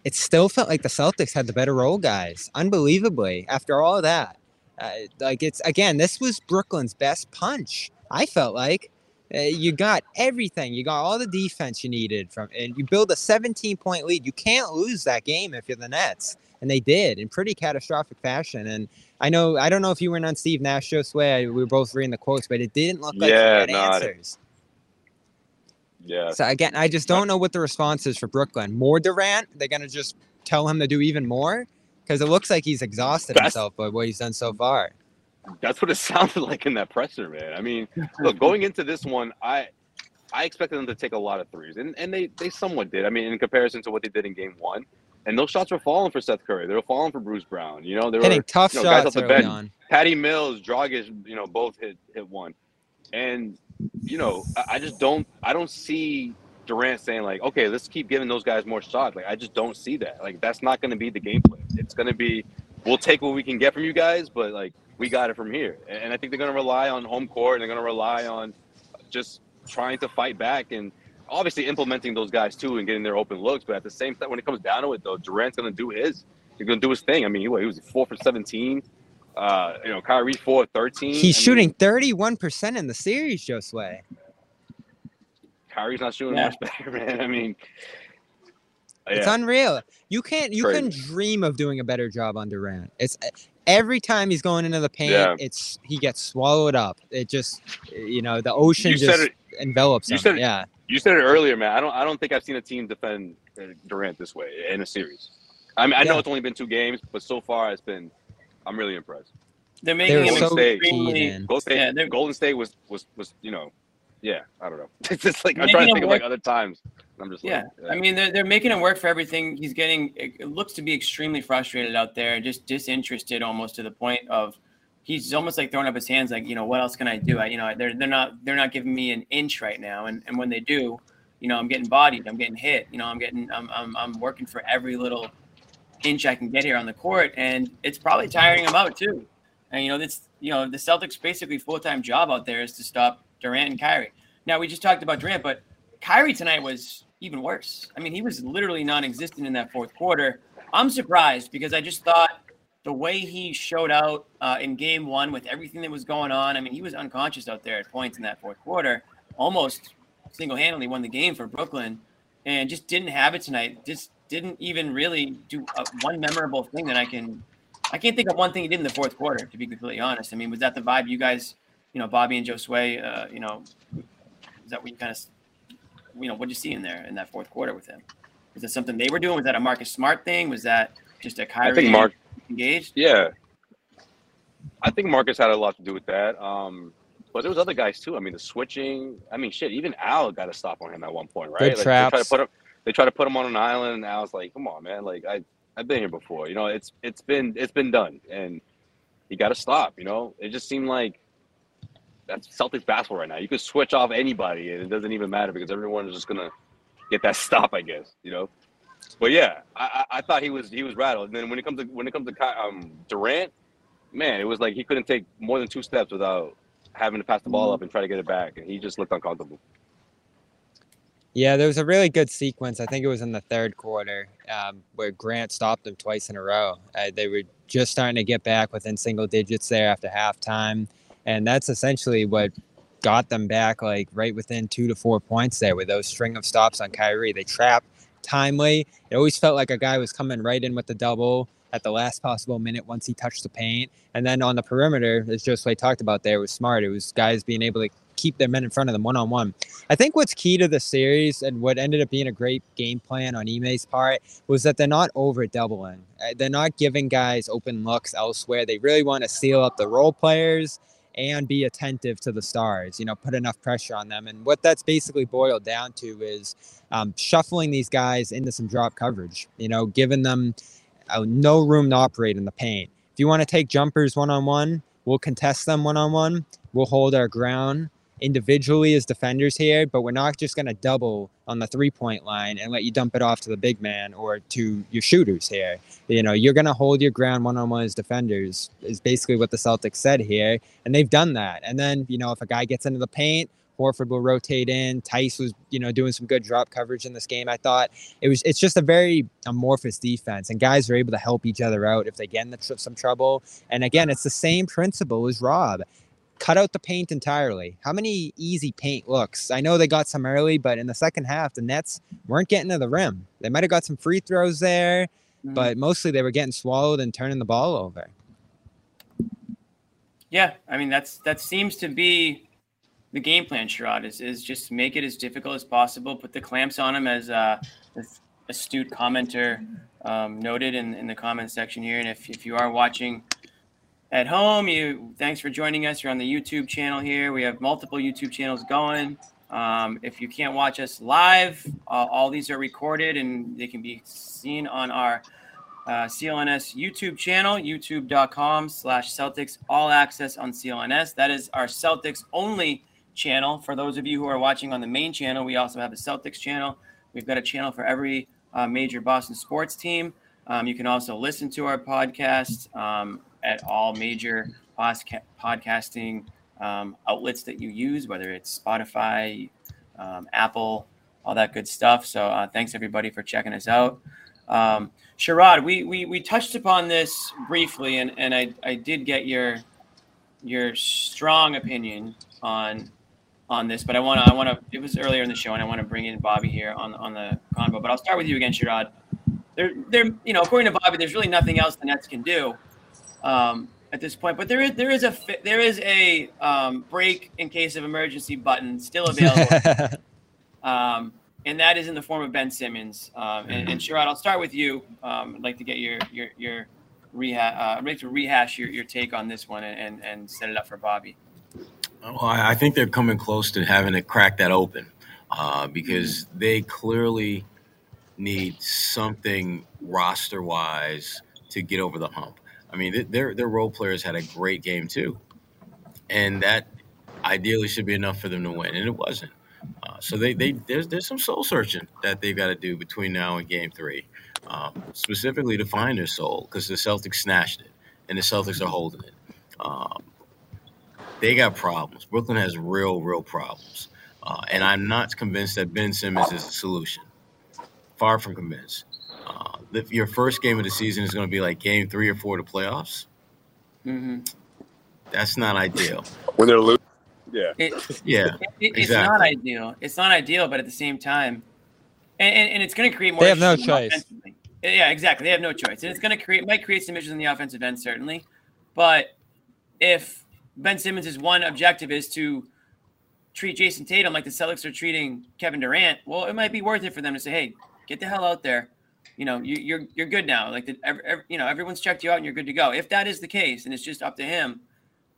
It still felt like the Celtics had the better role guys, unbelievably, after all that. Uh, like, it's again, this was Brooklyn's best punch. I felt like uh, you got everything. You got all the defense you needed from, and you build a 17 point lead. You can't lose that game if you're the Nets. and they did in pretty catastrophic fashion. And I know I don't know if you were on Steve Nash show sway. We were both reading the quotes, but it didn't look like Yeah, he had answers. Yeah. So again, I just don't know what the response is for Brooklyn. More Durant? They're gonna just tell him to do even more because it looks like he's exhausted That's- himself by what he's done so far. That's what it sounded like in that presser, man. I mean, look, going into this one, I I expected them to take a lot of threes, and and they they somewhat did. I mean, in comparison to what they did in Game One, and those shots were falling for Seth Curry. They were falling for Bruce Brown. You know, they were Hitting tough you know, guys shots off the early bench. on. Patty Mills, Dragic, you know, both hit hit one, and you know, I, I just don't I don't see Durant saying like, okay, let's keep giving those guys more shots. Like, I just don't see that. Like, that's not going to be the game plan. It's going to be, we'll take what we can get from you guys, but like, we got it from here. And, and I think they're going to rely on home court and they're going to rely on just trying to fight back and obviously implementing those guys too and getting their open looks. But at the same time, when it comes down to it, though, Durant's going to do his. He's going to do his thing. I mean, he, what, he was four for 17. Uh, you know, Kyrie four, 13. He's I mean, shooting 31% in the series, Josue. Kyrie's not shooting Yeah. much better, man. I mean, It's yeah. unreal. You can't you can dream of doing a better job on Durant. It's every time he's going into the paint, Yeah. it's he gets swallowed up. It just you know, the ocean You said just it- envelops you him. said yeah. You said it earlier, man. I don't. I don't think I've seen a team defend uh, Durant this way in a series. I mean, I know it's only been two games, but so far it's been. I'm really impressed. They're They making were him Golden so State. extremely. Golden State. Yeah, Golden State was was was you know, yeah. I don't know. It's just like I'm trying to him think of like other times. I'm just Yeah, like, I mean they're, they're making him work for everything. He's getting it it looks to be extremely frustrated out there, just disinterested almost to the point of he's almost like throwing up his hands, like you know what else can I do? I you know they're they're not they're not giving me an inch right now, and and when they do, you know I'm getting bodied, I'm getting hit, you know I'm getting I'm I'm, I'm working for every little inch I can get here on the court, and it's probably tiring him out too. And you know this you know the Celtics basically full time job out there is to stop Durant and Kyrie. Now we just talked about Durant, but Kyrie tonight was even worse. I mean, he was literally non-existent in that fourth quarter. I'm surprised because I just thought the way he showed out uh, in Game One with everything that was going on. I mean, he was unconscious out there at points in that fourth quarter. Almost single-handedly won the game for Brooklyn, and just didn't have it tonight. Just didn't even really do uh one memorable thing that I can. I can't think of one thing he did in the fourth quarter. To be completely honest, I mean, was that the vibe you guys, you know, Bobby and Josue, uh, you know, is that what you kind of you know, what did you see in there in that fourth quarter with him? Was that something they were doing? Was that a Marcus Smart thing? Was that just a Kyrie I think Mark. Engaged? Yeah, I think Marcus had a lot to do with that. Um, but there was other guys too. I mean, the switching. I mean, shit. Even Al got a stop on him at one point, right? Good like, They try to put him. They try to put him on an island, and Al's like, "Come on, man! Like I, I've been here before. You know, it's it's been it's been done, and you got to stop. You know, it just seemed like that's Celtics basketball right now. You could switch off anybody, and it doesn't even matter because everyone is just gonna get that stop, I guess. You know. But yeah, I, I, thought he was he was rattled. And then when it comes to when it comes to um, Durant, man, it was like he couldn't take more than two steps without having to pass the ball up and try to get it back, and he just looked uncomfortable. Yeah, there was a really good sequence. I think it was in the third quarter um, where Grant stopped them twice in a row. Uh, they were just starting to get back within single digits there after halftime, and that's essentially what got them back, like right within two to four points there with those string of stops on Kyrie. They trapped timely. It always felt like a guy was coming right in with the double at the last possible minute once he touched the paint. And then on the perimeter, as Josue talked about there, was smart. It was guys being able to keep their men in front of them one on one. I think what's key to the series and what ended up being a great game plan on Ime's part was that they're not over doubling. Uh, They're not giving guys open looks elsewhere. They really want to seal up the role players and be attentive to the stars, you know, put enough pressure on them. And what that's basically boiled down to is um, shuffling these guys into some drop coverage, you know, giving them uh, no room to operate in the paint. If you want to take jumpers one on one, we'll contest them one on one. We'll hold our ground individually as defenders here, but we're not just going to double on the three point line and let you dump it off to the big man or to your shooters here. You know, you're going to hold your ground one on one as defenders, is basically what the Celtics said here. And they've done that. And then, you know, if a guy gets into the paint, Horford will rotate in. Theis was, you know, doing some good drop coverage in this game. I thought it was. It's just a very amorphous defense, and guys are able to help each other out if they get into tr- some trouble. And again, it's the same principle as Rob. Cut out the paint entirely. How many easy paint looks? I know they got some early, but in the second half, the Nets weren't getting to the rim. They might have got some free throws there. mm-hmm. but mostly they were getting swallowed and turning the ball over. Yeah, I mean that's that seems to be the game plan, Sherrod, is, is just make it as difficult as possible. Put the clamps on them as uh, this astute commenter um, noted in, in the comment section here. And if, if you are watching at home, you thanks for joining us. You're on the YouTube channel here. We have multiple YouTube channels going. Um, if you can't watch us live, uh, all these are recorded and they can be seen on our uh, CLNS YouTube channel, youtube.com slash Celtics All Access on CLNS. That is our Celtics only channel. For those of you who are watching on the main channel, we also have a Celtics channel. We've got a channel for every uh, major Boston sports team. Um, you can also listen to our podcast um, at all major podcasting um, outlets that you use, whether it's Spotify, um, Apple, all that good stuff. So uh, thanks everybody for checking us out. Um, Sherrod, we, we we touched upon this briefly, and, and I, I did get your your strong opinion on on this, but I want to I want to it was earlier in the show, and I want to bring in Bobby here on on the convo. But I'll start with you again, Sherrod. There, there, you know, according to Bobby, there's really nothing else the Nets can do um, at this point. But there is there is a there is a um, break in case of emergency button still available, um, and that is in the form of Ben Simmons. Um, and, and Sherrod, I'll start with you. Um, I'd like to get your your your rehash. Uh, I'd like to rehash your, your take on this one and, and, and set it up for Bobby. Well, I think they're coming close to having to crack that open uh, because they clearly need something roster wise to get over the hump. I mean, their their role players had a great game too, and that ideally should be enough for them to win, and it wasn't. Uh, so they, they there's there's some soul searching that they've got to do between now and Game Three, um, specifically to find their soul because the Celtics snatched it, and the Celtics are holding it. Um, they got problems. Brooklyn has real, real problems. Uh, and I'm not convinced that Ben Simmons is a solution. Far from convinced. Uh, if your first game of the season is going to be like game three or four of the playoffs, mm-hmm. that's not ideal. When they're losing, yeah. It, yeah. It, it, exactly. It's not ideal. It's not ideal, but at the same time, and, and, and it's going to create more. They have no choice. Yeah, exactly. They have no choice, and it's going to create might create some issues in the offensive end certainly, but if Ben Simmons' one objective is to treat Jayson Tatum like the Celtics are treating Kevin Durant, well, it might be worth it for them to say, "Hey, get the hell out there. You know, you, are you're, you're good now. Like, the, every, every, you know, everyone's checked you out and you're good to go." If that is the case, and it's just up to him,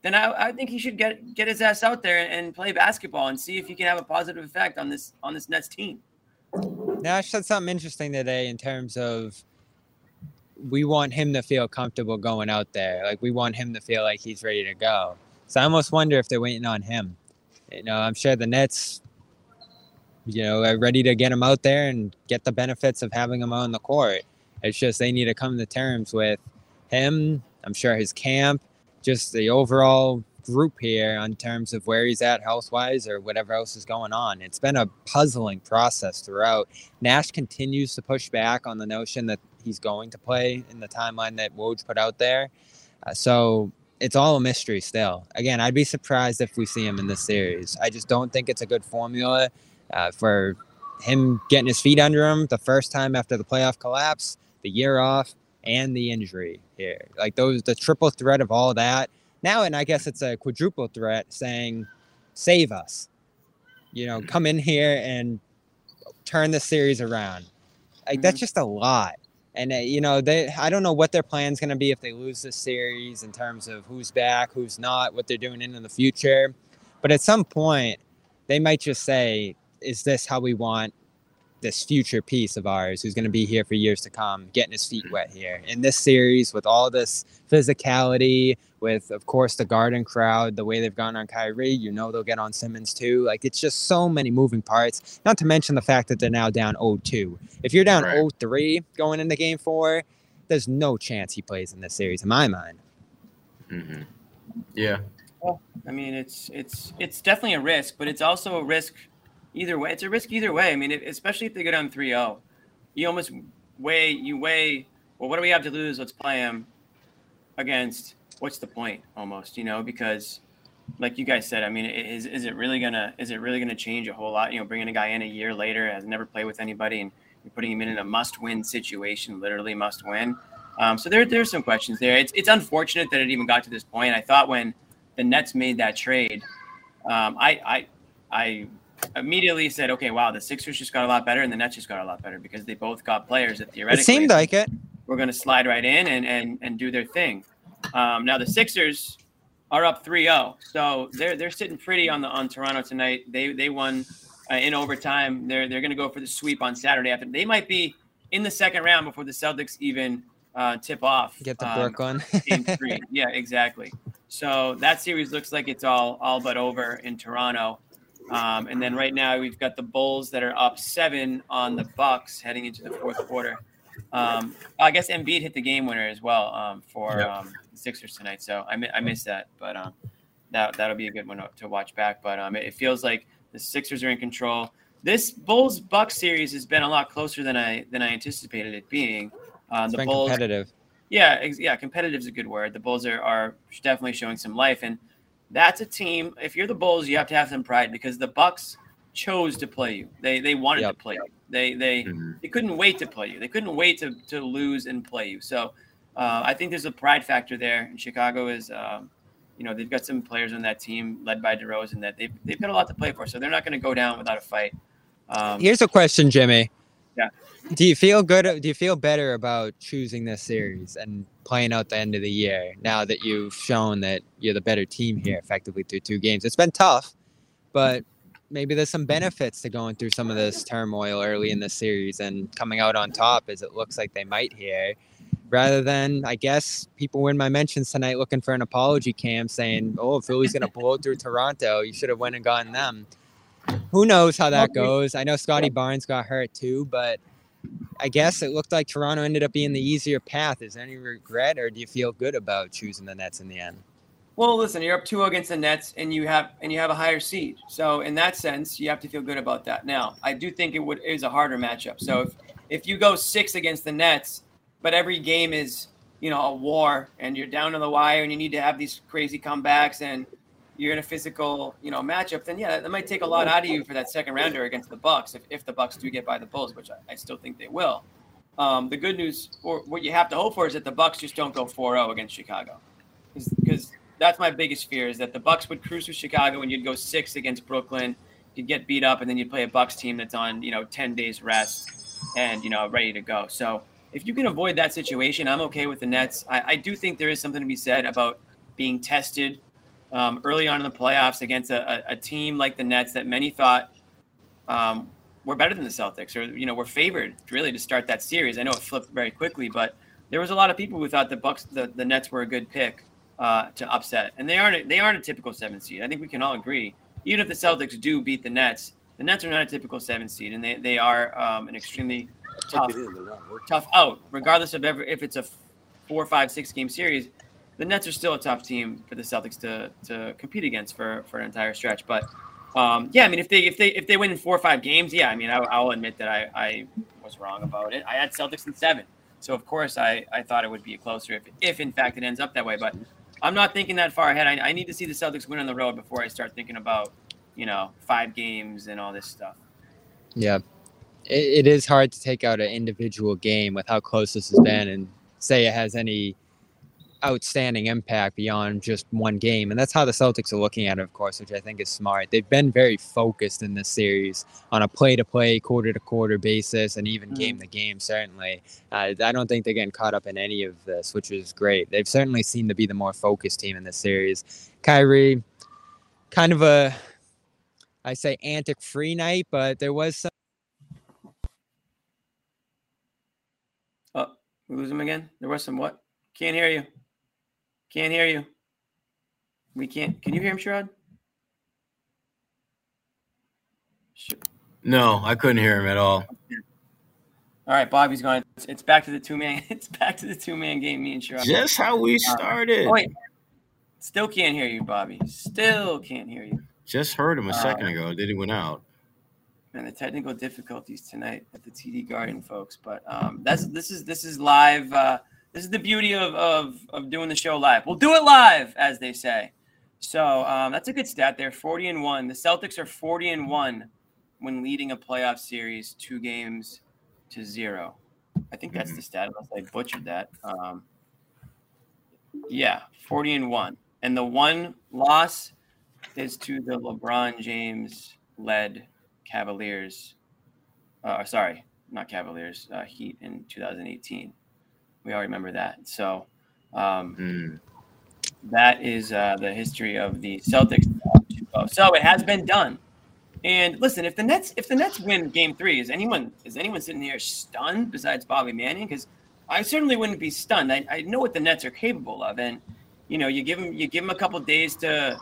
then I, I think he should get get his ass out there and play basketball and see if he can have a positive effect on this on this Nets team. Nash said something interesting today in terms of we want him to feel comfortable going out there. Like we want him to feel like he's ready to go. So I almost wonder if they're waiting on him. You know, I'm sure the Nets, you know, ready to get him out there and get the benefits of having him on the court. It's just they need to come to terms with him. I'm sure his camp, just the overall group here on terms of where he's at health wise or whatever else is going on. It's been a puzzling process throughout. Nash continues to push back on the notion that he's going to play in the timeline that Woj put out there. Uh, so it's all a mystery still. Again, I'd be surprised if we see him in this series. I just don't think it's a good formula uh, for him getting his feet under him the first time after the playoff collapse, the year off, and the injury here. Like those, the triple threat of all that. Now, and I guess it's a quadruple threat saying, save us. You know, come in here and turn the series around. Like mm-hmm. that's just a lot. And uh, you know, they I don't know what their plan's going to be if they lose this series in terms of who's back, who's not, what they're doing into the future. But at some point, they might just say, "Is this how we want this future piece of ours who's going to be here for years to come, getting his feet wet here. In this series, with all this physicality, with, of course, the Garden crowd, the way they've gone on Kyrie, you know they'll get on Simmons too. Like, it's just so many moving parts, not to mention the fact that they're now down 0 2. If you're down right. 0 3 going into game four, there's no chance he plays in this series, in my mind. Mm-hmm. Yeah. Well, I mean, it's it's it's definitely a risk, but it's also a risk either way. It's a risk either way. I mean, especially if they go down 3-0, you almost weigh you weigh. Well, what do we have to lose? Let's play them against. What's the point? Almost, you know, because like you guys said, I mean, is is it really gonna is it really gonna change a whole lot? You know, bringing a guy in a year later has never played with anybody, and You're putting him in a must-win situation, literally must-win. Um, so there, there's some questions there. It's, it's unfortunate that it even got to this point. I thought when the Nets made that trade, um, I, I, I immediately said, okay, wow, the Sixers just got a lot better and the Nets just got a lot better because they both got players that theoretically It seemed like it. we're going to slide right in and, and, and do their thing. Um, now the Sixers are up 3-0, so they're they're sitting pretty on the on Toronto tonight. They they won uh, in overtime. They're they're going to go for the sweep on Saturday after. They might be in the second round before the Celtics even uh, tip off. Get to um, Brooklyn. game three. Yeah, exactly. So that series looks like it's all all but over in Toronto. Um, and then right now we've got the Bulls that are up seven on the Bucks heading into the fourth quarter. Um, I guess Embiid hit the game winner as well um, for Yep. um, the Sixers tonight. So I, mi- I missed that, but um, that that'll be a good one to watch back. But um, it, it feels like the Sixers are in control. This Bulls Bucks series has been a lot closer than I than I anticipated it being. Uh, the Bulls competitive. yeah, ex- yeah, competitive is a good word. The Bulls are, are definitely showing some life, and that's a team. If you're the Bulls, you have to have some pride because the Bucks chose to play you. They they wanted Yep. to play you. They they Mhm. they couldn't wait to play you. They couldn't wait to to lose and play you. So uh, I think there's a pride factor there. And Chicago is, um, you know, they've got some players on that team led by DeRozan that they've they've got a lot to play for. So they're not going to go down without a fight. Um, Here's a question, Jimmy. Yeah. Do you feel good? Do you feel better about choosing this series and playing out the end of the year now that you've shown that you're the better team here, effectively through two games? It's been tough, but maybe there's some benefits to going through some of this turmoil early in the series and coming out on top, as it looks like they might here. Rather than, I guess, people were in my mentions tonight looking for an apology cam saying, "Oh, Philly's going to blow through Toronto. You should have went and gotten them." Who knows how that goes? I know Scottie Barnes got hurt too, but I guess it looked like Toronto ended up being the easier path. Is there any regret, or do you feel good about choosing the Nets in the end? Well, listen, you're up 2 against the Nets and you have and you have a higher seed. So in that sense, you have to feel good about that. Now, I do think it would is a harder matchup. So if if you go 6 against the Nets, but every game is, you know, a war and you're down to the wire and you need to have these crazy comebacks and you're in a physical, you know, matchup, then yeah, that might take a lot out of you for that second rounder against the Bucks if, if the Bucks do get by the Bulls, which I, I still think they will. Um, the good news, or what you have to hope for, is that the Bucks just don't go 4-0 against Chicago, because that's my biggest fear is that the Bucks would cruise through Chicago and you'd go six against Brooklyn, you'd get beat up, and then you'd play a Bucks team that's on you know 10 days rest and you know ready to go. So if you can avoid that situation, I'm okay with the Nets. I, I do think there is something to be said about being tested um, early on in the playoffs against a, a, team like the Nets that many thought um, were better than the Celtics, or you know, were favored really to start that series. I know it flipped very quickly, but there was a lot of people who thought the Bucks, the, the Nets were a good pick uh, to upset, and they aren't. They aren't a typical seven seed. I think we can all agree. Even if the Celtics do beat the Nets, the Nets are not a typical seven seed, and they they are um, an extremely tough tough out, regardless of ever if it's a four, five, six game series. The Nets are still a tough team for the Celtics to to compete against for for an entire stretch. But um, yeah, I mean, if they if they if they win in four or five games, yeah, I mean, I, I'll admit that I, I was wrong about it. I had Celtics in seven, so of course I I thought it would be closer if if in fact it ends up that way. But I'm not thinking that far ahead. I, I need to see the Celtics win on the road before I start thinking about you know five games and all this stuff. Yeah, it, it is hard to take out an individual game with how close this has been and say it has any outstanding impact beyond just one game. And that's how the Celtics are looking at it, of course, which I think is smart. They've been very focused in this series on a play to play, quarter to quarter basis, and even game to game, certainly. Uh, I don't think they're getting caught up in any of this, which is great. They've certainly seemed to be the more focused team in this series. Kyrie, kind of a, I say antic free night, but there was some. Oh, we lose him again. There was some what? Can't hear you. Can't hear you. We can't. Can you hear him, Sherrod? Sh- No, I couldn't hear him at all. All right, Bobby's gone. It's, it's back to the two man. It's back to the two man game. Me and Sherrod. Just how we started. Oh, wait. Still can't hear you, Bobby. Still can't hear you. Just heard him a Uh, second ago. Then he went out. and the technical difficulties tonight at the TD Garden, folks. But um, that's this is this is live. Uh, this is the beauty of, of of doing the show live. We'll do it live, as they say. So um, that's a good stat there. Forty and one. The Celtics are forty and one when leading a playoff series, two games to zero. I think that's the stat, unless I butchered that. Um, yeah, 40 and one. And the one loss is to the LeBron James led Cavaliers. Uh, sorry, not Cavaliers, uh, Heat in 2018. We all remember that. So um, Mm. that is uh, the history of the Celtics. So it has been done. And listen, if the Nets if the Nets win Game Three, is anyone is anyone sitting here stunned besides Bobby Manning? Because I certainly wouldn't be stunned. I, I know what the Nets are capable of, and you know you give them you give them a couple days to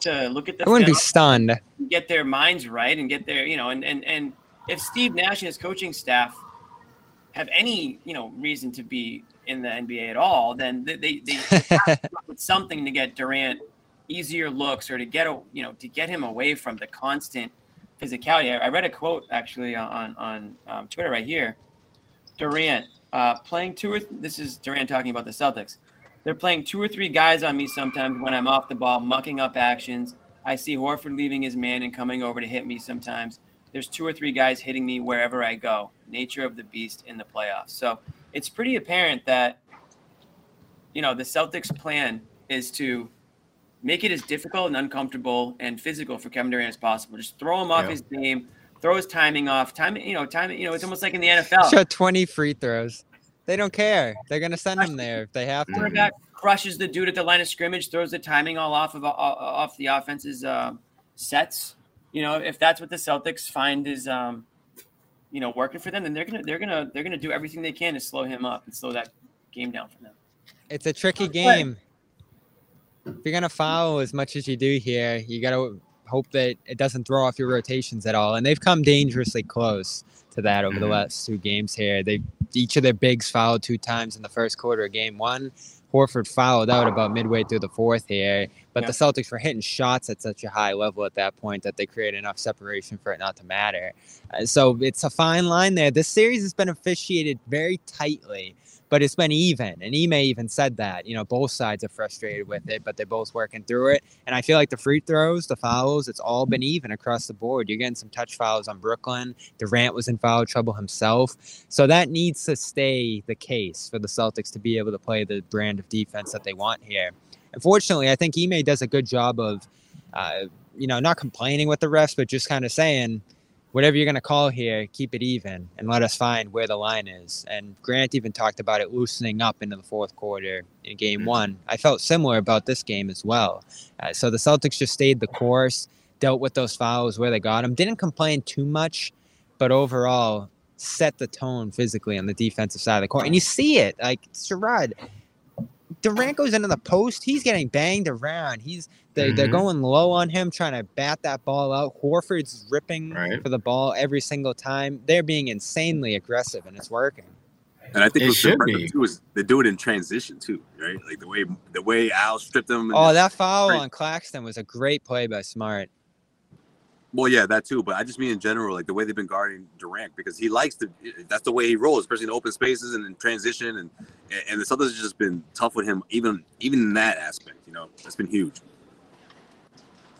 to look at the I wouldn't be stunned. get their minds right and get their, you know, and and and if Steve Nash and his coaching staff have any, you know, reason to be in the NBA at all, then they they, they have to come with something to get Durant easier looks or to get a, you know, to get him away from the constant physicality. I, I read a quote actually on on um, Twitter right here. Durant uh, playing two or th- this is Durant talking about the Celtics. They're playing two or three guys on me sometimes when I'm off the ball, mucking up actions. I see Horford leaving his man and coming over to hit me sometimes. There's two or three guys hitting me wherever I go. Nature of the beast in the playoffs. So it's pretty apparent that, you know, the Celtics' plan is to make it as difficult and uncomfortable and physical for Kevin Durant as possible. Just throw him off Yeah. his game, throw his timing off. Time, you know, time. You know, it's almost like in the NFL. Shot 20 free throws. They don't care. They're gonna send him there if they have to. quarterback crushes the dude at the line of scrimmage, throws the timing all off of uh, off the offense's uh, sets. You know, if that's what the Celtics find is, um, you know, working for them, then they're gonna they're gonna they're gonna do everything they can to slow him up and slow that game down for them. It's a tricky game. If you're gonna foul as much as you do here, you gotta hope that it doesn't throw off your rotations at all. And they've come dangerously close to that over the Mhm. last two games here. They each of their bigs fouled two times in the first quarter of game one. Horford fouled out about midway through the fourth here, but the Celtics were hitting shots at such a high level at that point that they created enough separation for it not to matter. Uh, so it's a fine line there. This series has been officiated very tightly, but it's been even. And Ime even said that. You know, both sides are frustrated with it, but they're both working through it. And I feel like the free throws, the fouls, it's all been even across the board. You're getting some touch fouls on Brooklyn. Durant was in foul trouble himself. So that needs to stay the case for the Celtics to be able to play the brand of defense that they want here. Unfortunately, I think Ime does a good job of, uh, you know, not complaining with the refs, but just kind of saying, whatever you're going to call here, keep it even and let us find where the line is. And Grant even talked about it loosening up into the fourth quarter in game Mhm. one. I felt similar about this game as well. Uh, so the Celtics just stayed the course, dealt with those fouls where they got them, didn't complain too much, but overall set the tone physically on the defensive side of the court. And you see it, like Sherrod. Durant goes into the post. He's getting banged around. He's they're, they're Mhm. going low on him, trying to bat that ball out. Horford's ripping Right. for the ball every single time. They're being insanely aggressive, and it's working. And I think It what's should be. too is they do it in transition too, right? Like the way the way Al stripped them. and Oh, that foul great. on Claxton was a great play by Smart. Well, yeah, that too. But I just mean in general, like the way they've been guarding Durant because he likes to. That's the way he rolls, especially in open spaces and in transition. And and the Celtics have just been tough with him, even even in that aspect. You know, that's been huge.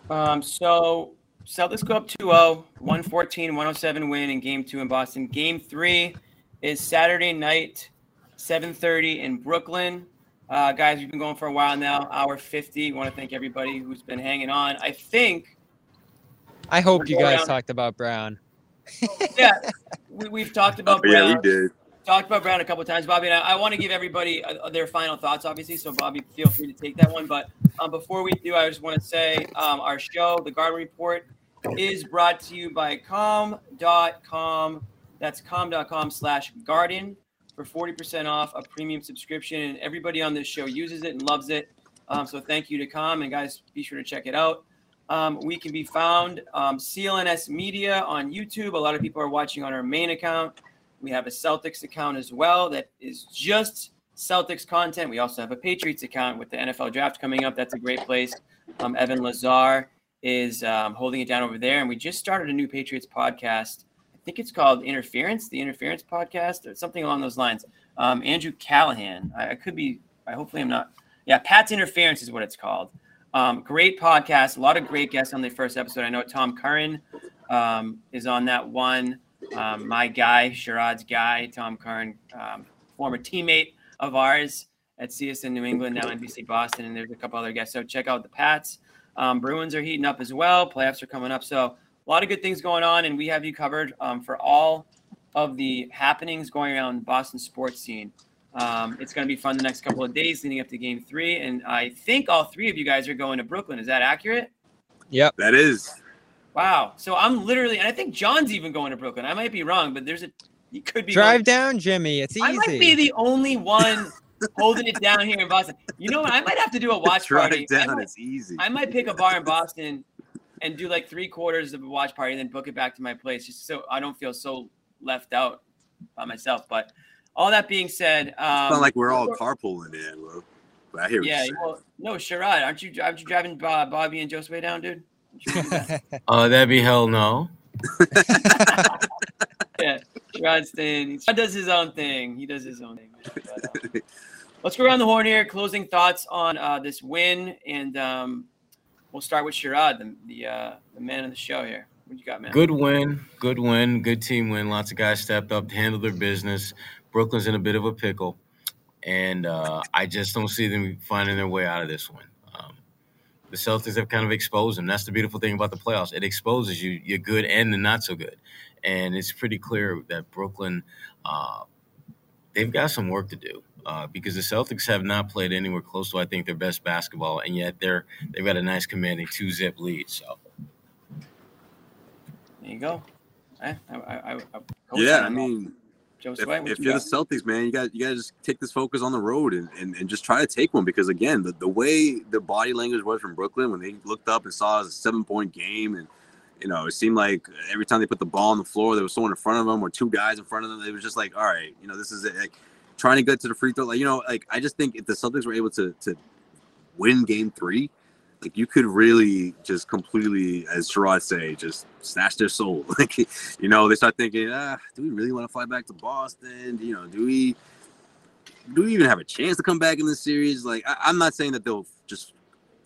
Um, so Celtics go up 2-0, 114, 107 win in game two in Boston. Game three is Saturday night, 7:30 in Brooklyn. Uh, guys, we've been going for a while now, hour 50. want to thank everybody who's been hanging on. I think, I hope you guys around. talked about Brown. yeah, we, we've talked about Brown. yeah, we did. talked about Brown a couple of times, Bobby. And I, I want to give everybody uh, their final thoughts, obviously. So, Bobby, feel free to take that one. But um, before we do, I just want to say um, our show, The Garden Report, is brought to you by calm.com. That's calm.com slash garden for 40% off a premium subscription. And everybody on this show uses it and loves it. Um, so, thank you to Calm. And, guys, be sure to check it out. Um, we can be found um, CLNS Media on YouTube. A lot of people are watching on our main account. We have a Celtics account as well that is just Celtics content. We also have a Patriots account with the NFL draft coming up. That's a great place. Um, Evan Lazar is um, holding it down over there. And we just started a new Patriots podcast. I think it's called Interference, the Interference podcast, or something along those lines. Um, Andrew Callahan. I, I could be, I hopefully I'm not. Yeah, Pat's Interference is what it's called. Um, great podcast. A lot of great guests on the first episode. I know Tom Curran um, is on that one. um, my guy, Sherrod's guy, Tom Curran, um, former teammate of ours at CSN New England, now NBC Boston, and there's a couple other guests. So check out the Pats. Um, Bruins are heating up as well. Playoffs are coming up. So a lot of good things going on, and we have you covered um, for all of the happenings going around the Boston sports scene. Um, it's going to be fun the next couple of days leading up to game three. And I think all three of you guys are going to Brooklyn. Is that accurate? Yep. That is. Wow. So I'm literally, and I think John's even going to Brooklyn. I might be wrong, but there's a, you could be. Drive going, down, Jimmy. It's easy. I might be the only one holding it down here in Boston. You know what? I might have to do a watch Drive party. down. Might, It's easy. I might pick a bar in Boston and do like three quarters of a watch party and then book it back to my place just so I don't feel so left out by myself. But all that being said, um, it's not like we're all carpooling in, bro. But I hear what yeah, you're saying. well, no, Sherrod, aren't you aren't you driving uh, Bobby and Joe's way down, dude? Aren't you doing that? Uh, that'd be hell no. yeah, Sherrod's staying. Sherrod does his own thing. He does his own thing. But, uh, let's go around the horn here. Closing thoughts on uh, this win, and um, we'll start with Sherrod, the the, uh, the man of the show here. What you got, man? Good win, good win, good team win. Lots of guys stepped up to handle their business. Brooklyn's in a bit of a pickle, and uh, I just don't see them finding their way out of this one. Um, the Celtics have kind of exposed them. That's the beautiful thing about the playoffs. It exposes you, you're good and the not so good. And it's pretty clear that Brooklyn, uh, they've got some work to do. Uh, because the Celtics have not played anywhere close to, I think, their best basketball, and yet they're they've got a nice commanding two zip lead. So There you go. Eh, I, I, I, I Yeah, I mean, Joe if, Sway, if you you're got? the Celtics, man, you got you got to just take this focus on the road and, and, and just try to take one because again, the, the way the body language was from Brooklyn when they looked up and saw it was a seven point game and you know it seemed like every time they put the ball on the floor there was someone in front of them or two guys in front of them. It was just like, all right, you know, this is it. Like, trying to get to the free throw. Like you know, like I just think if the Celtics were able to to win Game Three, like you could really just completely, as Sherrod say, just snatch their soul. Like you know, they start thinking, ah, do we really want to fly back to Boston? You know, do we do we even have a chance to come back in this series? Like I, I'm not saying that they'll just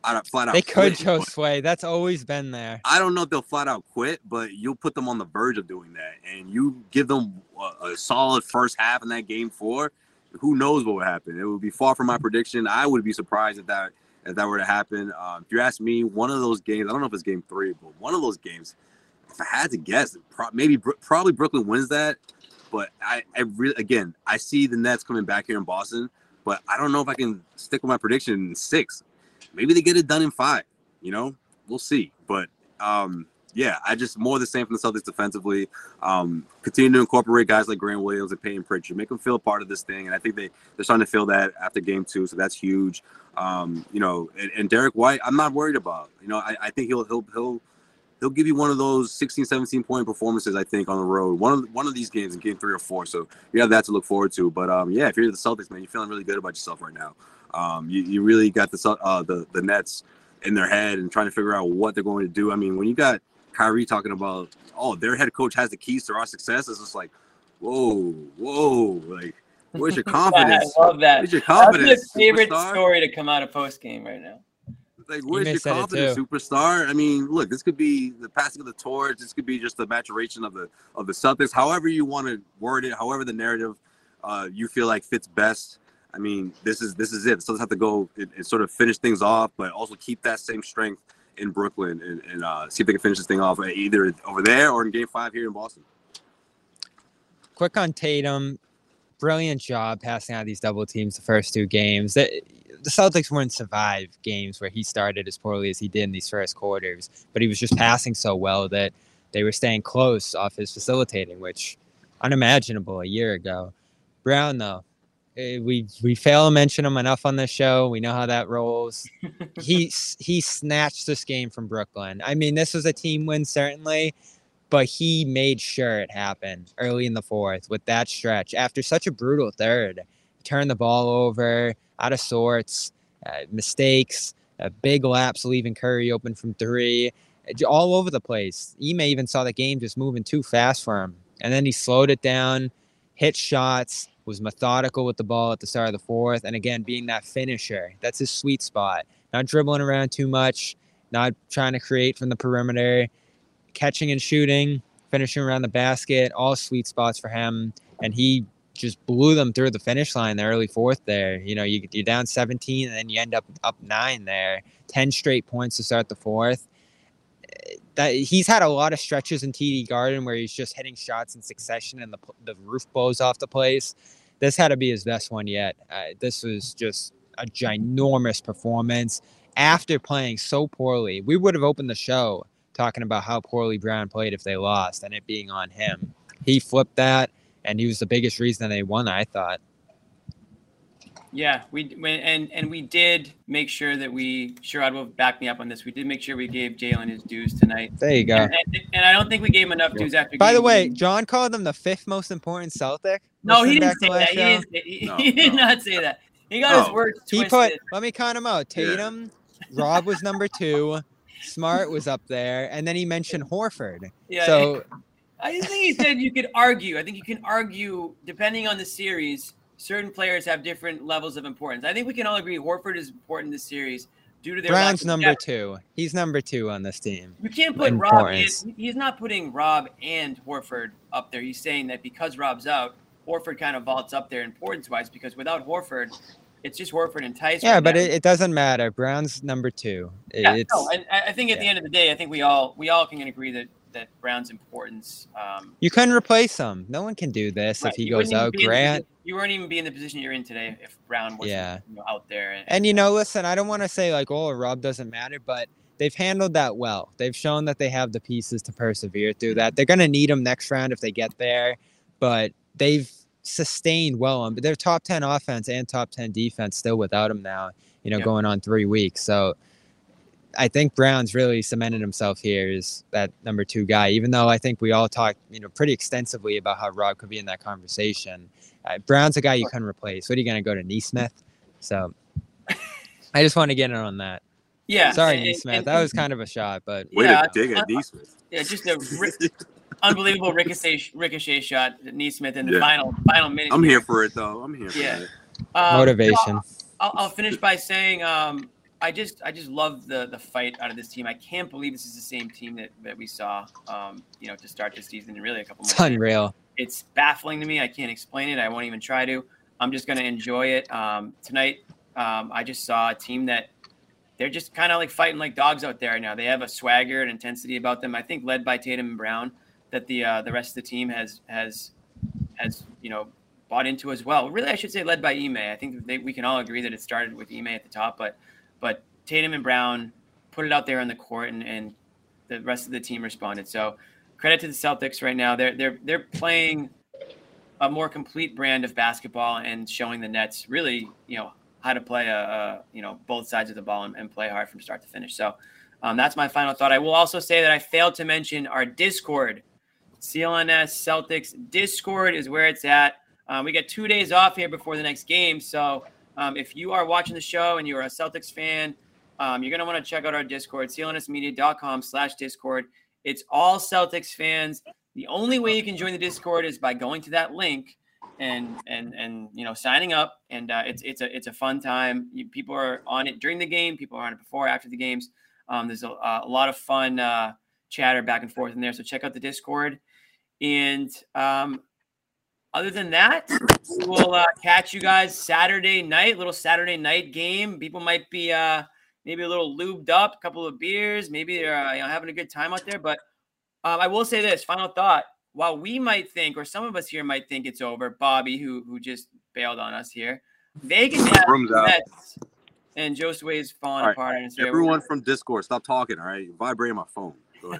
out of, flat out. they could, Joe Sway. That's always been there. I don't know if they'll flat out quit, but you'll put them on the verge of doing that, and you give them a, a solid first half in that game four. Who knows what would happen? It would be far from my prediction. I would be surprised if that if that were to happen. Uh, if you ask me, one of those games, I don't know if it's game three, but one of those games, if I had to guess, pro- maybe probably Brooklyn wins that. But I, I really, again, I see the Nets coming back here in Boston, but I don't know if I can stick with my prediction in six. Maybe they get it done in five. You know, we'll see. But um, yeah, I just more the same from the Celtics defensively. Um, continue to incorporate guys like Grant Williams and Payton Pritchard, make them feel part of this thing, and I think they they're starting to feel that after game two, so that's huge. Um, you know, and, and Derrick White, I'm not worried about. You know, I, I think he'll he'll he'll he'll give you one of those 16, 17 point performances. I think on the road, one of one of these games in game three or four. So you have that to look forward to. But um, yeah, if you're the Celtics, man, you're feeling really good about yourself right now. Um, you, you really got the uh, the the Nets in their head and trying to figure out what they're going to do. I mean, when you got Kyrie talking about, oh, their head coach has the keys to our success, it's just like, whoa, whoa, like, where's your confidence? I love that. Where's your confidence? That's my favorite superstar? story to come out of post game right now. Like, where's your may said it confidence, superstar? I mean, look, this could be the passing of the torch. This could be just the maturation of the of the Celtics. However you want to word it, however the narrative uh, you feel like fits best. I mean, this is this is it. The Celtics have to go and, and sort of finish things off, but also keep that same strength in Brooklyn and, and uh, see if they can finish this thing off either over there or in Game Five here in Boston. quick on Tatum. Brilliant job passing out these double teams the first two games. The, Celtics wouldn't survive games where he started as poorly as he did in these first quarters, but he was just passing so well that they were staying close off his facilitating, which unimaginable a year ago. Brown though, we we fail to mention him enough on this show. We know how that rolls. he he snatched this game from Brooklyn. I mean, this was a team win certainly, but he made sure it happened early in the fourth with that stretch after such a brutal third. Turned the ball over, out of sorts, uh, mistakes, a big lapse leaving Curry open from three, all over the place. Ime even saw the game just moving too fast for him, and then he slowed it down, hit shots, was methodical with the ball at the start of the fourth, and again being that finisher. That's his sweet spot. Not dribbling around too much, not trying to create from the perimeter catching and shooting, finishing around the basket, all sweet spots for him, and he just blew them through the finish line the early fourth there. You know, you, you're down 17 and then you end up up nine there, 10 straight points to start the fourth. That he's had a lot of stretches in TD Garden where he's just hitting shots in succession and the the roof blows off the place. This had to be his best one yet. Uh, this was just a ginormous performance after playing so poorly. We would have opened the show talking about how poorly Brown played if they lost and it being on him. He flipped that and he was the biggest reason they won. I thought. Yeah, we and and we did make sure that we Sherrod will back me up on this. We did make sure we gave Jaylen his dues tonight. There you go. And, and, and I don't think we gave him enough dues after. By the way, John called them the fifth most important Celtic. No, he didn't say that. He, didn't say, he, no, he did not say that. He got no. his words twisted. He put. Let me count him out. Tatum, yeah. Rob was number two. Smart was up there, and then he mentioned Horford. Yeah. So. I think he said you could argue. I think you can argue depending on the series certain players have different levels of importance. I think we can all agree Horford is important in this series due to their Brown's number depth. two. He's number two on this team. You can't put Rob. And, he's not putting Rob and Horford up there. He's saying that because Rob's out, Horford kind of vaults up there importance wise because without Horford, it's just Horford and Theis. Yeah, right but it, it, doesn't matter. Brown's number two. Yeah, it's, no, and I think at yeah. the end of the day, I think we all we all can agree that that Brown's importance. Um, you couldn't replace him. No one can do this right. if he you goes out. Grant, you weren't even be in the position you're in today if Brown wasn't yeah. you know, out there. And, and, you know, listen, I don't want to say like, oh, Rob doesn't matter, but they've handled that well. They've shown that they have the pieces to persevere through that. They're going to need them next round if they get there, but they've sustained well on. But they're top ten offense and top ten defense still without him now. You know, going on three weeks. So I think Brown's really cemented himself here as that number two guy. Even though I think we all talked, you know, pretty extensively about how Rob could be in that conversation. Uh, Brown's a guy you couldn't replace. What are you going to go to Nesmith? So I just want to get in on that. Yeah. Sorry, and, Nesmith. And, that was kind of a shot, but way yeah, to dig at Nesmith. Yeah, just a unbelievable ricochet ricochet shot at Nesmith in the yeah. final final minute. I'm here for it though. I'm here yeah. for it. Um, Motivation. I'll, I'll, finish by saying um, I just I just love the the fight out of this team. I can't believe this is the same team that, that we saw um, you know to start the season and really a couple It's unreal. It's baffling to me. I can't explain it. I won't even try to. I'm just gonna enjoy it. Um, tonight um, I just saw a team that they're just kind of like fighting like dogs out there now. They have a swagger and intensity about them. I think led by Tatum and Brown that the uh, the rest of the team has has has you know bought into as well. Really, I should say led by Ime. I think they, we can all agree that it started with Ime at the top, but but Tatum and Brown put it out there on the court, and, and the rest of the team responded. So credit to the Celtics right now. They're they're they're playing a more complete brand of basketball and showing the Nets really, you know, how to play a, a you know both sides of the ball and, and, play hard from start to finish. So um, that's my final thought. I will also say that I failed to mention our Discord, CLNS Celtics Discord is where it's at. Um, we get two days off here before the next game, so um, if you are watching the show and you're a Celtics fan, um, you're going to want to check out our Discord, clnsmedia.com slash Discord. It's all Celtics fans. The only way you can join the Discord is by going to that link and and and you know signing up. And uh, it's it's a it's a fun time. You, people are on it during the game. People are on it before, after the games. Um, there's a, a, lot of fun uh, chatter back and forth in there. So check out the Discord. And um, other than that, we will uh, catch you guys Saturday night, little Saturday night game. People might be uh, maybe a little lubed up, a couple of beers, maybe they're uh, you know, having a good time out there. But um, I will say this final thought. While we might think, or some of us here might think it's over, Bobby, who who just bailed on us here, Vegas has Nets, and Josue is falling right. apart. Everyone from Discord, stop talking. All right, vibrating my phone.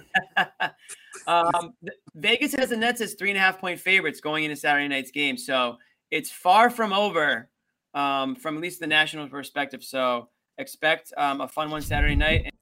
um, Vegas has the Nets as three and a half point favorites going into Saturday night's game, so it's far from over um, from at least the national perspective. So expect um, a fun one Saturday night.